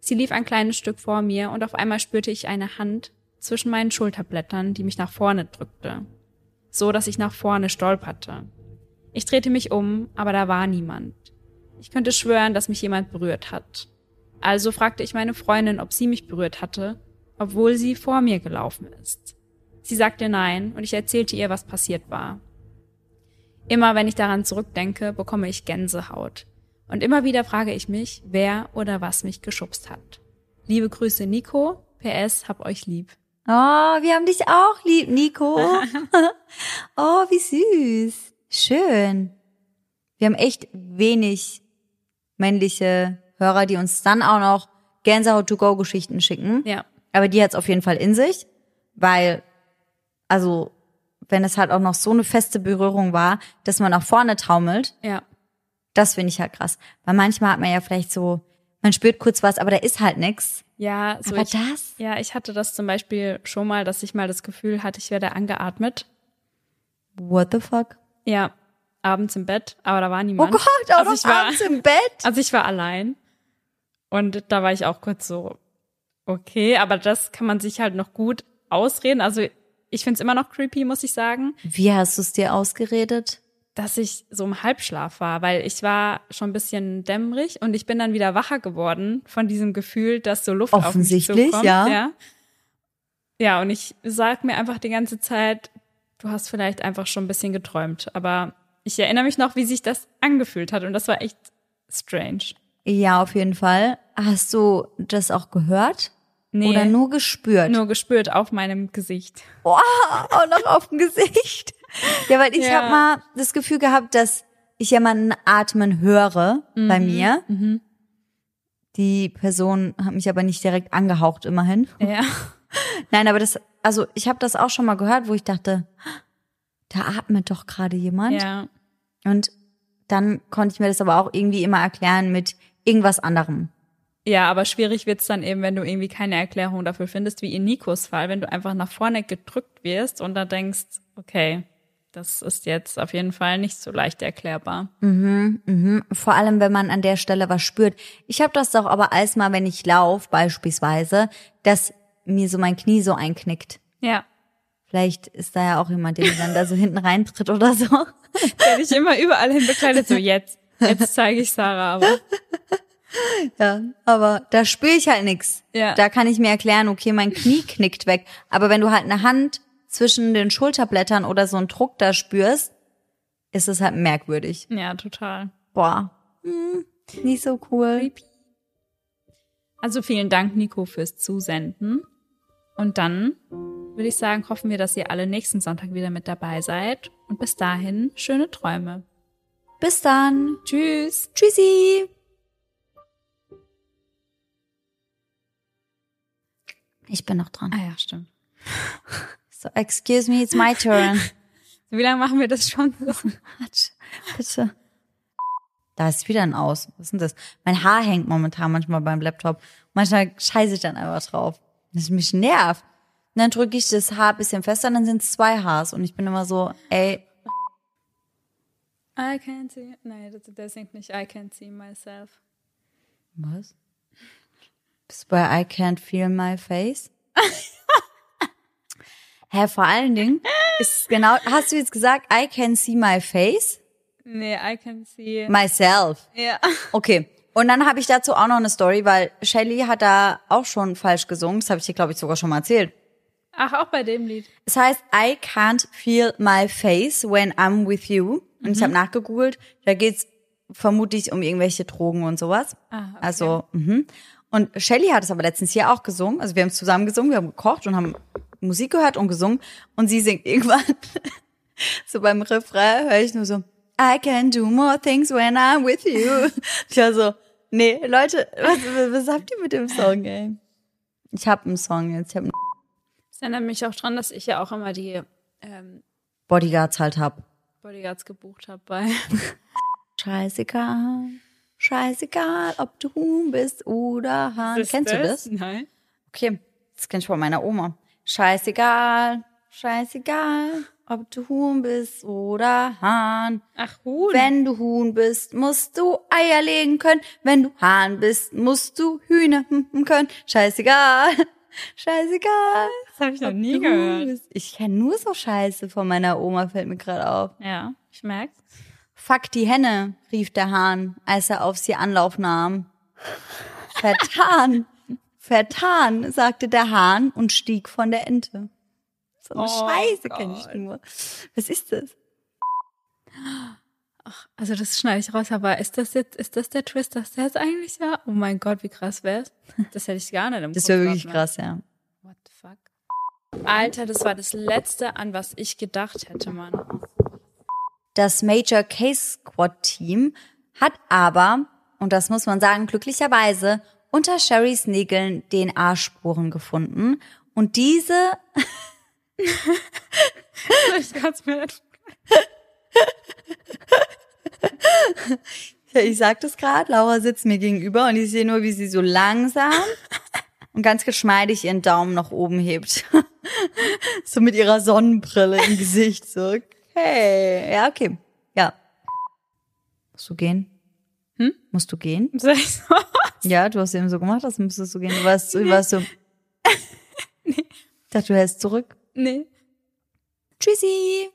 Sie lief ein kleines Stück vor mir und auf einmal spürte ich eine Hand zwischen meinen Schulterblättern, die mich nach vorne drückte. So, dass ich nach vorne stolperte. Ich drehte mich um, aber da war niemand. Ich könnte schwören, dass mich jemand berührt hat. Also fragte ich meine Freundin, ob sie mich berührt hatte, obwohl sie vor mir gelaufen ist. Sie sagte nein und ich erzählte ihr, was passiert war. Immer wenn ich daran zurückdenke, bekomme ich Gänsehaut. Und immer wieder frage ich mich, wer oder was mich geschubst hat. Liebe Grüße, Nico. PS, hab euch lieb. Oh, wir haben dich auch lieb, Nico. oh, wie süß. Schön. Wir haben echt wenig männliche Hörer, die uns dann auch noch Gänsehaut-to-go-Geschichten schicken. Ja. Aber die hat's auf jeden Fall in sich, weil, also, wenn es halt auch noch so eine feste Berührung war, dass man nach vorne taumelt, Ja. das finde ich halt krass. Weil manchmal hat man ja vielleicht so, man spürt kurz was, aber da ist halt nix. Ja, so aber ich, das? ja, ich hatte das zum Beispiel schon mal, dass ich mal das Gefühl hatte, ich werde angeatmet. What the fuck? Ja, abends im Bett, aber da war Oh niemand. Gott, auch also noch ich war, abends im Bett. Also ich war allein. Und da war ich auch kurz so, okay, aber das kann man sich halt noch gut ausreden. Also ich find's immer noch creepy, muss ich sagen. Wie hast du es dir ausgeredet? dass ich so im Halbschlaf war, weil ich war schon ein bisschen dämmerig und ich bin dann wieder wacher geworden von diesem Gefühl, dass so Luft Offensichtlich, auf mich zukommt. ja. ja. Ja, und ich sag mir einfach die ganze Zeit, du hast vielleicht einfach schon ein bisschen geträumt, aber ich erinnere mich noch, wie sich das angefühlt hat und das war echt strange. Ja, auf jeden Fall. Hast du das auch gehört? Nee, Oder nur gespürt? nur gespürt auf meinem Gesicht. Boah, auch noch auf dem Gesicht. Ja, weil ich Ja. habe mal das Gefühl gehabt, dass ich jemanden atmen höre bei mir. Die Person hat mich aber nicht direkt angehaucht, immerhin. Ja. Nein, aber das, also ich habe das auch schon mal gehört, wo ich dachte, da atmet doch gerade jemand. Ja. Und dann konnte ich mir das aber auch irgendwie immer erklären mit irgendwas anderem. Ja, aber schwierig wird's dann eben, wenn du irgendwie keine Erklärung dafür findest, wie in Nikos Fall, wenn du einfach nach vorne gedrückt wirst und da denkst, okay, das ist jetzt auf jeden Fall nicht so leicht erklärbar. Vor allem, wenn man an der Stelle was spürt. Ich habe das doch aber als mal, wenn ich laufe beispielsweise, dass mir so mein Knie so einknickt. Ja. Vielleicht ist da ja auch jemand, der dann da so hinten reintritt oder so. Der dich immer überall hin bekleidet, so jetzt. Jetzt zeige ich Sarah, aber Ja, aber da spüre ich halt nix. Ja. Da kann ich mir erklären, okay, mein Knie knickt weg. Aber wenn du halt eine Hand zwischen den Schulterblättern oder so einen Druck da spürst, ist es halt merkwürdig. ja, total. Boah, hm, nicht so cool. Also vielen Dank, Nico, fürs Zusenden. Und dann würde ich sagen, hoffen wir, dass ihr alle nächsten Sonntag wieder mit dabei seid. Und bis dahin, schöne Träume. Bis dann. Tschüss. Tschüssi. Ich bin noch dran. Ah ja, stimmt. So, excuse me, it's my turn. Wie lange machen wir das schon? Quatsch, bitte. Da ist wieder ein Aus. Was ist denn das? Mein Haar hängt momentan manchmal beim Laptop. Manchmal scheiße ich dann einfach drauf. Das mich nervt. Und dann drücke ich das Haar ein bisschen fester, dann sind es zwei Haars. Und ich bin immer so, ey, I can't see. Nein, das, der singt nicht I can't see myself. was? Bist bei I can't feel my face? Hä, vor allen Dingen ist genau, hast du jetzt gesagt, I can see my face? Nee, I can see. Myself. Ja. Okay. Und dann habe ich dazu auch noch eine Story, weil Shelly hat da auch schon falsch gesungen. Das habe ich dir, glaube ich, sogar schon mal erzählt. Ach, auch bei dem Lied. Es heißt I can't feel my face when I'm with you. Und ich habe nachgegoogelt. Da geht's vermutlich um irgendwelche Drogen und sowas. Ah, okay. Also, mhm. Und Shelly hat es aber letztens hier auch gesungen. Also wir haben es zusammen gesungen, wir haben gekocht und haben Musik gehört und gesungen. Und sie singt irgendwann, so beim Refrain höre ich nur so, I can do more things when I'm with you. Ich war so, nee, Leute, was, was habt ihr mit dem Song, ey? Ich habe einen Song jetzt, ich habe Das erinnert mich auch dran, dass ich ja auch immer die ähm, Bodyguards halt hab. Bodyguards gebucht habe bei. Scheißegal, scheißegal, ob du Huhn bist oder Hahn. Kennst du das? Nein. Okay, das kenn ich von meiner Oma. Scheißegal, scheißegal, ob du Huhn bist oder Hahn. Ach, Huhn. Wenn du Huhn bist, musst du Eier legen können. Wenn du Hahn bist, musst du Hühner hm, können. Scheißegal, scheißegal. das habe ich noch nie gehört. bist. Ich kenn nur so Scheiße von meiner Oma, fällt mir gerade auf. Ja, ich merk's. Fuck die Henne, rief der Hahn, als er auf sie Anlauf nahm. Vertan, vertan, sagte der Hahn und stieg von der Ente. So eine Oh Scheiße kenn ich nur. Was ist das? Also das schneide ich raus, aber ist das jetzt, ist das der Twist, dass der jetzt eigentlich war? Oh mein Gott, wie krass wär's? Das hätte ich gar nicht im Das wäre wirklich gehabt, ne? krass, ja. What the fuck? Alter, das war das Letzte, an was ich gedacht hätte, Mann. Das Major Case Squad Team hat aber, und das muss man sagen, glücklicherweise unter Sherrys Nägeln DNA-Spuren gefunden. Und diese Ich kann's mir nicht. Ich sag das gerade, Laura sitzt mir gegenüber und ich sehe nur, wie sie so langsam und ganz geschmeidig ihren Daumen nach oben hebt. so mit ihrer Sonnenbrille im Gesicht. So, okay. Ja, okay. Ja. Musst du gehen? Hm? Musst du gehen? Soll ich so? Ja, du hast eben so gemacht, als müsstest du gehen. Du warst, du warst so. nee. Ich dachte, du hältst zurück. Nee. Tschüssi.